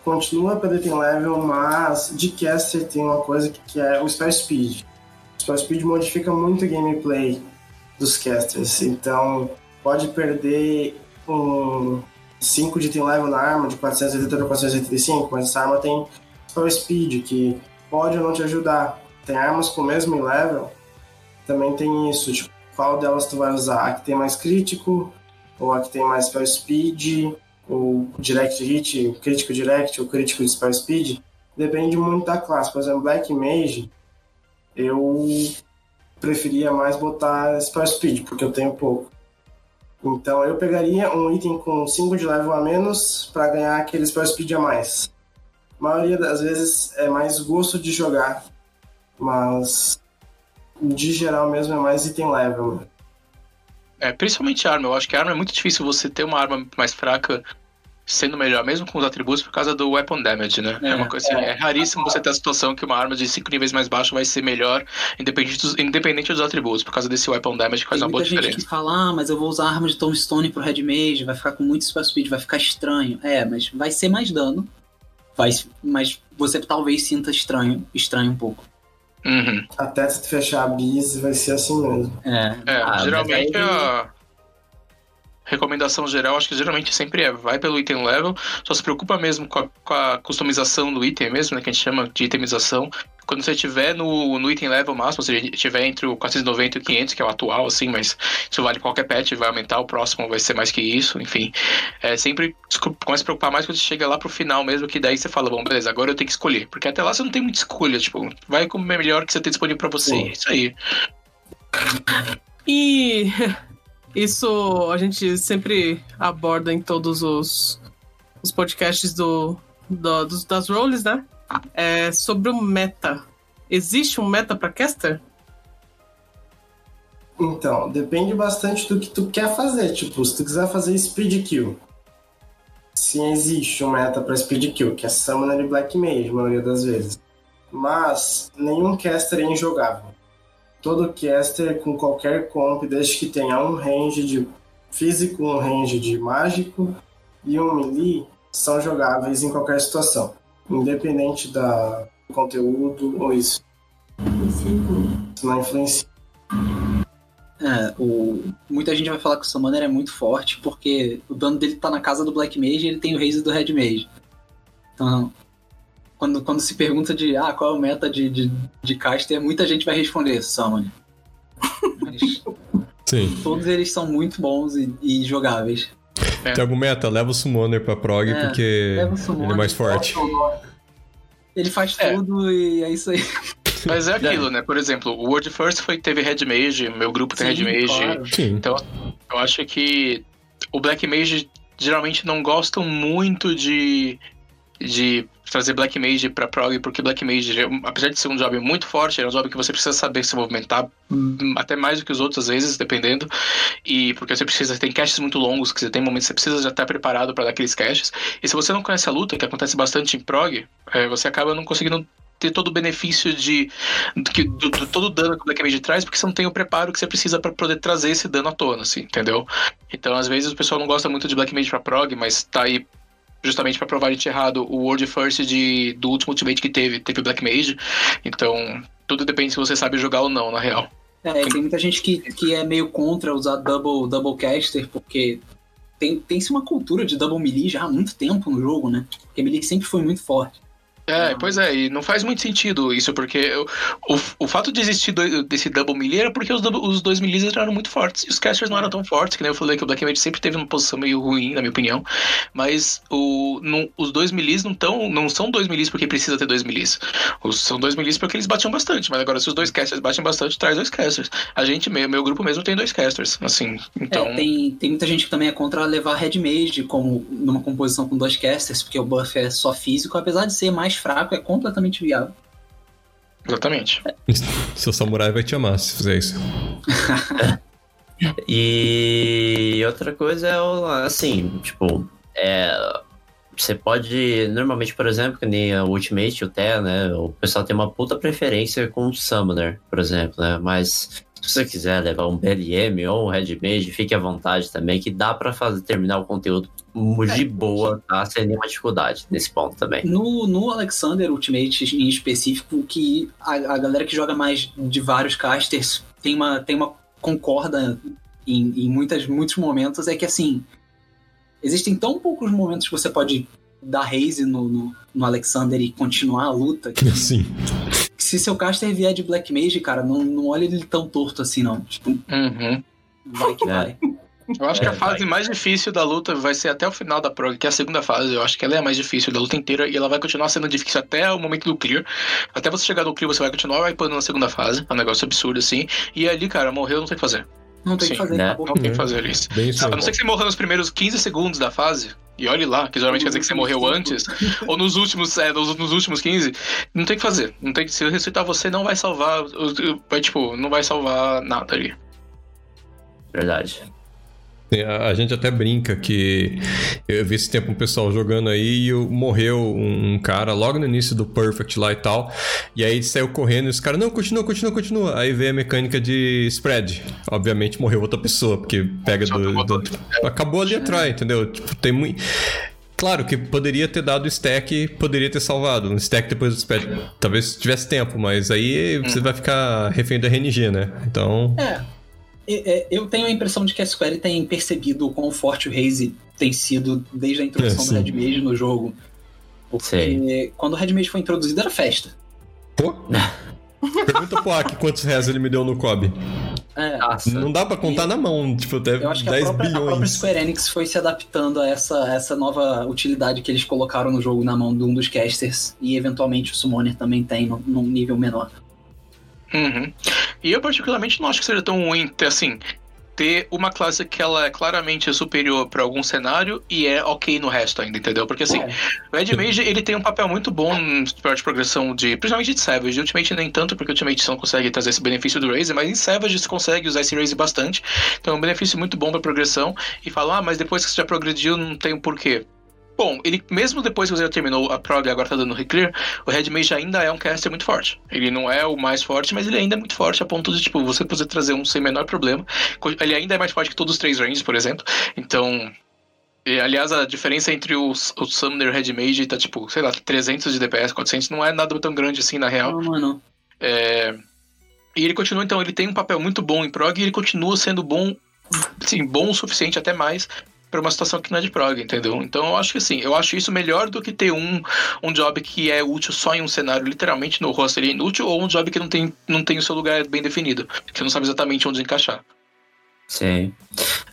Speaker 3: continua pelo item level, mas de caster tem uma coisa que, que é o Spell Speed. O Spell Speed modifica muito o gameplay dos casters, então pode perder um 5 de item level na arma, de 480 para 485, mas essa arma tem Spell Speed, que pode ou não te ajudar. Tem armas com o mesmo level, também tem isso, tipo, qual delas tu vai usar? A que tem mais crítico, ou a que tem mais spell speed, ou direct hit, crítico direct, ou crítico de spell speed. Depende muito da classe. Por exemplo, Black Mage, eu preferia mais botar spell speed, porque eu tenho pouco. Então eu pegaria um item com 5 de level a menos para ganhar aquele spell speed a mais. A maioria das vezes é mais gosto de jogar, mas de geral mesmo é mais item level. né?
Speaker 5: É, principalmente arma. Eu acho que arma é muito difícil você ter uma arma mais fraca sendo melhor, mesmo com os atributos, por causa do weapon damage, né? É,
Speaker 6: É,
Speaker 5: uma coisa assim, é. raríssimo você ter a situação que uma arma de 5 níveis mais baixo vai ser melhor, independente dos, independente dos atributos, por causa desse weapon damage que faz
Speaker 6: Tem
Speaker 5: uma boa
Speaker 6: muita gente
Speaker 5: diferença.
Speaker 6: que fala, ah, mas eu vou usar arma de Tombstone pro Red Mage, vai ficar com muito Spell Speed, vai ficar estranho. É, mas vai ser mais dano. Vai, mas você talvez sinta estranho, estranho um pouco.
Speaker 5: Uhum.
Speaker 3: Até se tu fechar a bis vai ser assim mesmo.
Speaker 6: É,
Speaker 5: É,
Speaker 2: Ah,
Speaker 5: geralmente
Speaker 2: aí-
Speaker 5: a recomendação geral, acho que geralmente sempre é, vai pelo item level, só se preocupa mesmo com a, com a customização do item mesmo, né, que a gente chama de itemização. Quando você estiver no, no item level máximo, ou seja, estiver entre o 490 e o 500, que é o atual, assim, mas isso vale qualquer patch, vai aumentar, o próximo vai ser mais que isso, enfim. É, sempre começa a se preocupar mais quando você chega lá pro final mesmo, que daí você fala, bom, beleza, agora eu tenho que escolher. Porque até lá você não tem muita escolha, tipo, vai com o melhor que você tem disponível pra você,
Speaker 3: Sim.
Speaker 5: é isso aí.
Speaker 1: E isso a gente sempre aborda em todos os, os podcasts do, do- dos, das roles, né? É sobre o meta. Existe um meta pra caster?
Speaker 3: Então, depende bastante do que tu quer fazer. Tipo, se tu quiser fazer speed kill, sim existe um meta pra speed kill, que é Summoner e Black Mage, a maioria das vezes. Mas nenhum caster é injogável. Todo caster com qualquer comp, desde que tenha um range de físico, um range de mágico e um melee, são jogáveis em qualquer situação. Independente da, do conteúdo ou isso. Isso não influencia.
Speaker 6: É, o... muita gente vai falar que o Summoner é muito forte porque o dano dele tá na casa do Black Mage e ele tem o raise do Red Mage. Então, quando, quando se pergunta de ah, qual é o meta de, de, de caster, muita gente vai responder Summoner. Mas
Speaker 4: Sim.
Speaker 6: todos eles são muito bons e, e jogáveis.
Speaker 4: Tem algum meta? Leva o Summoner pra prog
Speaker 6: É,
Speaker 4: porque
Speaker 6: Summoner.
Speaker 4: ele é mais forte.
Speaker 6: Ele faz
Speaker 5: É.
Speaker 6: tudo e é isso aí.
Speaker 5: Mas é aquilo, né? Por exemplo, o World First foi, teve Red Mage, meu grupo tem
Speaker 6: Sim,
Speaker 5: Red Mage.
Speaker 6: claro.
Speaker 4: Sim.
Speaker 5: Então, eu acho que o Black Mage geralmente não gostam muito de de trazer Black Mage pra prog, porque Black Mage, apesar de ser um job muito forte, é um job que você precisa saber se movimentar, hum, até mais do que os outros, às vezes, dependendo. E porque você precisa, tem caches muito longos, que você tem momentos que você precisa já estar preparado para dar aqueles caches. E se você não conhece a luta, que acontece bastante em prog, é, você acaba não conseguindo ter todo o benefício de do, do, do, todo o dano que o Black Mage traz, porque você não tem o preparo que você precisa para poder trazer esse dano à tona, assim, entendeu? Então, às vezes o pessoal não gosta muito de Black Mage pra prog, mas tá aí justamente para provar gente errado, o World First de, do último Ultimate que teve, teve Black Mage. Então, tudo depende se você sabe jogar ou não, na real.
Speaker 6: É, tem muita gente que, que é meio contra usar double, double caster, porque tem, tem-se uma cultura de double melee já há muito tempo no jogo, né? Porque melee sempre foi muito forte.
Speaker 5: É, pois é, e não faz muito sentido isso, porque o, o fato de existir do, desse double melee era porque os, os dois melees eram muito fortes, e os casters não eram tão fortes, que nem eu falei que o Black Mage sempre teve uma posição meio ruim, na minha opinião, mas o, não, os dois melees não, tão, não são dois melees porque precisa ter dois melees, os, são dois melees porque eles batiam bastante, mas agora se os dois casters batem bastante, traz dois casters. A gente, meu, meu grupo mesmo tem dois casters, assim, então...
Speaker 6: É, tem, tem muita gente que também é contra levar Red Mage como numa composição com dois casters, porque o buff é só físico, apesar de ser mais mais fraco é completamente viável.
Speaker 5: Exatamente.
Speaker 4: Seu samurai vai te amar se fizer isso.
Speaker 2: e outra coisa é assim, tipo, é, você pode, normalmente, por exemplo, que nem a Ultimate, o Terra, né? O pessoal tem uma puta preferência com o Summoner, por exemplo, né? Mas se você quiser levar um BLM ou um Red Mage, fique à vontade também, que dá para fazer terminar o conteúdo de é, boa, tá? Sem nenhuma dificuldade nesse ponto também.
Speaker 6: No, no Alexander Ultimate em específico, que a, a galera que joga mais de vários casters tem uma, tem uma concorda em, em muitas, muitos momentos, é que assim, existem tão poucos momentos que você pode dar raise no, no, no Alexander e continuar a luta. Que,
Speaker 4: Sim
Speaker 6: se seu caster vier de Black Mage, cara, não, não olha ele tão torto assim, não. Tipo,
Speaker 5: uhum.
Speaker 6: vai que é. vai.
Speaker 5: Eu acho é, que a fase vai. mais difícil da luta vai ser até o final da prog, que é a segunda fase. Eu acho que ela é a mais difícil da luta inteira e ela vai continuar sendo difícil até o momento do clear. Até você chegar no clear, você vai continuar wipando na segunda fase. É um negócio absurdo assim. E ali, cara, morreu, não tem o que fazer.
Speaker 6: Não tem o que fazer, né?
Speaker 5: Não tem que fazer isso. a não ser que você morra nos primeiros 15 segundos da fase, e olhe lá, que geralmente quer dizer que você morreu antes, ou nos últimos, é, nos, nos, últimos 15, não tem que fazer. Não tem que se ressuscitar você não vai salvar, vai tipo, não vai salvar nada ali.
Speaker 2: Verdade.
Speaker 4: A, gente até brinca que eu vi esse tempo um pessoal jogando aí e morreu um, cara logo no início do Perfect lá e tal. E aí saiu correndo e os caras, não, continua, continua, continua. Aí veio a mecânica de spread. Obviamente morreu outra pessoa, porque pega do. do acabou ali atrás, entendeu? Tipo, tem muito. Claro que poderia ter dado stack, poderia ter salvado. Um stack depois do spread. Talvez tivesse tempo, mas aí você hum. vai ficar refém da RNG, né? Então.
Speaker 6: É. É, eu tenho a impressão de que a Square tem percebido o quão forte o Raze tem sido desde a introdução é, do Red Mage no jogo. Porque Sim. quando o Red Mage foi introduzido era festa.
Speaker 4: Pô? Pergunta pro Aki quantos reais ele me deu no Kobe.
Speaker 6: É,
Speaker 4: não dá pra contar e na mão, tipo, até eu acho que 10
Speaker 6: a própria,
Speaker 4: bilhões.
Speaker 6: A própria Square Enix foi se adaptando a essa, essa nova utilidade que eles colocaram no jogo na mão de um dos casters. E eventualmente o Summoner também tem num nível menor.
Speaker 5: Uhum. E eu particularmente não acho que seja tão ruim ter, assim, ter uma classe que ela é claramente superior para algum cenário e é ok no resto ainda, entendeu? Porque assim, é. o Ed Mage ele tem um papel muito bom para de progressão de, principalmente de Savage. Ultimate nem tanto, porque Ultimate você não consegue trazer esse benefício do Raze, mas em Savage você consegue usar esse Raze bastante. Então é um benefício muito bom para progressão. E falar, ah, mas depois que você já progrediu, não tem um porquê. Bom, ele mesmo depois que você já terminou a prog e agora tá dando reclear, o Red Mage ainda é um caster muito forte. Ele não é o mais forte, mas ele ainda é muito forte a ponto de, tipo, você poder trazer um sem menor problema. Ele ainda é mais forte que todos os três ranges, por exemplo. Então, e, aliás, a diferença entre o, o Summoner e o Red Mage tá, tipo, sei lá, 300 de DPS, 400, não é nada tão grande assim, na real.
Speaker 6: Não, mano.
Speaker 5: É... E ele continua, então, ele tem um papel muito bom em prog e ele continua sendo bom, sim, bom o suficiente, até mais, para uma situação que não é de prog, entendeu? Então eu acho que assim, eu acho isso melhor do que ter um, um job que é útil só em um cenário, literalmente no roster é inútil, ou um job que não tem, não tem o seu lugar bem definido, que não sabe exatamente onde encaixar.
Speaker 2: Sim.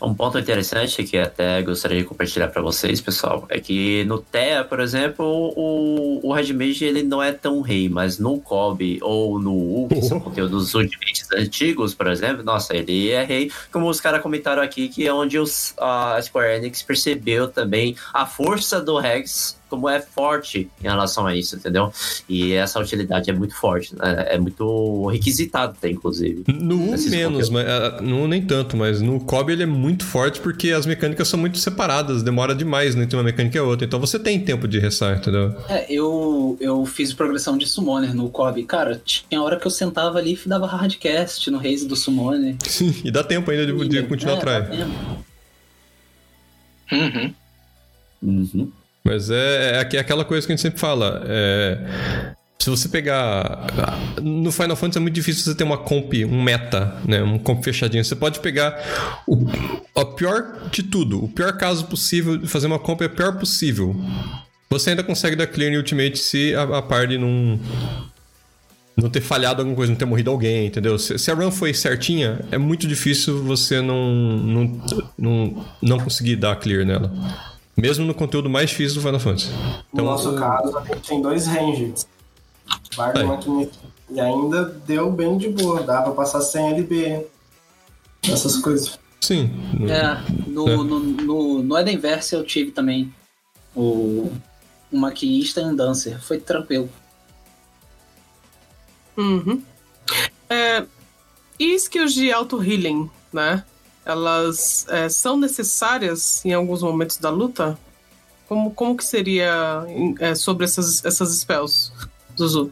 Speaker 2: Um ponto interessante que até gostaria de compartilhar para vocês, pessoal, é que no TEA, por exemplo, o, o Red Mage ele não é tão rei, mas no Kobe ou no U, que são conteúdos ultimates antigos, por exemplo, nossa, ele é rei. Como os caras comentaram aqui, que é onde os, a Square Enix percebeu também a força do Rex como é forte em relação a isso, entendeu? E essa utilidade é muito forte, né? é muito requisitado, até, inclusive.
Speaker 4: No 1
Speaker 2: Esses
Speaker 4: menos,
Speaker 2: conteúdos.
Speaker 4: mas, ah, no 1 nem tanto, mas no COB ele é muito forte porque as mecânicas são muito separadas, demora demais né, entre uma mecânica e outra. Então você tem tempo de restar, entendeu?
Speaker 6: É, eu, eu fiz progressão de Summoner no COB. Cara, tinha hora que eu sentava ali e dava hardcast no Raise do Summoner.
Speaker 4: Sim, e dá tempo ainda de, de continuar
Speaker 6: É,
Speaker 4: atrás.
Speaker 6: dá tempo.
Speaker 5: Uhum.
Speaker 2: Uhum.
Speaker 4: Mas é, é é aquela coisa que a gente sempre fala. é, se você pegar. No Final Fantasy é muito difícil você ter uma comp, um meta, né? Um comp fechadinho. Você pode pegar o, o pior de tudo, o pior caso possível de fazer uma comp é o pior possível. Você ainda consegue dar clear em Ultimate se a, a party não. Não ter falhado alguma coisa, não ter morrido alguém, entendeu? Se, se a run foi certinha, é muito difícil você não, não, não, não conseguir dar clear nela. Mesmo no conteúdo mais difícil do Final Fantasy.
Speaker 3: No nosso caso, a gente tem dois rangers. Bardo e Maquinista. E ainda deu bem de boa. Dá pra passar sem LB. Essas coisas.
Speaker 4: Sim.
Speaker 6: É, no,
Speaker 4: É.
Speaker 6: no, no, no Edenverse eu tive também o, um maquinista e um dancer. Foi tranquilo.
Speaker 1: Uhum. É, e skills de auto-healing, né? Elas é, são necessárias em alguns momentos da luta? Como, como que seria é, sobre essas, essas spells, Zuzu?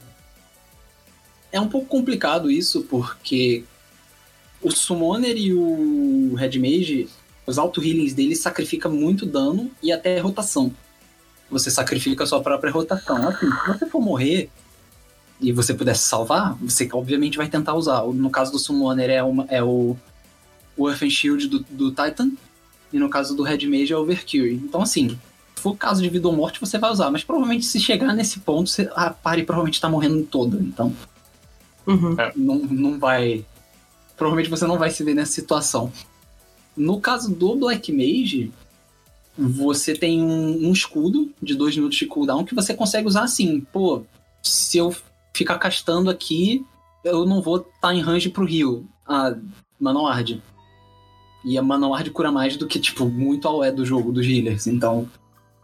Speaker 6: É um pouco complicado isso, porque o Summoner e o Red Mage, os auto-healings deles sacrificam muito dano e até rotação. Você sacrifica a sua própria rotação. Assim, se você for morrer e você pudesse salvar, você obviamente vai tentar usar. No caso do Summoner é, uma, é o, o Earth and Shield do, do Titan, e no caso do Red Mage é o Valkyrie. Então, assim, se for caso de vida ou morte, você vai usar. Mas provavelmente se chegar nesse ponto, você- a party provavelmente tá morrendo toda. Então
Speaker 1: Uhum.
Speaker 6: não, não vai. Provavelmente você não vai se ver nessa situação. No caso do Black Mage, você tem um, um escudo de dois minutos de cooldown que você consegue usar assim. Pô, se eu ficar castando aqui, eu não vou estar em range pro rio. A Manoward. E a Manoward cura mais do que, tipo, muito ao é do jogo, dos healers. Então,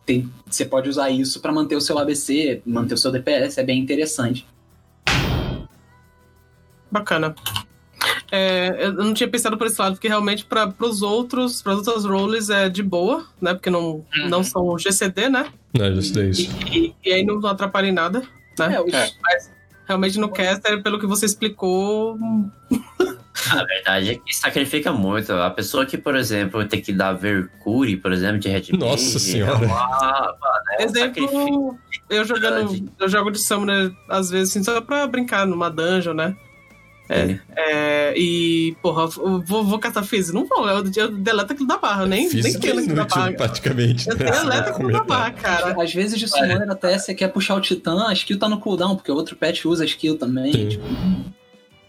Speaker 6: tem, você pode usar isso pra manter o seu ABC, manter o seu DPS, é bem interessante.
Speaker 1: Bacana. É, eu não tinha pensado por esse lado, porque realmente para os outros, para as outras roles é de boa, né? Porque não, não são GCD, né?
Speaker 4: Não, é just
Speaker 1: E,
Speaker 4: isso.
Speaker 1: e- e aí não atrapalha em nada, né?
Speaker 6: É, os-
Speaker 5: É.
Speaker 1: Realmente no caster, pelo que você explicou,
Speaker 2: A verdade é que sacrifica muito. A pessoa que, por exemplo, tem que dar Vercure, por exemplo, de Red
Speaker 4: Nossa
Speaker 2: Mage,
Speaker 4: senhora.
Speaker 2: É uma, é um sacrifício.
Speaker 1: Exemplo, eu jogando. Eu jogo de Summoner, às vezes, assim, só pra brincar numa dungeon, né?
Speaker 2: É.
Speaker 1: É, e, porra, eu vou, vou catar Fizz? Não vou, eu, eu deleto aquilo da barra, nem, nem
Speaker 4: Física
Speaker 1: tenho aquilo da barra.
Speaker 4: praticamente.
Speaker 1: Eu
Speaker 4: né?
Speaker 1: deleto aquilo da barra, cara.
Speaker 6: Às vezes de Summoner até você quer puxar o Titã, a skill tá no cooldown, porque o outro patch usa a skill também.
Speaker 4: Sim.
Speaker 6: Tipo,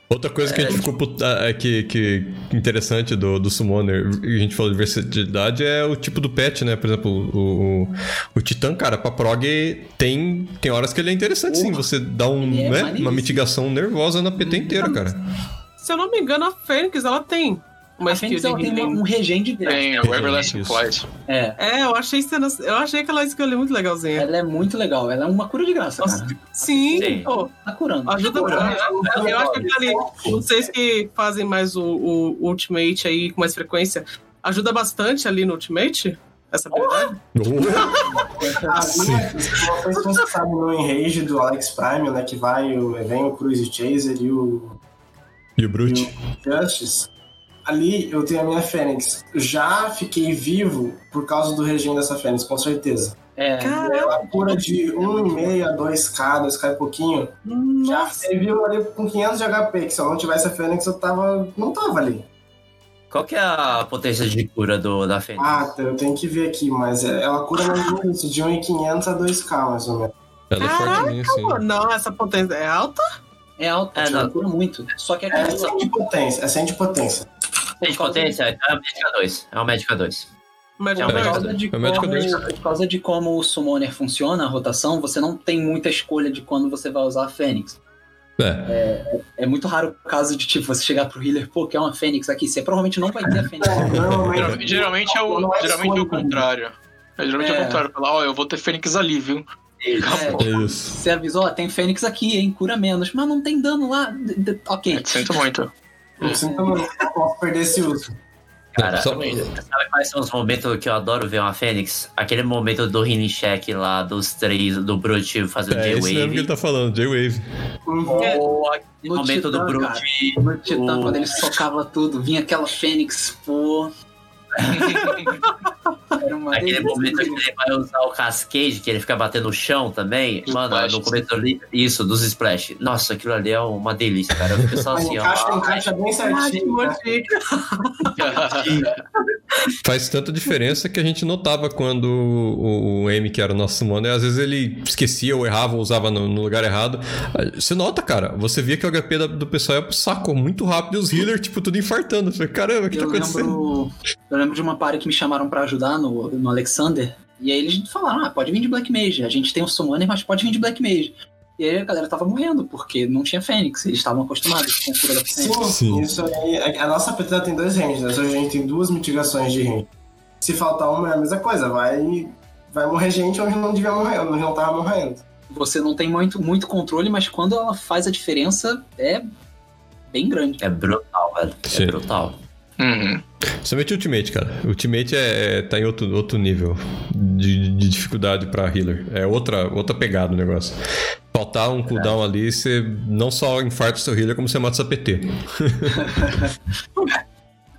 Speaker 4: Outra coisa que a gente ficou puta, é que, que interessante do, do Summoner, e a gente falou de versatilidade, é o tipo do pet, né? Por exemplo, o, o, o Titã, cara, pra prog tem, tem horas que ele é interessante sim.
Speaker 6: Porra.
Speaker 4: Você dá um,
Speaker 6: é
Speaker 4: né, uma mitigação nervosa na PT inteira, cara.
Speaker 1: Se eu não me engano, a Fênix, ela tem uma
Speaker 6: a
Speaker 1: skill
Speaker 6: Fênix ela tem uma- um regen de graça.
Speaker 5: Tem o Everlasting. Flight.
Speaker 6: É,
Speaker 1: É, eu achei, cena- eu achei aquela skill ali muito legalzinha.
Speaker 6: ela é muito legal. Ela é uma cura de graça,
Speaker 1: Nossa,
Speaker 6: cara.
Speaker 1: Sim,
Speaker 2: Sim.
Speaker 1: pô,
Speaker 6: Tá curando.
Speaker 1: ajuda muito. Eu, eu acho que aquele, vocês que fazem mais o, o Ultimate aí com mais frequência, ajuda bastante ali no Ultimate? Essa habilidade?
Speaker 3: Sei se você sabe no Enrage do Alex Prime, né? Que vai, o- vem o Cruise Chaser e o
Speaker 4: E o Brute?
Speaker 3: Justice. Ali eu tenho a minha Fênix. Já fiquei vivo por causa do regime dessa Fênix, com certeza.
Speaker 6: É,
Speaker 1: Caramba,
Speaker 3: Ela cura de 1,5 a 2k, 2k e pouquinho. Já
Speaker 1: nossa.
Speaker 3: fiquei vivo ali com 500 de HP, que se eu não tivesse a Fênix eu tava. não tava ali.
Speaker 2: Qual que é a potência de cura do, da Fênix?
Speaker 3: Ah, eu tenho que ver aqui, mas é- ela cura isso, de 1,500 a 2k, mais ou menos.
Speaker 4: Ela é fortinha,
Speaker 1: Não, essa potência é alta?
Speaker 6: É alta,
Speaker 2: É,
Speaker 6: tipo,
Speaker 2: não.
Speaker 6: muito. Só que
Speaker 3: É
Speaker 6: aqui
Speaker 3: 100 de potência, é 100 de potência.
Speaker 2: De potência? É a Médica 2. É o Médica 2.
Speaker 1: Mas
Speaker 2: É
Speaker 6: por
Speaker 2: o Médica
Speaker 6: causa, de
Speaker 4: É o Médica
Speaker 6: como,
Speaker 4: dois.
Speaker 6: por causa de como o Summoner funciona, a rotação, você não tem muita escolha de quando você vai usar a Fênix.
Speaker 4: É.
Speaker 6: É muito raro o caso de, tipo, você chegar pro healer, pô, quer uma Fênix aqui. Você provavelmente não vai ter a Fênix.
Speaker 3: Não, mas-
Speaker 5: Geralmente, geralmente é o,
Speaker 3: Não é
Speaker 5: geralmente é o
Speaker 3: escolha,
Speaker 5: contrário. É geralmente é
Speaker 6: É.
Speaker 5: o contrário. Falar, ó, eu vou ter Fênix ali, viu? Acabou.
Speaker 4: É isso.
Speaker 6: Você avisou, ó, tem Fênix aqui, hein? Cura menos. Mas não tem dano lá. D- d- Ok.
Speaker 5: É, sinto muito.
Speaker 3: Eu sinto muito, não posso perder esse uso.
Speaker 2: Cara,
Speaker 4: Só-
Speaker 2: sabe quais são os momentos que eu adoro ver uma Fênix? Aquele momento do Healing Check lá, dos três, do Brute fazendo
Speaker 4: É esse mesmo que ele
Speaker 2: J-Wave.
Speaker 4: tá falando, J-Wave.
Speaker 2: Ou aquele
Speaker 6: No
Speaker 2: momento do
Speaker 6: Titã,
Speaker 2: Brute.
Speaker 6: No Titã,
Speaker 2: o-
Speaker 6: quando ele socava tudo, vinha aquela Fênix, pô.
Speaker 2: Aquele momento que ele vai usar o Cascade, que ele fica batendo no chão também. Mano, no começo ali. Isso, dos Splash. Nossa, aquilo ali é uma delícia, cara. Eu só assim,
Speaker 3: encaixa,
Speaker 2: ó.
Speaker 3: encaixa bem
Speaker 1: que
Speaker 3: certinho.
Speaker 1: modifica.
Speaker 4: Faz tanta diferença que a gente notava quando o, o M, que era o nosso summoner, às vezes ele esquecia ou errava ou usava no, no lugar errado. Você nota, cara, você via que o HP do pessoal ia pro saco muito rápido e os healers, tipo, tudo infartando. Eu falei, caramba, o que tá
Speaker 6: Eu
Speaker 4: acontecendo?
Speaker 6: lembro, eu lembro de uma party que me chamaram pra ajudar no, no Alexander. E aí eles falaram: ah, pode vir de Black Mage. A gente tem um Summoner, mas pode vir de Black Mage. E aí a galera tava morrendo, porque não tinha Fênix. Eles estavam acostumados com a cura da Fênix.
Speaker 3: Sim,
Speaker 4: Sim.
Speaker 3: isso aí. A nossa PT tem dois ranges, né? A gente tem duas mitigações de range. Se faltar uma, é a mesma coisa. Vai, vai morrer gente onde não devia morrer, onde não tava morrendo.
Speaker 6: Você não tem muito, muito controle, mas quando ela faz a diferença, é bem grande.
Speaker 2: É brutal, velho.
Speaker 4: Sim.
Speaker 2: É brutal.
Speaker 5: Uhum.
Speaker 4: Principalmente Ultimate, cara. Ultimate é, é- tá em outro, outro nível de, de dificuldade pra healer. É outra, outra pegada o negócio. Faltar um cooldown ali, você não só infarta o seu healer, como você mata seu PT.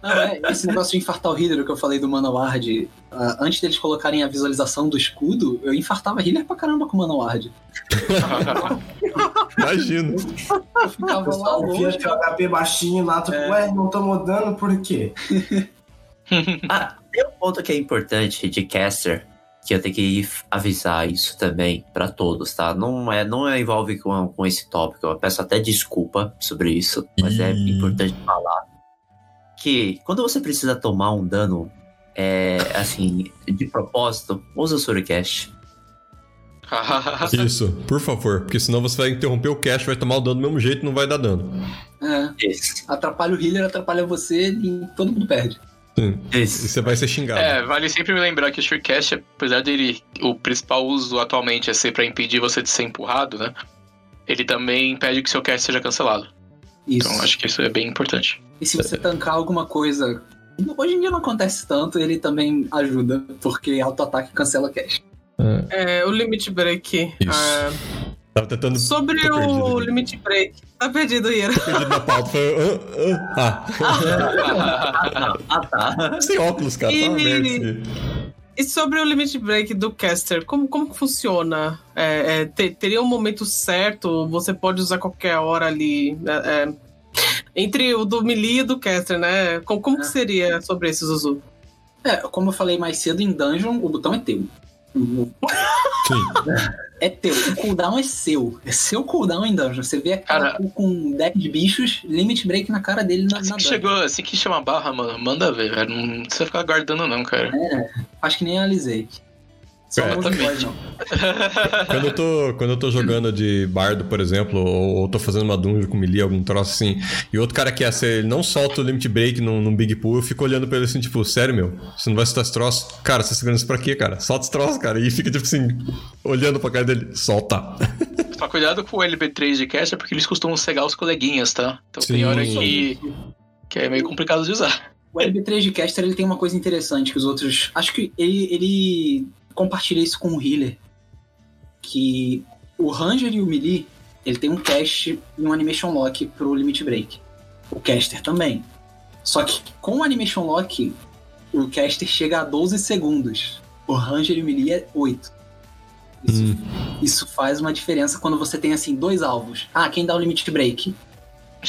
Speaker 6: Ah, é, esse negócio de infartar o healer que eu falei do Manoward, ah, antes deles colocarem a visualização do escudo, eu infartava healer pra caramba com o Manoward.
Speaker 4: Imagino.
Speaker 6: Eu ficava
Speaker 3: O
Speaker 6: lá
Speaker 3: pessoal via
Speaker 6: longe.
Speaker 3: teu HP baixinho lá, tu,
Speaker 6: É.
Speaker 3: ué, não tomou dano, por quê?
Speaker 2: Ah, tem um ponto que é importante de caster, que eu tenho que avisar isso também pra todos, tá? Não é, não é envolve com, com esse tópico, eu peço até desculpa sobre isso, mas é
Speaker 4: Ih.
Speaker 2: importante falar que quando você precisa tomar um dano, é, assim, de propósito, usa o Suricast.
Speaker 4: Isso, por favor. Porque senão você vai interromper o cache, vai tomar o dano do mesmo jeito e não vai dar dano.
Speaker 6: É,
Speaker 2: Isso.
Speaker 6: atrapalha o healer, atrapalha você e todo mundo perde.
Speaker 4: Sim. E
Speaker 2: Isso.
Speaker 4: você vai ser xingado.
Speaker 5: É, vale sempre me lembrar que o Surecast, apesar dele, o principal uso atualmente é ser pra impedir você de ser empurrado, né? Ele também impede que seu cast seja cancelado.
Speaker 6: Isso.
Speaker 5: Então acho que isso é bem importante.
Speaker 6: E se você tancar alguma coisa. Hoje em dia não acontece tanto, ele também ajuda, porque auto-ataque cancela cash.
Speaker 1: É, o Limit Break.
Speaker 4: Isso.
Speaker 1: Ah,
Speaker 4: Tava tentando.
Speaker 1: sobre
Speaker 4: perdido
Speaker 1: o
Speaker 4: aqui.
Speaker 1: Limit Break. Tá perdido, Ira.
Speaker 4: perdido na pauta. Foi. ah, ah.
Speaker 2: Ah, tá.
Speaker 4: Sem óculos, cara. Tá
Speaker 1: E-
Speaker 4: merda isso aqui.
Speaker 1: E sobre o limit break do caster, como, como que funciona? É, é, te- teria um momento certo? Você pode usar qualquer hora ali? é, é, entre o do melee e do caster, né? Como, como que
Speaker 6: É.
Speaker 1: seria sobre esse Zuzu?
Speaker 6: É, como eu falei mais cedo, em dungeon, o botão é teu. É teu. O cooldown é seu. É seu cooldown em dungeon. Você vê aquela
Speaker 5: Cara-
Speaker 6: com, com um deck de bichos, limit break na cara dele na,
Speaker 5: Assim
Speaker 6: na
Speaker 5: que
Speaker 6: dungeon.
Speaker 5: chegou, assim que chama a barra, mano, manda ver, velho. Não precisa ficar guardando, não, cara.
Speaker 6: Acho que nem analisei. Só
Speaker 4: É,
Speaker 6: não
Speaker 5: também.
Speaker 6: pode, não.
Speaker 4: Quando eu, tô, quando eu tô jogando de bardo, por exemplo, ou, ou tô fazendo uma dungeon com melee, algum troço assim, e outro cara quer ser, ele não solta o limit break num, num big pool, eu fico olhando pra ele assim, tipo, sério, meu? Você não vai soltar esse troço? Cara, você tá segurando isso pra quê, cara? Solta esse troço, cara. E fica, tipo assim, olhando pra cara dele, solta.
Speaker 5: Só cuidado com o LB3 de caster, porque eles costumam cegar os coleguinhas, tá? Então
Speaker 4: Sim.
Speaker 5: tem hora que, que é meio complicado de usar.
Speaker 6: O LB3 de caster ele tem uma coisa interessante que os outros. Acho que ele, ele compartilha isso com o healer. Que o Ranger e o Melee ele tem um cast e um animation lock pro limit break. O caster também. Só que com o animation lock, o caster chega a 12 segundos. O Ranger e o Melee é 8. Isso,
Speaker 4: Hum.
Speaker 6: isso faz uma diferença quando você tem assim dois alvos. Ah, quem dá o limit break?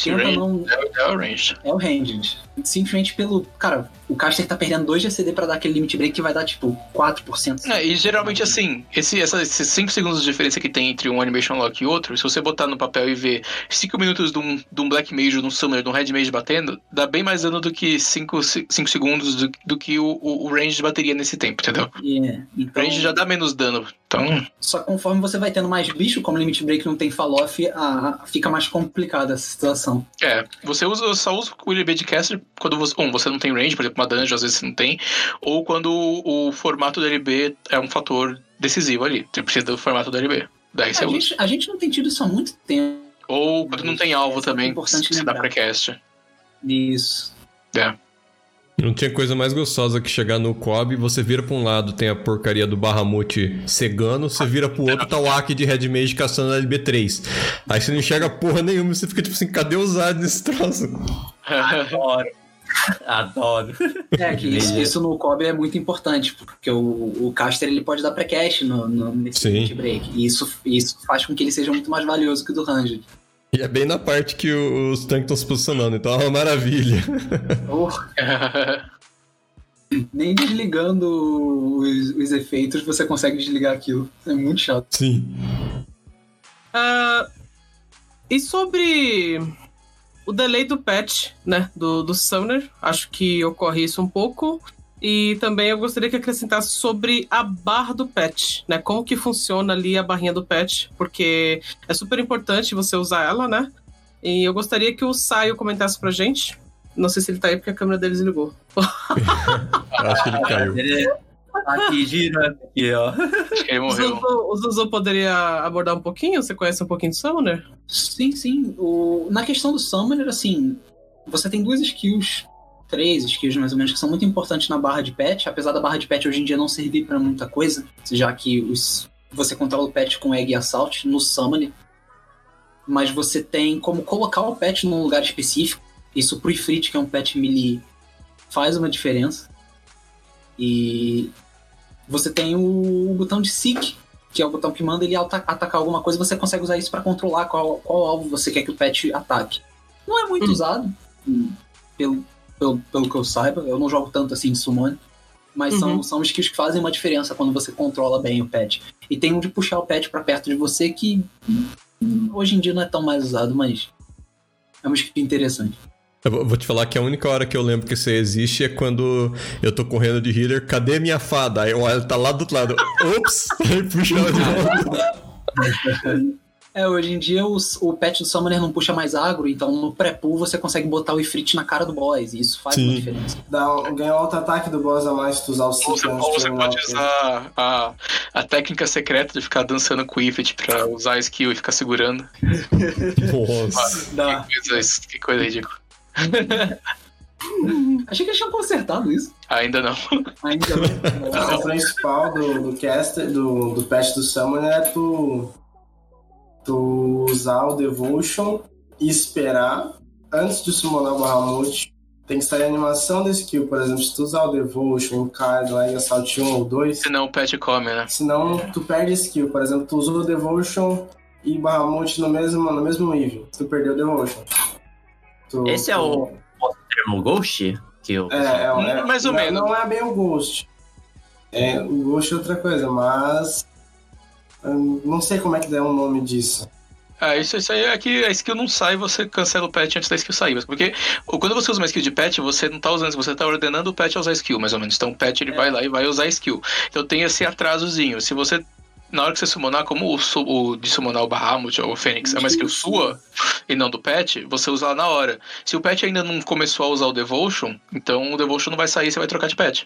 Speaker 6: Tenta
Speaker 5: range
Speaker 6: não,
Speaker 5: é, é o range.
Speaker 6: é o ranged. Simplesmente pelo. Cara, o caster tá perdendo 2 GCD pra dar aquele limit break que vai dar tipo 4%.
Speaker 5: É, e geralmente assim, esse, essa, esses 5 segundos de diferença que tem entre um animation lock e outro, se você botar no papel e ver 5 minutos de um, de um Black Mage, de um Summoner, de um Red Mage batendo, dá bem mais dano do que 5 segundos do, do que o, o, range de bateria nesse tempo, entendeu?
Speaker 6: É,
Speaker 5: O
Speaker 6: então,
Speaker 5: range já dá menos dano. Então,
Speaker 6: Só que conforme você vai tendo mais bicho, como limit break não tem fall-off, a- a- fica mais complicada a situação.
Speaker 5: É, você usa, só usa o LB de caster quando você, um, você não tem range, por exemplo, uma dungeon, às vezes você não tem, ou quando o, o formato do LB é um fator decisivo ali. Você precisa do formato do LB. Daí você
Speaker 6: A
Speaker 5: usa.
Speaker 6: gente, a gente não tem tido isso há muito tempo.
Speaker 5: Ou quando não tem alvo
Speaker 6: É
Speaker 5: também,
Speaker 6: importante
Speaker 5: você dá
Speaker 6: lembrar.
Speaker 5: pra cast.
Speaker 6: Isso.
Speaker 5: É.
Speaker 4: Não tinha coisa mais gostosa que chegar no Cobb, você vira pra um lado, tem a porcaria do Bahamut cegando, você vira pro outro, tá o Aki de Red Mage caçando a LB3. Aí você não enxerga porra nenhuma, você fica tipo assim, cadê os Zad nesse troço?
Speaker 2: Adoro. Adoro.
Speaker 6: É, que isso, isso no Kobe é muito importante, porque o, o caster ele pode dar pré-cast no, no, nesse
Speaker 4: Sim.
Speaker 6: break. E isso, isso faz com que ele seja muito mais valioso que o do Ranger.
Speaker 4: E é bem na parte que os tanques estão se posicionando, então é uma maravilha.
Speaker 6: Oh, nem desligando os, os efeitos você consegue desligar aquilo. É muito chato.
Speaker 4: Sim.
Speaker 1: Ah, e sobre o delay do patch, né? Do, do Summoner, acho que ocorre isso um pouco. E também eu gostaria que acrescentasse sobre a barra do patch, né? Como que funciona ali a barrinha do patch, porque é super importante você usar ela, né? E eu gostaria que o Saio comentasse pra gente. Não sei se ele tá aí porque a câmera dele desligou.
Speaker 4: Acho que ele caiu.
Speaker 2: Ele tá aqui girando aqui, ó.
Speaker 5: Acho que ele
Speaker 1: O
Speaker 5: morreu.
Speaker 1: Zuzu, o Zuzu poderia abordar um pouquinho? Você conhece um pouquinho do Summoner?
Speaker 6: Sim, sim. O, na questão do Summoner, assim, você tem duas skills, três skills mais ou menos, que são muito importantes na barra de patch, apesar da barra de patch hoje em dia não servir pra muita coisa, já que os, você controla o patch com Egg e Assault no Summoner, mas você tem como colocar o patch num lugar específico. Isso pro Ifrit, que é um patch melee, faz uma diferença. E você tem o, botão de Seek, que é o botão que manda ele ata- atacar alguma coisa, você consegue usar isso para controlar qual, qual alvo você quer que o pet ataque. Não é muito
Speaker 1: Hum.
Speaker 6: usado, hum, pelo, pelo, pelo que eu saiba, eu não jogo tanto assim de summon, mas
Speaker 1: Uhum.
Speaker 6: são, são skills que fazem uma diferença quando você controla bem o pet. E tem um de puxar o pet para perto de você que hum, hoje em dia não é tão mais usado, mas é uma skill interessante.
Speaker 4: Eu vou- te falar que a única hora que eu lembro que isso aí existe é quando eu tô correndo de healer, cadê minha fada? Aí eu olho, tá lá do outro lado. Ops! Aí puxa ela de volta.
Speaker 6: É, hoje em dia o, o pet do Summoner não puxa mais agro, então no pré-pull você consegue botar o Ifrit na cara do boss, e isso faz
Speaker 4: Sim.
Speaker 6: uma diferença.
Speaker 3: Dá um, ganha outro ataque do boss a mais se tu usar o
Speaker 5: Ou você, ou você pode
Speaker 3: o
Speaker 5: usar a, a técnica secreta de ficar dançando com o Ifrit pra usar a skill e ficar segurando.
Speaker 4: Nossa.
Speaker 6: Dá.
Speaker 5: Que coisa, que coisa ridícula.
Speaker 6: Achei que eles tinham consertado isso.
Speaker 5: Ainda não.
Speaker 6: Ainda não.
Speaker 3: O principal do, do caster, do, do patch do Summoner é tu, tu usar o Devotion e esperar antes de summonar o Bahamut. Tem que estar em animação da skill, por exemplo, se tu usar o Devotion, o Kaido, aí Assault 1 ou 2,
Speaker 5: Senão o pet come, né?
Speaker 3: senão tu perde a skill. Por exemplo, tu usou o Devotion e Bahamut no mesmo, no mesmo nível. Tu perdeu o Devotion. Tu-
Speaker 2: Esse é
Speaker 3: tu-
Speaker 2: o Termo Ghost? Que eu...
Speaker 3: É, é, é,
Speaker 5: mais ou
Speaker 3: não,
Speaker 5: menos.
Speaker 3: Não é bem o Ghost. É, o Ghost é outra coisa, mas. Hum, Não sei como é que dá o nome disso.
Speaker 5: Ah, isso, isso aí é que a skill não sai, você cancela o patch antes da skill sair. Porque quando você usa uma skill de patch, você não tá usando, você tá ordenando o patch a usar a skill, mais ou menos. Então o patch ele vai lá e vai usar a skill. Então tem esse atrasozinho. Se você. Na hora que você summonar, como o, su- o de summonar o Bahamut ou o Fênix é uma skill sua e não do patch, você usa ela na hora. Se o patch ainda não começou a usar o Devotion, então o Devotion não vai sair, você vai trocar de patch.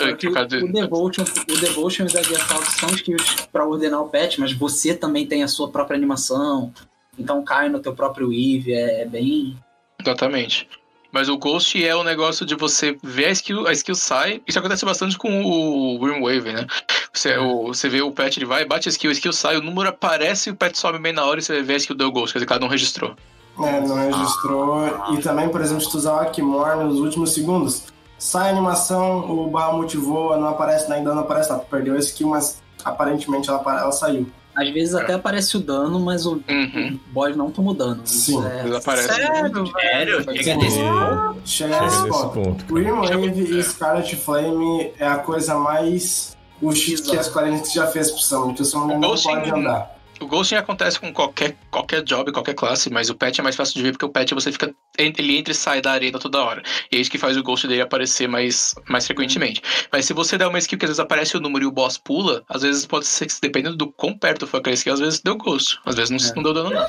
Speaker 5: É,
Speaker 6: que
Speaker 5: por
Speaker 6: o, o Devotion, o Devotion e o Egg Assault são skills pra ordenar o pet, mas você também tem a sua própria animação. Então cai no teu próprio Eve, é, é bem.
Speaker 5: Exatamente. Mas o Ghost é o negócio de você ver a skill, a skill sai. Isso acontece bastante com o Wave, né? Você, o, você vê o pet, ele vai, bate a skill, a skill sai, o número aparece, o pet sobe bem na hora e você vê a skill deu Ghost, quer dizer, cada um registrou.
Speaker 3: É, não registrou. E também, por exemplo, se tu usar o Akimor nos últimos segundos, sai a animação, o Bahamut voa, não aparece, ainda não aparece, tá? Tu perdeu a skill, mas aparentemente ela, ela saiu.
Speaker 6: Às vezes até aparece o dano, mas o
Speaker 5: Uhum.
Speaker 6: boss não toma o dano. Isso
Speaker 3: Sim.
Speaker 6: é-
Speaker 5: Desaparece.
Speaker 1: Sério?
Speaker 2: Sério? Chega nesse
Speaker 3: Chega
Speaker 4: Chega
Speaker 3: nesse ponto.
Speaker 4: ponto.
Speaker 3: Wave e Scarlet Flame é a coisa mais. O X que a Square já fez pro que o
Speaker 5: O
Speaker 3: não pode andar.
Speaker 5: O ghosting acontece com qualquer, qualquer job, qualquer classe, mas o pet é mais fácil de ver porque o pet você fica. Ele entra e sai da arena toda hora. E é isso que faz o ghost dele aparecer mais, mais frequentemente. Mas se você der uma skill que às vezes aparece o número e o boss pula, às vezes pode ser que, dependendo do quão perto for aquela skill, às vezes deu ghost. Às vezes não,
Speaker 6: É.
Speaker 5: não deu dano, não.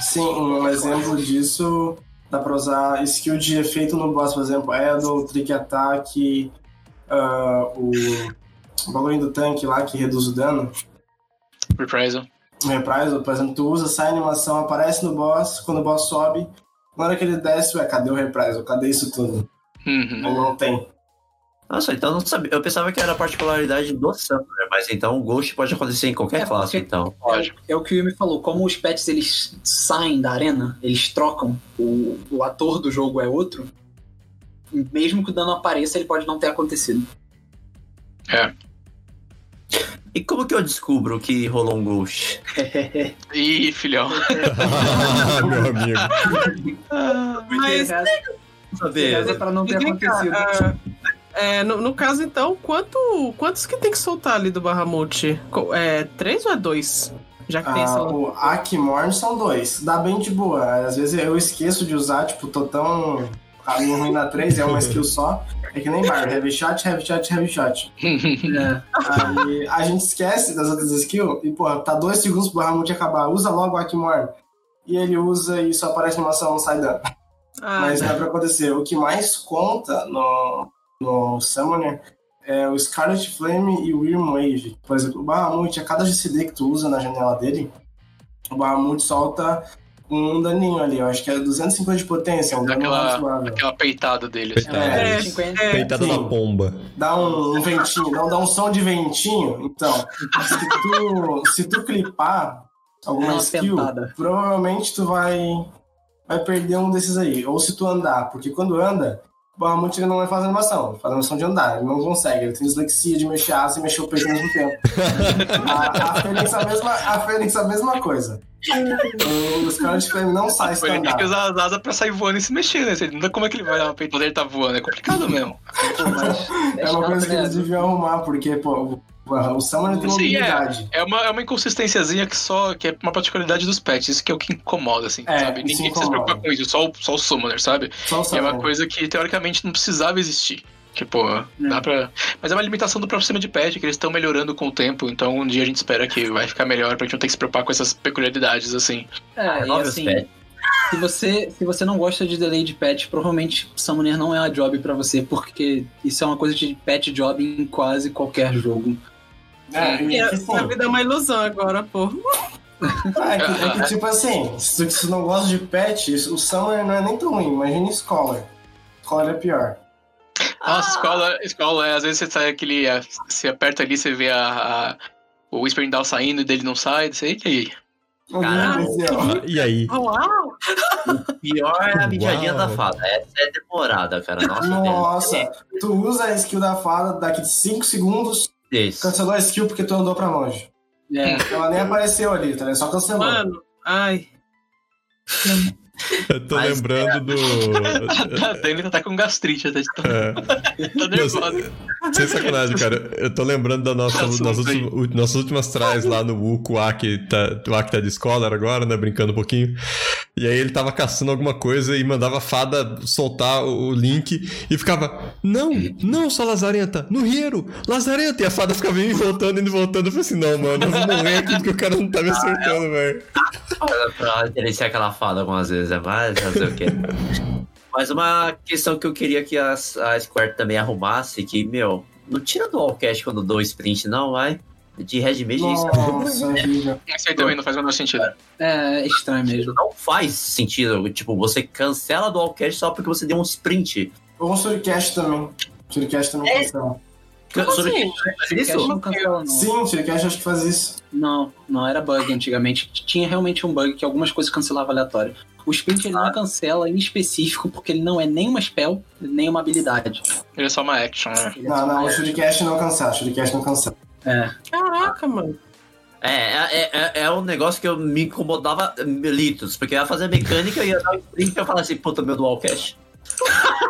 Speaker 3: Sim, um exemplo disso dá pra usar skill de efeito no boss, por exemplo, é do Trick Attack, ah, o, o bagulho do tanque lá que reduz o dano.
Speaker 5: Reprisal.
Speaker 3: O Reprisal, por exemplo, tu usa, sai a animação, aparece no boss, quando o boss sobe, na hora que ele desce, ué, cadê o Reprisal? Cadê isso tudo?
Speaker 5: Uhum.
Speaker 3: Não, não tem.
Speaker 2: Nossa, então eu não sabia. Eu pensava que era a particularidade do Summoner, mas então o Ghost pode acontecer em qualquer
Speaker 6: É,
Speaker 2: classe, então.
Speaker 6: É o que o Yumi falou, como os pets eles saem da arena, eles trocam, o, o ator do jogo é outro, mesmo que o dano apareça, ele pode não ter acontecido.
Speaker 2: E como que eu descubro que rolou um Ghost?
Speaker 5: Ih, filhão.
Speaker 4: Meu amigo.
Speaker 1: Mas,
Speaker 2: Saber.
Speaker 6: reza pra não ter
Speaker 1: cá,
Speaker 6: acontecido.
Speaker 1: ah, é, no, no caso, então, quanto, quantos que tem que soltar ali do Bahamut? É três ou é dois? Já que tem
Speaker 3: Ah,
Speaker 1: essa...
Speaker 3: o Akimorn são dois. Dá bem de boa. Às vezes eu esqueço de usar, tipo, tô tão caminho ruim na 3, é uma skill só. É que nem bar, heavy shot, heavy shot, heavy shot.
Speaker 6: É.
Speaker 3: Aí a gente esquece das outras skills e, pô, tá dois segundos pro Bahamut acabar. Usa logo o Akimorn. E ele usa e só aparece animação, não sai dano.
Speaker 1: Ah,
Speaker 3: Mas dá pra acontecer. O que mais conta no, no Summoner é o Scarlet Flame e o Wyrmwave. Por exemplo, o Bahamut, a cada GCD que tu usa na janela dele, o Bahamut solta um daninho ali. Eu acho que é 250 de potência, um dano
Speaker 5: Aquela-. Aquela peitada dele. assim.
Speaker 4: Peitada.
Speaker 3: É,
Speaker 1: é,
Speaker 6: 50.
Speaker 1: é,
Speaker 4: Peitada na pomba.
Speaker 3: Dá um, um ventinho, dá, dá um som de ventinho. Então, se tu, se tu clipar alguma
Speaker 6: Uma
Speaker 3: skill,
Speaker 6: pentada.
Speaker 3: provavelmente tu vai, vai perder um desses aí. Ou se tu andar, porque quando anda, o Bahamut ele não vai fazer animação, ele faz animação de andar, ele não consegue, ele tem dislexia de mexer asa e mexer o peito ao mesmo tempo. a, a Fênix a mesma, a Fênix a mesma coisa. O Scarlet Flame não sai se
Speaker 5: Ele tem que usar as asas pra sair voando e se mexer, né? Não dá como é que ele vai dar uma peitada quando ele tá voando. É complicado mesmo.
Speaker 3: É uma coisa que eles deviam arrumar, porque, pô, o, o Summoner tem
Speaker 5: Sim, é.
Speaker 3: mobilidade.
Speaker 5: É uma, é uma inconsistênciazinha que só que é uma particularidade dos pets, isso que é o que incomoda, assim,
Speaker 3: É,
Speaker 5: sabe? Ninguém precisa se
Speaker 3: incomoda.
Speaker 5: preocupar com isso, só o, só o Summoner, sabe?
Speaker 3: Só o
Speaker 5: E é
Speaker 3: Summoner.
Speaker 5: uma coisa que teoricamente não precisava existir. Tipo, dá pra. Mas é uma limitação do próprio sistema de patch, que eles estão melhorando com o tempo, então um dia a gente espera que vai ficar melhor pra gente não ter que se preocupar com essas peculiaridades, assim.
Speaker 6: É, e
Speaker 2: Nove
Speaker 6: assim, se você, se você não gosta de delay de patch, provavelmente Summoner não é a job pra você, porque isso é uma coisa de patch job em quase qualquer jogo.
Speaker 3: É,
Speaker 1: E
Speaker 3: e
Speaker 1: a, vida é uma ilusão agora, pô.
Speaker 3: é que, é que, tipo assim, se tu, tu não gosta de patch, o Summoner não é nem tão ruim, imagina Scholar. Scholar é pior.
Speaker 5: Nossa, escola, escola, é, às vezes você sai aquele. é, Você aperta ali, você vê a, a- o Whispering Down saindo e dele não sai, sei que aí.
Speaker 2: Caralho.
Speaker 4: Ah, e aí?
Speaker 1: Uau!
Speaker 2: Pior é a mijadinha da fada. Essa é demorada, cara. Nossa,
Speaker 3: Nossa, tu usa a skill da fada, daqui 5 segundos,
Speaker 2: Deus.
Speaker 3: cancelou a skill porque tu andou pra longe.
Speaker 6: É,
Speaker 3: Ela nem apareceu ali, tá ligado? Só cancelou.
Speaker 1: Mano, ai.
Speaker 4: Eu tô
Speaker 2: Mas-
Speaker 4: lembrando do.
Speaker 5: A Dani tá com gastrite, tá, tá,
Speaker 4: É,
Speaker 5: tá nervosa.
Speaker 4: sem sacanagem, cara. Eu tô lembrando da nossa, u- nossas últimas tries lá no Wuku, o Aki tá, o Aki tá de Scholar agora, né? Brincando um pouquinho. E aí ele tava caçando alguma coisa e mandava a fada soltar o, link e ficava: Não, não, só Lazarenta, no Riero, Lazarenta. E a fada ficava indo e voltando, indo e voltando. Eu falei assim: Não, mano, eu vou morrer aqui porque o cara não tá me acertando, velho.
Speaker 2: pra gerenciar aquela fada algumas vezes, é mais fazer o quê? Mas uma questão que eu queria que a, a Square também arrumasse, que, meu, não tira do Allcast quando dou sprint, não, vai. De Red Mage, isso
Speaker 3: Nossa, horrível.
Speaker 5: Isso aí também não faz o menor sentido.
Speaker 6: é estranho mesmo.
Speaker 2: não faz sentido. Tipo, você cancela do Allcast só porque você deu um sprint.
Speaker 3: Ou um Suricast também. Suricast também cancela.
Speaker 1: Como
Speaker 2: Sobre-
Speaker 1: assim?
Speaker 2: isso?
Speaker 6: não cancela, não.
Speaker 3: Sim, Suricast acho que faz isso.
Speaker 6: Não, não era bug antigamente. Tinha realmente um bug que algumas coisas cancelavam aleatório. O sprint ele não cancela em específico porque ele não é nem uma spell, nem uma habilidade.
Speaker 5: Ele é só uma action, né?
Speaker 6: Ele é
Speaker 3: Não, não, o
Speaker 6: action.
Speaker 3: Suricast não cancela. O Suricast não cancela.
Speaker 6: É.
Speaker 1: Caraca, mano.
Speaker 2: É, é, é, é um negócio que eu me incomodava litos, porque eu ia fazer mecânica e ia dar um sprint e eu falava assim, puta, meu do Allcast.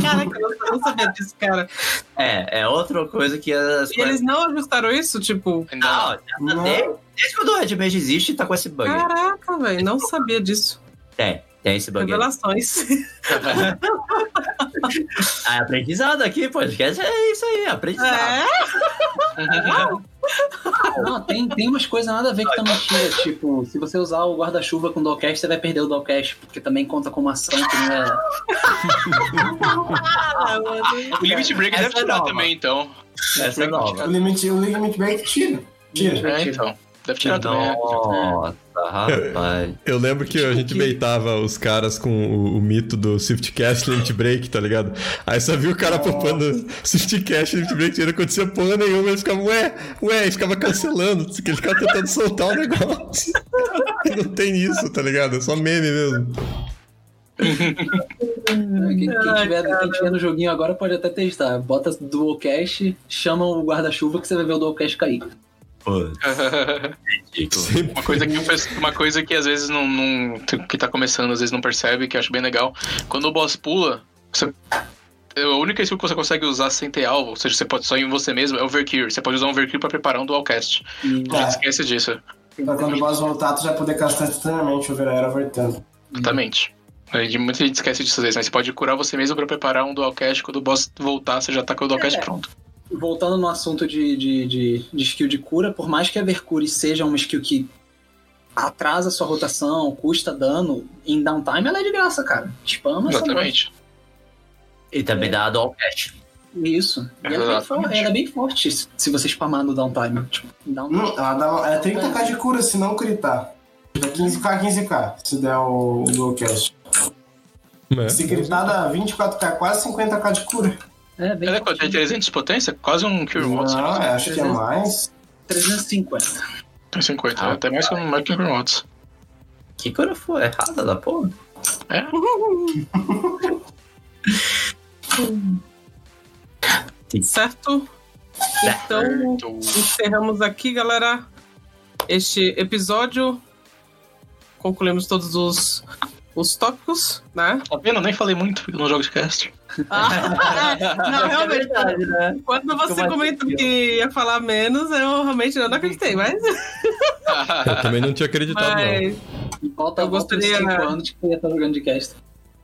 Speaker 1: Caraca, eu não sabia disso, cara.
Speaker 2: É, é outra coisa que as
Speaker 1: E eles não ajustaram isso? Tipo,
Speaker 2: Ah,
Speaker 3: Não.
Speaker 2: desde, desde quando o Red Mage existe, tá com esse bug.
Speaker 1: caraca, velho, não sabia disso.
Speaker 2: Tem, tem esse bug. aí.
Speaker 1: Revelações.
Speaker 2: Ah, aprendizado aqui, podcast é isso aí, aprendizado.
Speaker 1: É?
Speaker 6: Não, tem, tem umas coisas nada a ver que tá mentira. Tipo, se você usar o guarda-chuva com Dollcast, você vai perder o Dollcast, porque também conta como ação que não é.
Speaker 1: Ah, mano.
Speaker 5: O Limit Break
Speaker 2: Essa
Speaker 5: deve
Speaker 2: é
Speaker 5: tirar
Speaker 2: nova.
Speaker 5: também, então.
Speaker 2: Essa é nova.
Speaker 3: O limit, o limit break tira. Tira.
Speaker 5: É, então. Deve tirar também. é.
Speaker 2: Nossa, rapaz.
Speaker 4: Eu lembro que a gente
Speaker 6: que-
Speaker 4: beitava os caras com o, o mito do Swiftcast Limit Break, tá ligado? Aí só viu o cara popando Swiftcast Limit Break e não acontecia porra nenhuma, ele ficava, ué, ué, ele ficava cancelando, que ele ficava tentando soltar o negócio. não tem isso, tá ligado? É só meme mesmo.
Speaker 6: Quem, quem tiver, quem tiver no joguinho agora pode até testar. Bota Dualcast, chama o guarda-chuva que você vai ver o Dualcast cair.
Speaker 2: Ridículo.
Speaker 5: Uma coisa que, uma coisa que às vezes não, não- que tá começando, às vezes não percebe, que eu acho bem legal. Quando o boss pula, você, a única skill que você consegue usar sem ter alvo, ou seja, você pode só ir em você mesmo, é o Overkill. Você pode usar um Overkill pra preparar um Dualcast.
Speaker 6: E
Speaker 5: Não
Speaker 3: É.
Speaker 5: esquece disso.
Speaker 3: Pra quando o boss voltar, tu já poder castar instantaneamente o Vera voltando.
Speaker 5: Exatamente. A gente- Muita gente esquece disso às vezes, mas você pode curar você mesmo pra preparar um Dualcast. Quando o boss voltar, você já tá com o Dualcast
Speaker 6: É.
Speaker 5: pronto.
Speaker 6: Voltando no assunto de, de, de, de skill de cura, por mais que a Vercure seja uma skill que atrasa sua rotação, custa dano, em downtime ela é de graça, cara. Spama essa
Speaker 5: Exatamente.
Speaker 2: E também dá dual cash.
Speaker 6: bosta. Isso. E ela é, bem forte, ela é bem forte se- se você spamar no downtime. Tipo, downtime.
Speaker 3: Hum, ela dá é 30k de cura se não gritar. Dá 15k, 15k, se der o, o Dualcast.
Speaker 4: É.
Speaker 3: Se gritar, dá 24k, quase 50k de cura.
Speaker 6: É, bem
Speaker 5: Ela é quanto? Tem
Speaker 6: forte.
Speaker 5: 300 de potência? Quase um Cure Mods.
Speaker 3: Não, é, acho que é mais.
Speaker 6: 350.
Speaker 5: Tem 50,
Speaker 2: Ah,
Speaker 5: até mais que um mais que um Cure Mods.
Speaker 2: Que cura foi errada da porra?
Speaker 5: É?
Speaker 1: Certo? Então,
Speaker 5: Certo.
Speaker 1: encerramos aqui, galera, este episódio. Concluímos todos os, os tópicos, né?
Speaker 5: Tá vendo? Nem falei muito porque eu não jogo de cast.
Speaker 1: Ah, não, realmente,
Speaker 2: né?
Speaker 1: quando você
Speaker 2: mais
Speaker 1: comentou que ia falar menos, eu realmente não acreditei, mas.
Speaker 4: Eu também não tinha acreditado, não.
Speaker 1: mas
Speaker 6: Volta,
Speaker 1: Eu
Speaker 6: volta uns
Speaker 1: gostaria-
Speaker 6: 5 anos que você ia estar jogando de cast.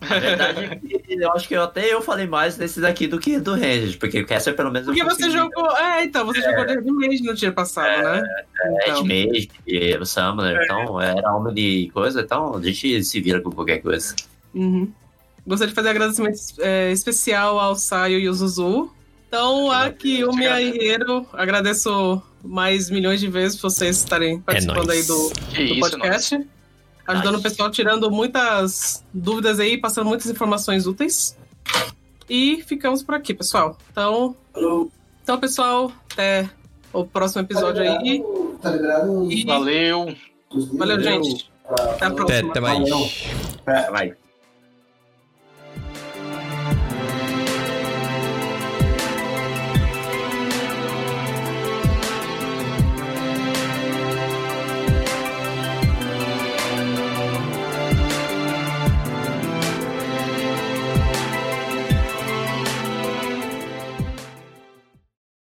Speaker 2: Na verdade, eu acho que eu, até eu falei mais desse daqui do que do Rangers, porque o Caster pelo menos eu
Speaker 1: porque você jogou. É, então, você jogou de Mage no dia passado, né?
Speaker 2: É,
Speaker 1: Então.
Speaker 2: de Mage, e o Summoner, então era alma de coisa, então a gente se vira com qualquer coisa.
Speaker 1: Uhum. Gostaria de fazer agradecimento é, especial ao Saio e ao Zuzu. Então, aqui, o Mia Herreiro, agradeço mais milhões de vezes por vocês estarem participando
Speaker 4: nóis.
Speaker 1: aí do, do
Speaker 5: isso,
Speaker 1: podcast. Ajudando
Speaker 2: Nice.
Speaker 1: o pessoal, tirando muitas dúvidas aí, passando muitas informações úteis. E ficamos por aqui, pessoal. Então, então pessoal, até o próximo episódio aí.
Speaker 3: Tá ligado?
Speaker 1: E
Speaker 5: Valeu.
Speaker 1: valeu, gente. Até a próxima.
Speaker 4: Até, até mais.
Speaker 3: É,
Speaker 2: Vai.